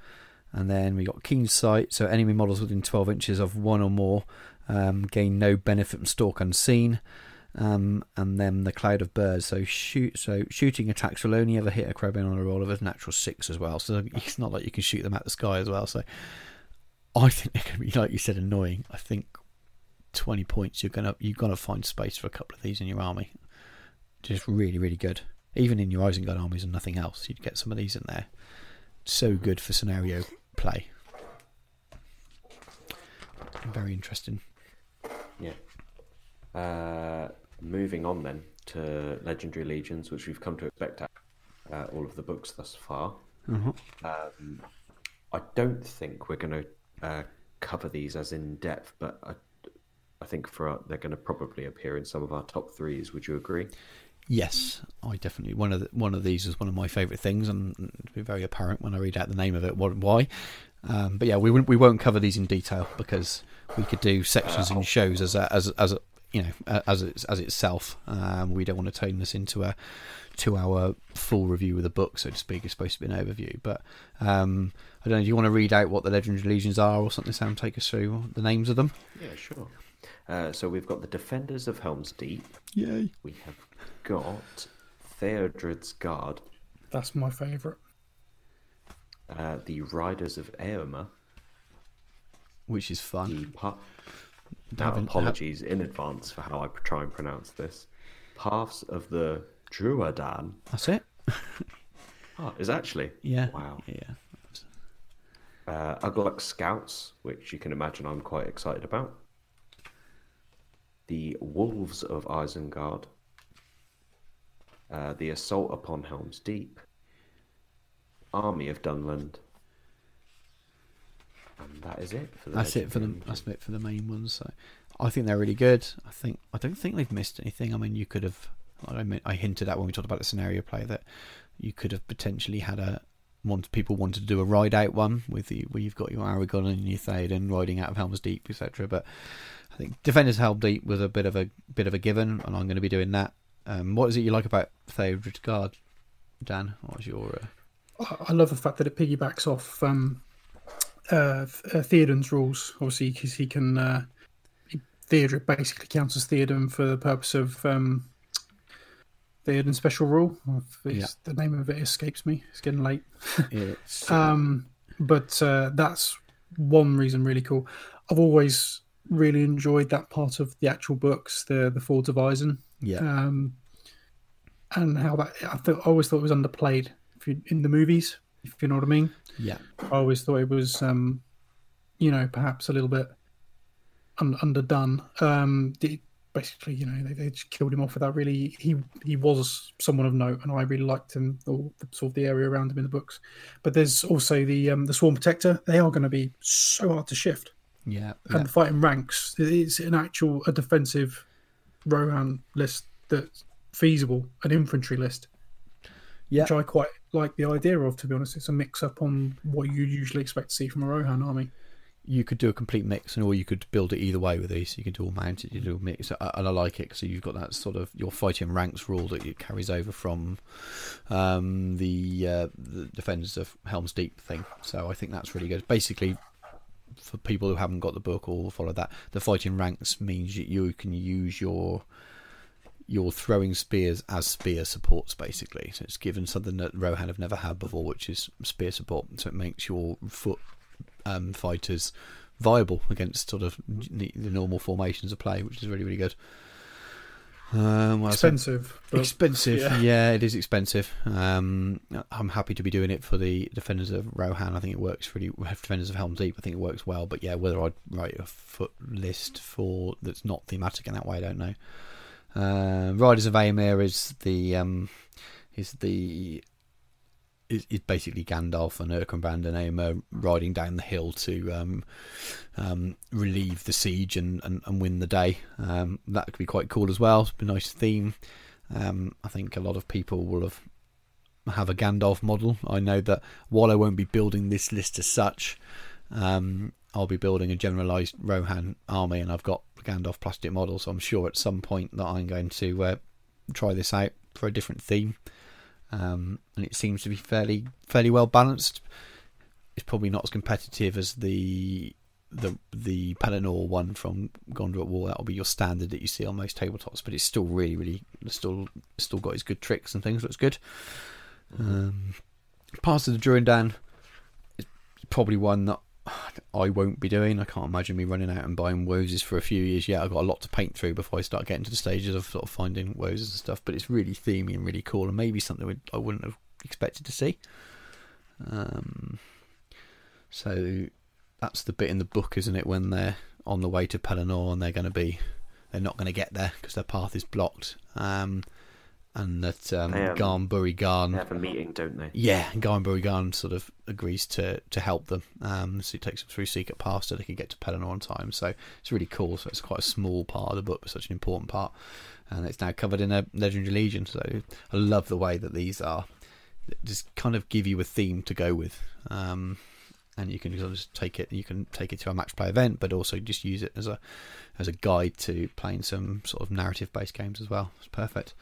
And then we got keen sight, so enemy models within twelve inches of one or more um, gain no benefit from stalk unseen. Um, and then the cloud of birds. So shoot. So shooting attacks will only ever hit a Crebain on a roll of a natural six as well. So it's not like you can shoot them at the sky as well. So I think they're going to be like you said, annoying. I think twenty points. You're gonna you're gonna find space for a couple of these in your army. Just really really good. Even in your Isengard armies and nothing else, you'd get some of these in there. So good for scenario play. Very interesting. Yeah. Uh, moving on then to Legendary Legions, which we've come to expect out uh, all of the books thus far. Uh-huh. Um, I don't think we're going to uh, cover these as in depth, but I, I think for our, they're going to probably appear in some of our top threes. Would you agree? Yes, I definitely one of the, one of these is one of my favourite things, and it'll be very apparent when I read out the name of it what why. Um, but yeah, we won't, we won't cover these in detail because we could do sections and shows as a, as as a, you know as it's, as itself. Um, we don't want to turn this into a two hour full review of the book, so to speak. It's supposed to be an overview, but um, I don't know. Do you want to read out what the legendary legions are or something? Sam, take us through the names of them. Yeah, sure. Uh, so we've got the Defenders of Helm's Deep. Yay! We have got Theodred's Guard, That's my favourite. uh, the Riders of Éomer, Which is fun. pa- now, Having- apologies in advance for how I try and pronounce this. Paths of the Druadan. That's it. Oh, is actually Yeah. Wow. Yeah. uh, Ugluk Scouts, which you can imagine I'm quite excited about. The Wolves of Isengard. Uh, the Assault upon Helm's Deep. Army of Dunland. And that is it for the That's it for the that's it for the main ones. So I think they're really good. I think I don't think they've missed anything. I mean, you could have. I mean, I hinted at when we talked about the scenario play that you could have potentially had a want people wanted to do a ride out one with the where you've got your Aragorn and your Theoden riding out of Helm's Deep, etc. But I think Defenders Helm's Deep was a bit of a bit of a given, and I'm going to be doing that. Um, what is it you like about Theodred's Guard, Dan? What's your uh, I love the fact that it piggybacks off um, uh, uh, Theoden's rules, obviously, because he can. Uh, basically counts as Theoden for the purpose of um, Theoden special rule. It's- The name of it escapes me. It's getting late. it's Um, but uh, that's one reason really cool. I've always really enjoyed that part of the actual books, the the Fords of Eisen, yeah um, and how that I, thought, I always thought it was underplayed if you, in the movies, if you know what I mean. yeah I always thought it was, um, you know, perhaps a little bit un- underdone. Um, the, basically, you know, they, they just killed him off without really. He he was someone of note, and I really liked him, or the, sort of the area around him in the books. But there's also the um, the Swarm Protector. They are going to be so hard to shift, Yeah, and yeah. fighting ranks. is an actual a defensive Rohan list that's feasible, an infantry list. Yeah. Which I quite like the idea of, to be honest. It's a mix up on what you usually expect to see from a Rohan army. You could do a complete mix, and or you could build it either way with these. You can do all mounted, you do a mix, and I like it. So you've got that sort of your fighting ranks rule that it carries over from um, the uh, the defenders of Helm's Deep thing. So I think that's really good. Basically, for people who haven't got the book or follow that, the fighting ranks means that you can use your your throwing spears as spear supports basically. So it's given something that Rohan have never had before, which is spear support. So it makes your foot um, fighters viable against sort of the, normal formations of play, which is really really good. Um, else? Expensive. but- expensive, yeah. yeah. it is expensive. Um, I'm happy to be doing it for the defenders of Rohan. I think it works really. Defenders of Helm's Deep, I think it works well. But yeah, whether I'd write a foot list for that's not thematic in that way, I don't know. Uh, Riders of Éomer is the um, is the is, is basically Gandalf and Erkenbrand and Éomer riding down the hill to um, um, relieve the siege and, and, and win the day. Um, that could be quite cool as well. It's a nice theme. Um, I think a lot of people will have have a Gandalf model. I know that while I won't be building this list as such, um, I'll be building a generalized Rohan army, and I've got Gandalf plastic model. So I'm sure at some point that I'm going to uh, try this out for a different theme. Um, and it seems to be fairly fairly well balanced. It's probably not as competitive as the the the Pelennor one from Gondor at War. That'll be your standard that you see on most tabletops, but it's still really really still still got its good tricks and things. Looks good. Um, Pass of the Durandal is probably one that I won't be doing. I can't imagine me running out and buying Woses for a few years yet. I've got a lot to paint through before I start getting to the stages of sort of finding Woses and stuff. But it's really themey and really cool, and maybe something I wouldn't have expected to see. Um, so that's the bit in the book, isn't it? When they're on the way to Pelennor and they're going to be, they're not going to get there because their path is blocked. Um, and that um, They, um, Ghân-buri-Ghân They have a meeting, don't they? yeah, Ghân-buri-Ghân sort of agrees to to help them. Um, so he takes them through Secret Pass so they can get to Pelennor on time. So it's really cool. So it's quite a small part of the book, but such an important part. And it's now covered in a Legendary Legion. So I love the way that these are. Just kind of give you a theme to go with. Um, and you can sort of just take it. You can take it to a match play event, but also just use it as a as a guide to playing some sort of narrative based games as well. It's perfect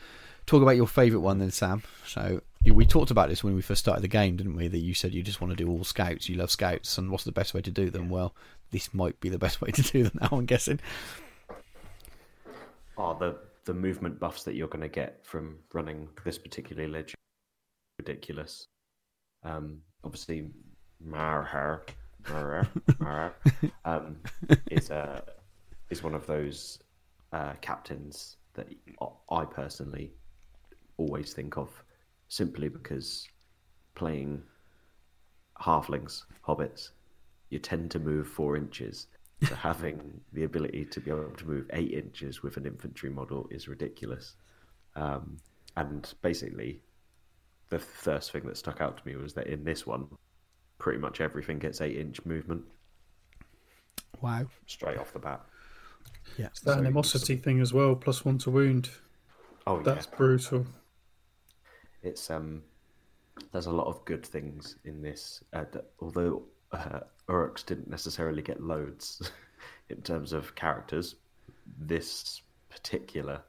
talk about your favourite one then, Sam. So we talked about this when we first started the game, didn't we? That you said you just want to do all scouts. You love scouts, and what's the best way to do them? Well, this might be the best way to do them now. I'm guessing. Oh, the the movement buffs that you're going to get from running this particular legend ridiculous. Um, obviously, Mauhúr, Mauhúr, Mauhúr, um, is uh, is one of those uh, captains that I personally always think of, simply because playing halflings, hobbits, you tend to move four inches. So having the ability to be able to move eight inches with an infantry model is ridiculous. Um, and basically, the first thing that stuck out to me was that in this one, pretty much everything gets eight inch movement Wow. straight off the bat. Yeah. It's that So- animosity thing as well, plus one to wound. Oh That's yeah, brutal. It's um, there's a lot of good things in this. Uh, that, although uh, Uruks didn't necessarily get loads in terms of characters, this particular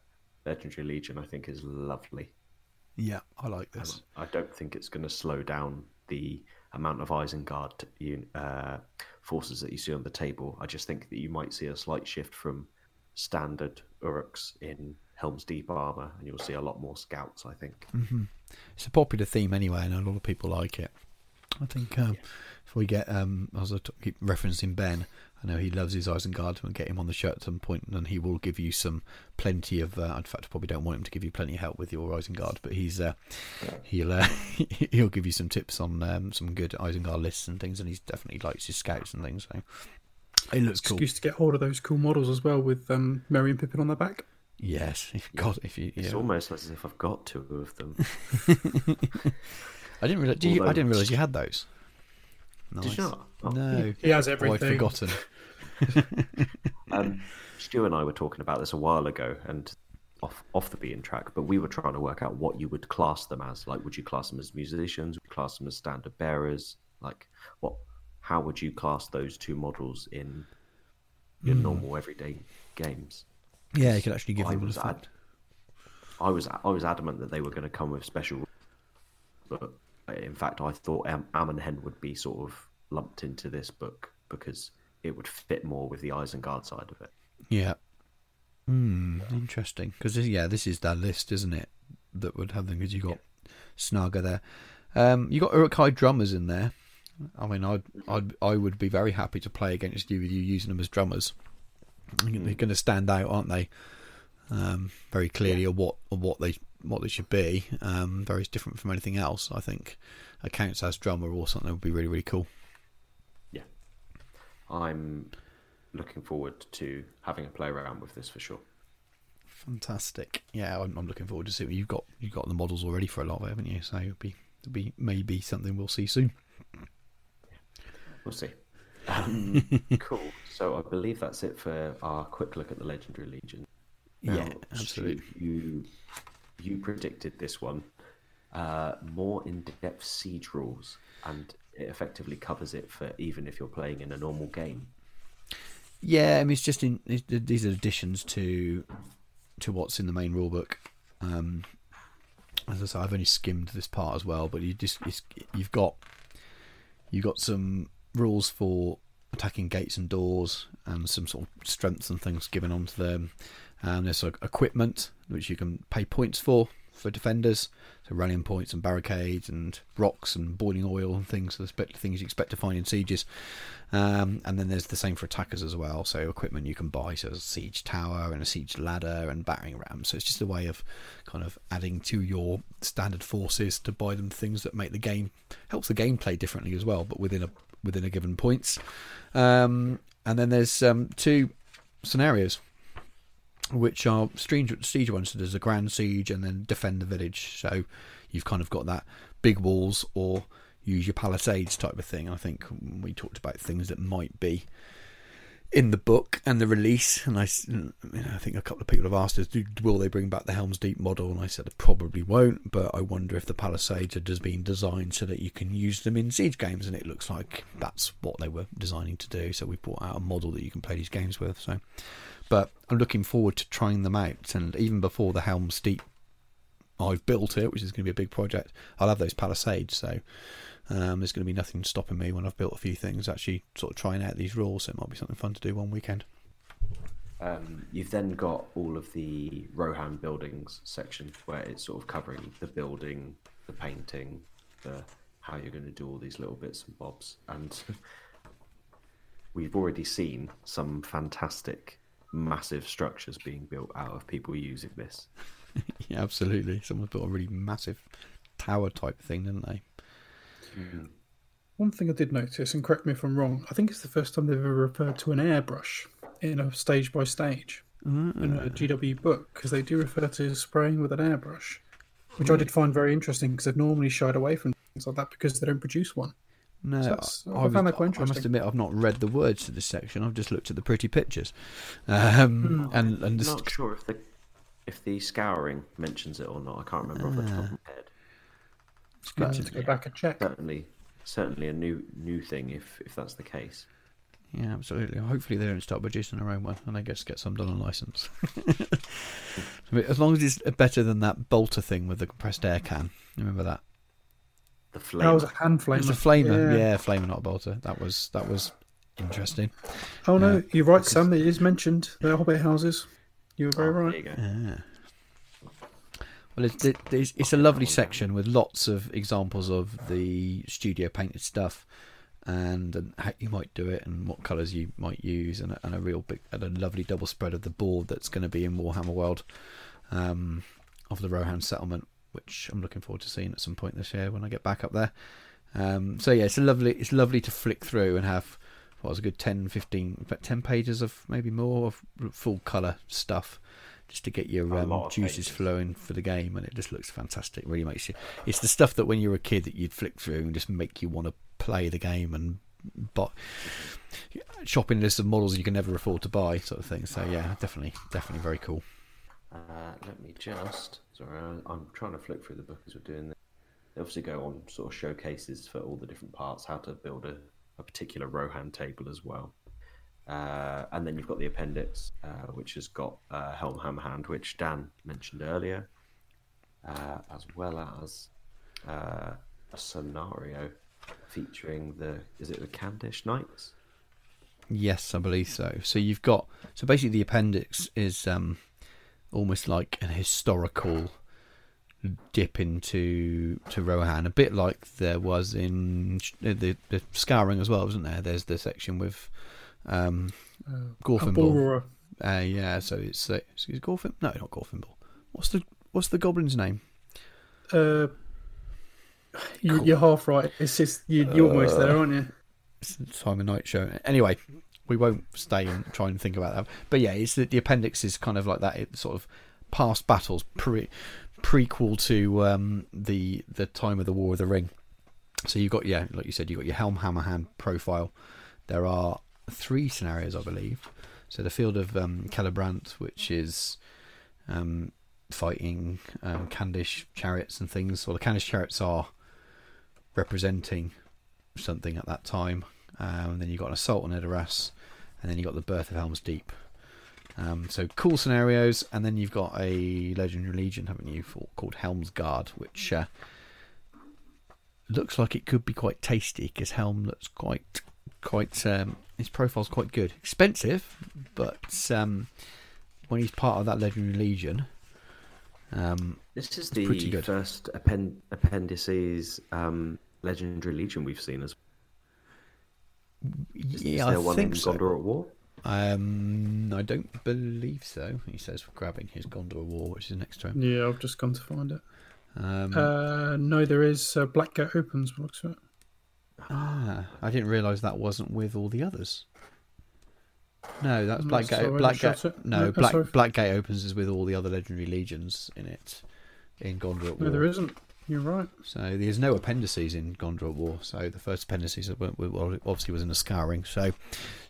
Legendary Legion I think is lovely. Yeah, I like Um, this. I don't think it's going to slow down the amount of Isengard uh, forces that you see on the table. I just think that you might see a slight shift from standard Uruks in Helm's Deep armor, and you'll see a lot more scouts. I think. It's a popular theme anyway, and a lot of people like it. I think um, if we get, um, as I keep referencing Ben, I know he loves his Isengard, and get him on the show at some point, and he will give you some plenty of. Uh, in fact, I probably don't want him to give you plenty of help with your Isengard, but he's uh, he'll uh, he'll give you some tips on um, some good Isengard lists and things, and he definitely likes his scouts and things. So it looks cool. Excuse to get hold of those cool models as well with um, Merry and Pippin on their back. Yes, if God, if you, It's yeah. almost as if I've got two of them. I didn't realize. Do you, I didn't realize you had those. Nice. Did you not? Oh. No, He has Oh, I'd everything. forgotten. Um, Stu and I were talking about this a while ago, and off off the beaten track. But we were trying to work out what you would class them as. Like, would you class them as musicians? Would you class them as standard bearers? Like, what? How would you class those two models in your normal everyday games? Yeah, you could actually give I them was ad- I was I was adamant that they were going to come with special, but in fact, I thought Am- Amon Hen would be sort of lumped into this book because it would fit more with the Isengard side of it. Yeah. Hmm. Interesting. Because yeah, this is that list, isn't it? That would have them because you got Snaga there. Um, you got Uruk-hai drummers in there. I mean, I'd, I'd, I would be very happy to play against you with you using them as drummers. They're going to stand out, aren't they? Um, very clearly, of what of what they what they should be. Um, very different from anything else. I think accounts as drummer or something would be really really cool. Yeah, I'm looking forward to having a play around with this for sure. Fantastic. Yeah, I'm, I'm looking forward to seeing. You've got you've got the models already for a lot of it, haven't you? So it'll be it'll be maybe something we'll see soon. We'll see. Um, cool. So I believe that's it for our quick look at the Legendary Legion. Yeah, absolutely. You you predicted this one. Uh, more in-depth siege rules, and it effectively covers it for even if you're playing in a normal game. Yeah, I mean it's just in it's- these are additions to to what's in the main rulebook. Um, as I say, I've only skimmed this part as well, but you just it's, you've got you've got some rules for attacking gates and doors, and some sort of strengths and things given onto them. And there's equipment which you can pay points for for defenders, so rallying points and barricades and rocks and boiling oil and things, so the things you expect to find in sieges. Um, and then there's the same for attackers as well. So equipment you can buy, so a siege tower and a siege ladder and battering ram. So it's just a way of kind of adding to your standard forces to buy them things that make the game helps the game play differently as well, but within a within a given points. Um, and then there's um, two scenarios which are siege, ones. So there's a grand siege and then defend the village. So you've kind of got that big walls or use your palisades type of thing. I think we talked about things that might be in the book and the release, and I, you know, I think a couple of people have asked us, will they bring back the Helm's Deep model? And I said, probably won't, but I wonder if the Palisades are just being designed so that you can use them in siege games, and it looks like that's what they were designing to do. So we brought out a model that you can play these games with. So, but I'm looking forward to trying them out, and even before the Helm's Deep, I've built it, which is going to be a big project. I'll have those Palisades, so um, there's going to be nothing stopping me when I've built a few things actually sort of trying out these rules. So it might be something fun to do one weekend. Um, you've then got all of the Rohan buildings section where it's sort of covering the building, the painting, the how you're going to do all these little bits and bobs. And we've already seen some fantastic, massive structures being built out of people using this. yeah, absolutely. Someone built a really massive tower type thing, didn't they? One thing I did notice, and correct me if I'm wrong, I think it's the first time they've ever referred to an airbrush in a stage by stage in a ah. GW book, because they do refer to spraying with an airbrush, which I hmm. did find very interesting because they've normally shied away from things like that because they don't produce one. No, So I I, found was- that quite I must admit I've not read the words to this section. I've just looked at the pretty pictures, um, hmm. and and I'm just, not sure if the if the scouring mentions it or not. I can't remember off the top ah. of my head. It's good to- go back and check. Certainly, certainly a new new thing if if that's the case. yeah, absolutely. Hopefully they don't start producing their own one, and they just get some done on license. As long as it's better than that bolter thing with the compressed air can. Remember that? The That was a hand flamer. It was a flamer, yeah. flamer, not a bolter. That was that was interesting. Oh no, Yeah. you're right, Sam. It is mentioned. The Hobbit houses. You were very Oh, right. There you go. Yeah. Well, it's, it's it's a lovely section with lots of examples of the studio painted stuff, and, and how you might do it, and what colours you might use, and a, and a real big and a lovely double spread of the board that's going to be in Warhammer World, um, of the Rohan settlement, which I'm looking forward to seeing at some point this year when I get back up there. Um, so yeah, it's lovely it's lovely to flick through and have what was a good 10, 15, about 10 pages of maybe more of full colour stuff just to get your um, juices pages. flowing for the game, and it just looks fantastic. Really makes you. It's the stuff that when you're a kid that you'd flick through and just make you want to play the game and but shopping list of models you can never afford to buy, sort of thing. So yeah, definitely, definitely very cool. Uh, let me just. Sorry, I- I'm trying to flick through the book as we're doing this. They obviously go on sort of showcases for all the different parts, how to build a, a particular Rohan table as well. Uh, and then you've got the appendix, uh, which has got uh, Helm Hammer Hand, which Dan mentioned earlier, uh, as well as uh, a scenario featuring the is it the Khandish Knights? Yes, I believe so. So you've got so basically the appendix is um, almost like an historical dip into to Rohan, a bit like there was in the the Scouring as well, wasn't there? There's the section with um, Gorfinball. Aurora. Uh, yeah, so it's uh, is it Gorfin? No, not Gorfinball. What's the what's the goblin's name? Uh, you, You're half right. It's just you, you're almost there, aren't you? It's time of night show. Anyway, we won't stay and try and think about that. But yeah, it's the, the appendix is kind of like that. It sort of past battles pre prequel to um, the the time of the War of the Ring. So you've got yeah, like you said, you've got your Helm Hammer Hand profile. There are three scenarios, I believe. So the field of um, Celebrant, which is um, fighting um, Khandish chariots and things. Well, the Khandish chariots are representing something at that time. Um, and then you've got an assault on Edoras, and then you've got the birth of Helm's Deep. Um, so cool scenarios, and then you've got a legendary legion, haven't you, for, called Helm's Guard, which uh, looks like it could be quite tasty because Helm looks quite, quite. Um, his profile's quite good, expensive, but um, when he's part of that legendary legion, um, This is pretty the good. first append- appendices um, Legendary Legion we've seen as Is, yeah, is I one think in so. Gondor at War? Um, I don't believe so. He says, grabbing his Gondor at War, which is next to him. Yeah, I've just gone to find it. Um, Uh, no, there is uh, Blackgate opens. by the Looks of it. Ah, I didn't realise that wasn't with all the others. No, that's I'm not Blackgate. sorry, Blackgate. No, No, Black. Blackgate opens is with all the other legendary legions in it in Gondor at War. No, there isn't. You're right. So there's no appendices in Gondor at War. So the first appendices were- were- well, obviously was in a scouring. So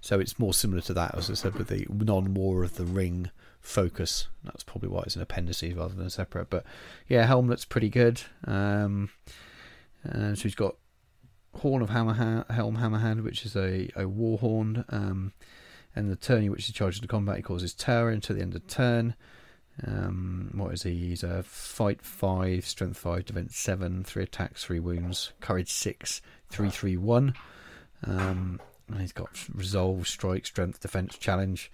so it's more similar to that, as I said, with the non-War of the Ring focus. That's probably why it's an appendices rather than a separate. But yeah, Helm looks pretty good. Um, uh, so he's got Horn of Hammerhand, Helm Hammerhand, which is a, a war horn. Um, and the tourney which is charged to combat, he causes terror until the end of turn. Um, what is he? He's a fight five, strength five, defense seven, three attacks, three wounds, courage six, three three one. Um, and he's got resolve, strike, strength, defense, challenge.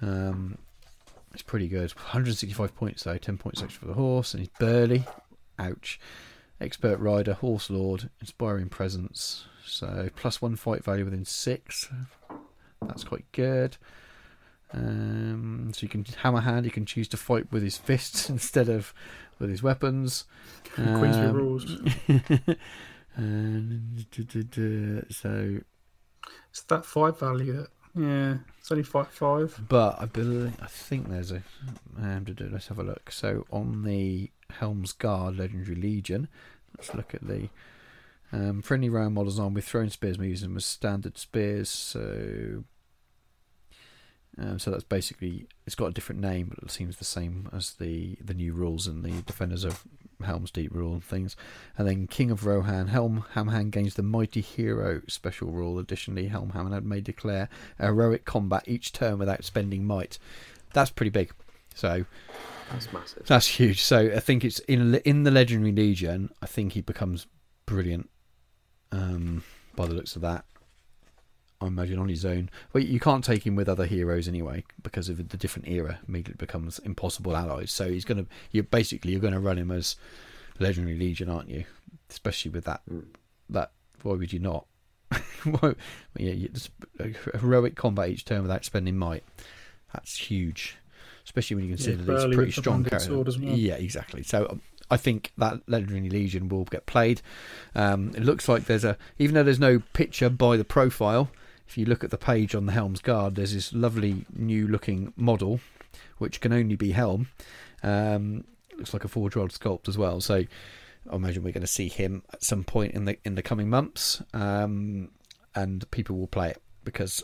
Um, it's pretty good. 165 points though, 10 points extra for the horse, and he's burly. Ouch. Expert rider, horse lord, inspiring presence. So plus one fight value within six. That's quite good. Um, so you can hammer hand. You can choose to fight with his fists instead of with his weapons. Queensberry Um, rules. and duh, so, It's that five value that. Yeah, it's only five five. but I believe I think there's a. Um, let's have a look. So on the Helm's Guard Legendary Legion, let's look at the um, friendly round models on with thrown spears. We use them as standard spears. So Um, so that's basically it's got a different name, but it seems the same as the the new rules and the Defenders of Helm's Deep rule and things. And then King of Rohan, Helm Hamhan gains the Mighty Hero special rule. Additionally, Helm Hamhan may declare heroic combat each turn without spending might. That's pretty big. So That's massive. that's huge. So I think it's in in the Legendary Legion. I think he becomes brilliant. Um, by the looks of that, I imagine on his own. Well, you can't take him with other heroes anyway because of the different era. Immediately becomes impossible allies. So he's gonna. You're basically you're gonna run him as Legendary Legion, aren't you? Especially with that. That why would you not? Why- yeah, you just, heroic combat each turn without spending might. That's huge, especially when you consider that he's a pretty strong Bandit character. sword as well. Yeah, exactly. So um, I think that Legendary Legion will get played. Um, it looks like there's a, even though there's no picture by the profile, if you look at the page on the Helm's Guard, there's this lovely new looking model which can only be Helm. Um, looks like a four-year-old sculpt as well. So I imagine we're going to see him at some point in the in the coming months, um, and people will play it because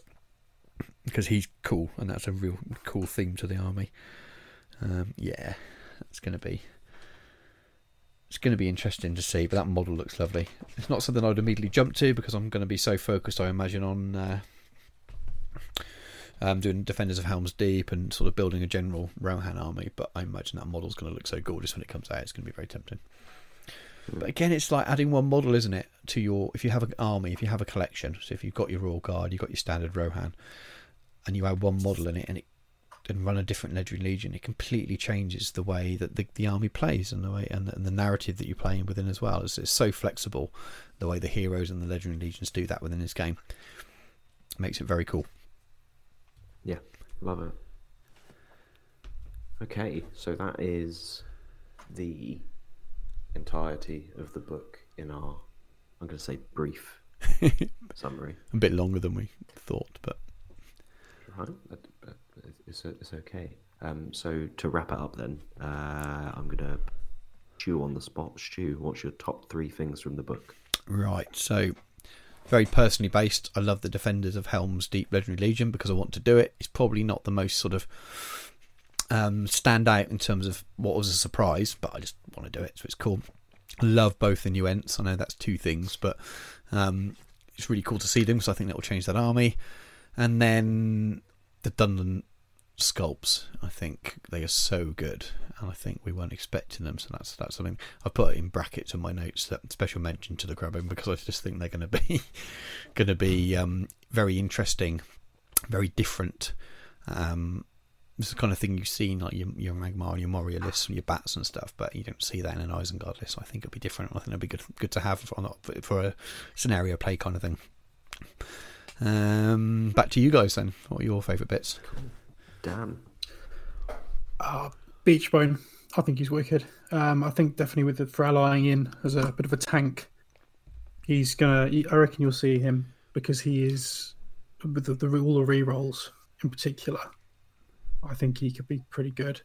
because he's cool, and that's a real cool theme to the army. Um, yeah, that's going to be it's going to be interesting to see. But that model looks lovely. It's not something I'd immediately jump to because I'm going to be so focused, I imagine, on uh, um, doing Defenders of Helm's Deep and sort of building a general Rohan army. But I imagine that model's going to look so gorgeous when it comes out. It's going to be very tempting. But again, it's like adding one model, isn't it, to your if you have an army, if you have a collection. So if you've got your Royal Guard, you've got your standard Rohan, and you add one model in it, and it and run a different Legendary Legion, it completely changes the way that the, the army plays and the way and the, and the narrative that you're playing within as well. It's, it's so flexible the way the heroes and the Legendary Legions do that within this game. makes it very cool. Yeah, love it. Okay, so that is the entirety of the book in our, I'm going to say, brief summary. A bit longer than we thought, but Right, it's, it's okay. Um, so to wrap it up, then uh, I'm to chew on the spot. Stu, what's your top three things from the book? Right, so very personally based. I love the Defenders of Helm's Deep Legendary Legion because I want to do it. It's probably not the most sort of um, stand out in terms of what was a surprise, but I just want to do it, so it's cool. Love both the new Ents. I know that's two things, but um, it's really cool to see them because I think that will change that army. And then the Dunland sculpts, I think they are so good, and I think we weren't expecting them. So that's that's something I put in brackets in my notes that special mention to the Crebain because I just think they're going to be going to be um, very interesting, very different. Um, this is the kind of thing you've seen like your your Magmar, your Moria lists, and your bats and stuff, but you don't see that in an Isengard list. So I think it'll be different. I think it'll be good good to have for, for a scenario play kind of thing. Um, back to you guys then. What are your favourite bits? Dan. Uh, Beechbone, I think he's wicked. Um, I think definitely with the allying in as a bit of a tank, he's gonna. I reckon you'll see him because he is with the, the all the re rolls in particular. I think he could be pretty good.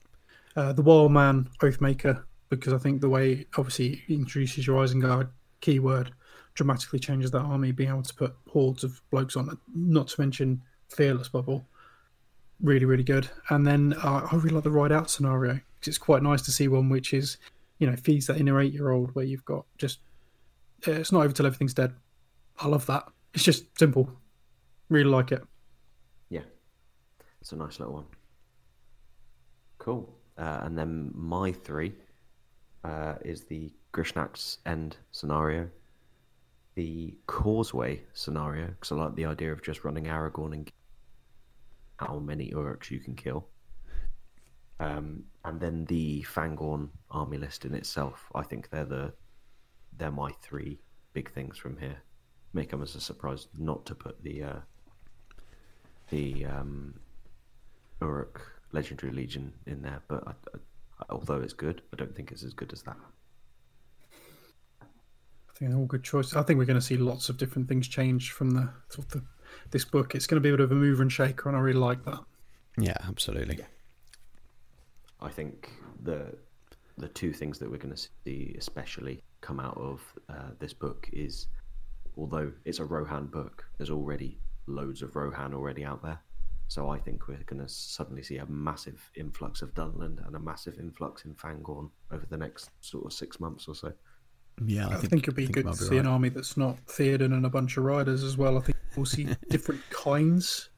Uh, the Wild Man Oathmaker because I think the way obviously introduces your Isengard keyword dramatically changes that army. Being able to put hordes of blokes on not to mention Fearless Bubble really really good. And then uh, i really like the ride out scenario. Because it's quite nice to see one which is you know feeds that inner eight year old where you've got just uh, it's not over till everything's dead. I love that. It's just simple. Really like it. Yeah, it's a nice little one. Cool. Uh, and then my three uh, is the Grishnákh's end scenario, the Causeway scenario, because I like the idea of just running Aragorn and how many Uruks you can kill. Um, and then the Fangorn army list in itself. I think they're the they're my three big things from here. May come as a surprise not to put the uh, the um, Uruk Legendary Legion in there, but I, I, although it's good, I don't think it's as good as that. i think they're all good choices i think we're going to see lots of different things change from the sort of the, this book it's going to be a bit of a mover and shaker and i really like that Yeah, absolutely. Yeah. I think the the two things that we're going to see especially come out of uh, this book is although it's a Rohan book, there's already loads of Rohan already out there. So I think we're going to suddenly see a massive influx of Dunland and a massive influx in Fangorn over the next sort of six months or so. Yeah, I, think, it'd be think good to be see an army that's not Theoden and a bunch of riders as well. I think we'll see different kinds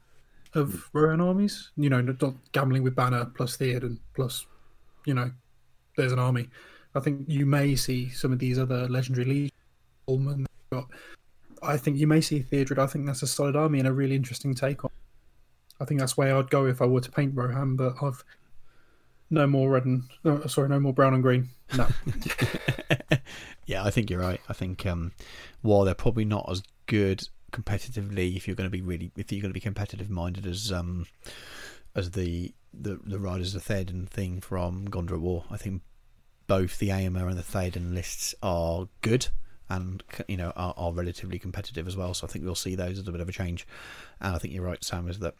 of hmm. Rohan armies. You know, not Gamling with Banner plus Theoden plus, you know, there's an army. I think you may see some of these other legendary legions. Ullman, got. I think you may see Theodred. I think that's a solid army and a really interesting take on. I think that's where I'd go if I were to paint Rohan, but I've no more red and no, sorry, no more brown and green. No, yeah, I think you're right. I think um, while they're probably not as good competitively, if you're going to be really, if you're going to be competitive minded as um, as the the the Riders of Theoden thing from Gondor War, I think both the Éomer and the Theoden lists are good and you know are, are relatively competitive as well. So I think we'll see those as a bit of a change. And I think you're right, Sam, is that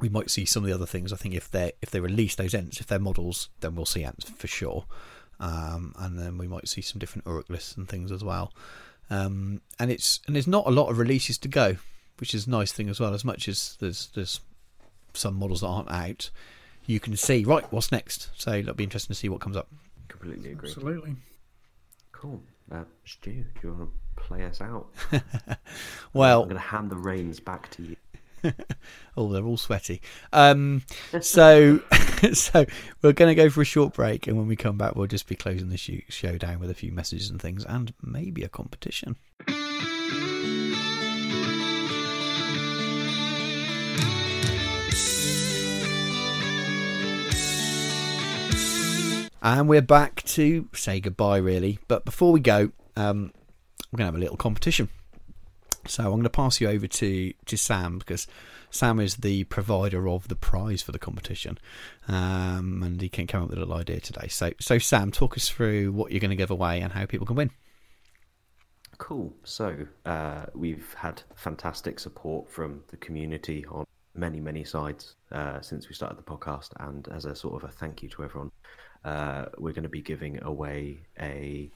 we might see some of the other things. I think if they if they release those Ents, if they're models, then we'll see Ents for sure. Um, and then we might see some different Uruk lists and things as well. Um, and it's and there's not a lot of releases to go, which is a nice thing as well. As much as there's there's some models that aren't out, you can see right what's next. So it'll be interesting to see what comes up. Completely agree. Absolutely. Cool. Uh, Stu, do you want to play us out? Well, I'm going to hand the reins back to you. oh, they're all sweaty. Um, so, so we're going to go for a short break, and when we come back, we'll just be closing the show, down with a few messages and things, and maybe a competition. And we're back to say goodbye, really. But before we go, um, we're going to have a little competition. So I'm going to pass you over to, to Sam because Sam is the provider of the prize for the competition, um, and he can come up with a little idea today. So, so Sam, talk us through what you're going to give away and how people can win. Cool. So uh, we've had fantastic support from the community on many, many sides uh, since we started the podcast, and as a sort of a thank you to everyone, uh, we're going to be giving away a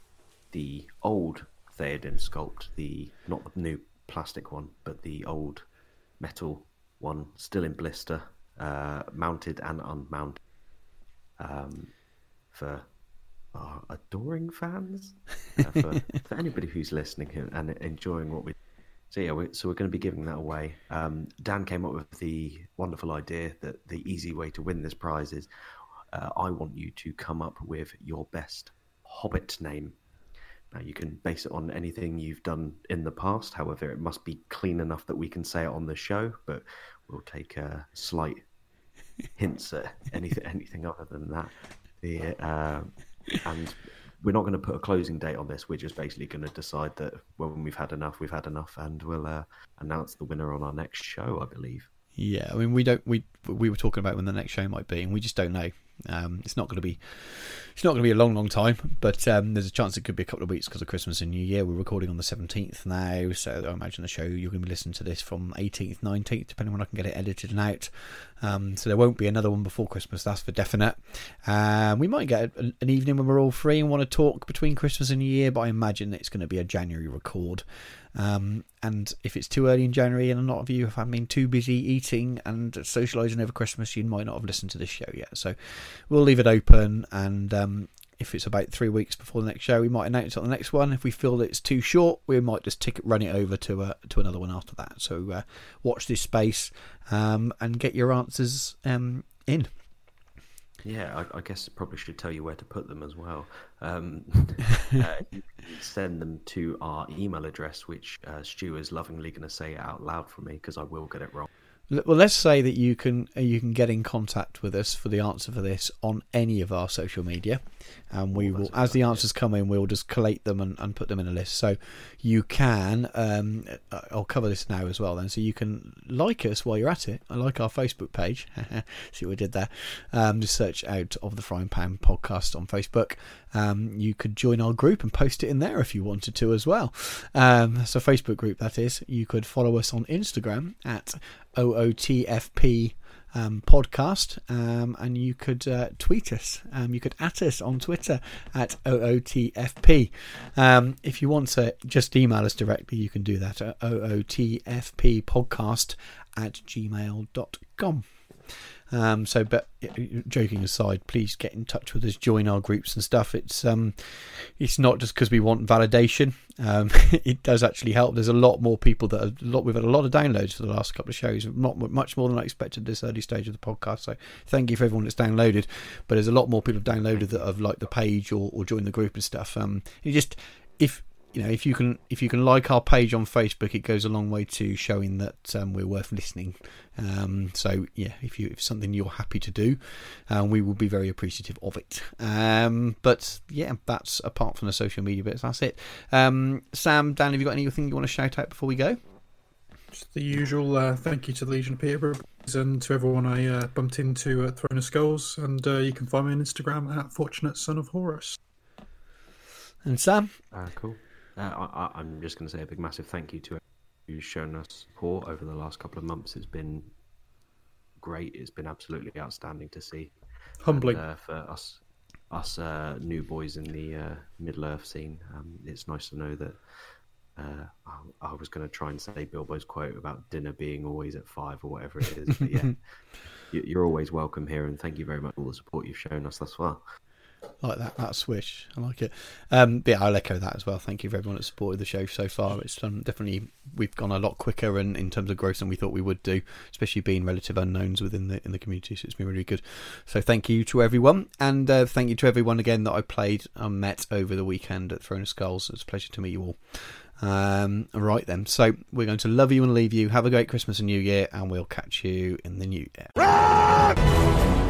the old Theoden sculpt, the not the new plastic one, but the old metal one, still in blister, uh, mounted and unmounted, um, for our adoring fans, uh, for, for anybody who's listening and enjoying what we. So yeah, we so we're going to be giving that away. Um, Dan came up with the wonderful idea that the easy way to win this prize is, uh, I want you to come up with your best Hobbit name. Now you can base it on anything you've done in the past. However, it must be clean enough that we can say it on the show. But we'll take uh, slight hints at anything anything other than that. The, uh, and we're not going to put a closing date on this. We're just basically going to decide that when we've had enough, we've had enough, and we'll uh, announce the winner on our next show, I believe. Yeah, I mean, we don't. We we were talking about when the next show might be, and we just don't know. Um, it's not going to be. It's not going to be a long, long time, but um, there's a chance it could be a couple of weeks because of Christmas and New Year. We're recording on the 17th now, so I imagine the show you're going to be listening to this from 18th, 19th, depending on when I can get it edited and out. Um, so there won't be another one before Christmas. That's for definite. Um, we might get an evening when we're all free and want to talk between Christmas and New Year, but I imagine it's going to be a January record. Um, and if it's too early in January and a lot of you have been too busy eating and socialising over Christmas, you might not have listened to this show yet. So we'll leave it open. And um, if it's about three weeks before the next show, we might announce it on the next one. If we feel that it's too short, we might just tick run it over to uh, to another one after that. So uh, watch this space um, and get your answers um, in. Yeah, I, I, guess I probably should tell you where to put them as well. Um, uh, send them to our email address, which uh, Stu is lovingly going to say out loud for me because I will get it wrong. Well, let's say that you can uh, you can get in contact with us for the answer for this on any of our social media, and we Oh, will, as the idea. answers come in, we'll just collate them and, and put them in a list. So you can, um, uh, I'll cover this now as well. Then, so you can like us while you're at it. I like our Facebook page. See what we did there. Um, just search out of the Frying Pan podcast on Facebook. Um, you could join our group and post it in there if you wanted to as well. Um, so Facebook group that is. You could follow us on Instagram at OOTFP um, podcast, um, and you could uh, tweet us. Um, you could at us on Twitter at OOTFP. Um, if you want to just email us directly, you can do that at OOTFP podcast at gmail.com. Um, so, but joking aside, please get in touch with us, join our groups and stuff. It's um, it's not just because we want validation. Um, it does actually help. There's a lot more people that are, a lot. We've had a lot of downloads for the last couple of shows, not much more than I expected at this early stage of the podcast. So, thank you for everyone that's downloaded. But there's a lot more people have downloaded that have liked the page or, or joined the group and stuff. Um, you just if you know if you can if you can like our page on Facebook, it goes a long way to showing that um, we're worth listening. Um, so yeah, if you if it's something you're happy to do, um, we will be very appreciative of it. Um, but yeah, that's apart from the social media bits, that's it. Um, Sam, Dan, have you got anything you want to shout out before we go? Just the usual uh, thank you to the Legion of Peterborough and to everyone I uh, bumped into at Throne of Skulls. And uh, you can find me on Instagram at Fortunate Son of Horus. And Sam, Uh, cool. Uh, I, I'm just going to say a big, massive thank you to everyone who's shown us support over the last couple of months. It's been great. It's been absolutely outstanding to see. Humbling. And, uh, for us, us uh, new boys in the uh, Middle Earth scene, um, it's nice to know that. Uh, I, I was going to try and say Bilbo's quote about dinner being always at five or whatever it is. But yeah, you- you're always welcome here, and thank you very much for all the support you've shown us thus far. Like that that swish. I like it. Um, but yeah, I'll echo that as well. Thank you for everyone that's supported the show so far. It's um, definitely we've gone a lot quicker and in terms of growth than we thought we would do, especially being relative unknowns within the in the community. So it's been really good. So thank you to everyone, and uh, thank you to everyone again that I played and met over the weekend at Throne of Skulls. It's a pleasure to meet you all. Um, right then, so we're going to love you and leave you. Have a great Christmas and New Year, and we'll catch you in the New Year.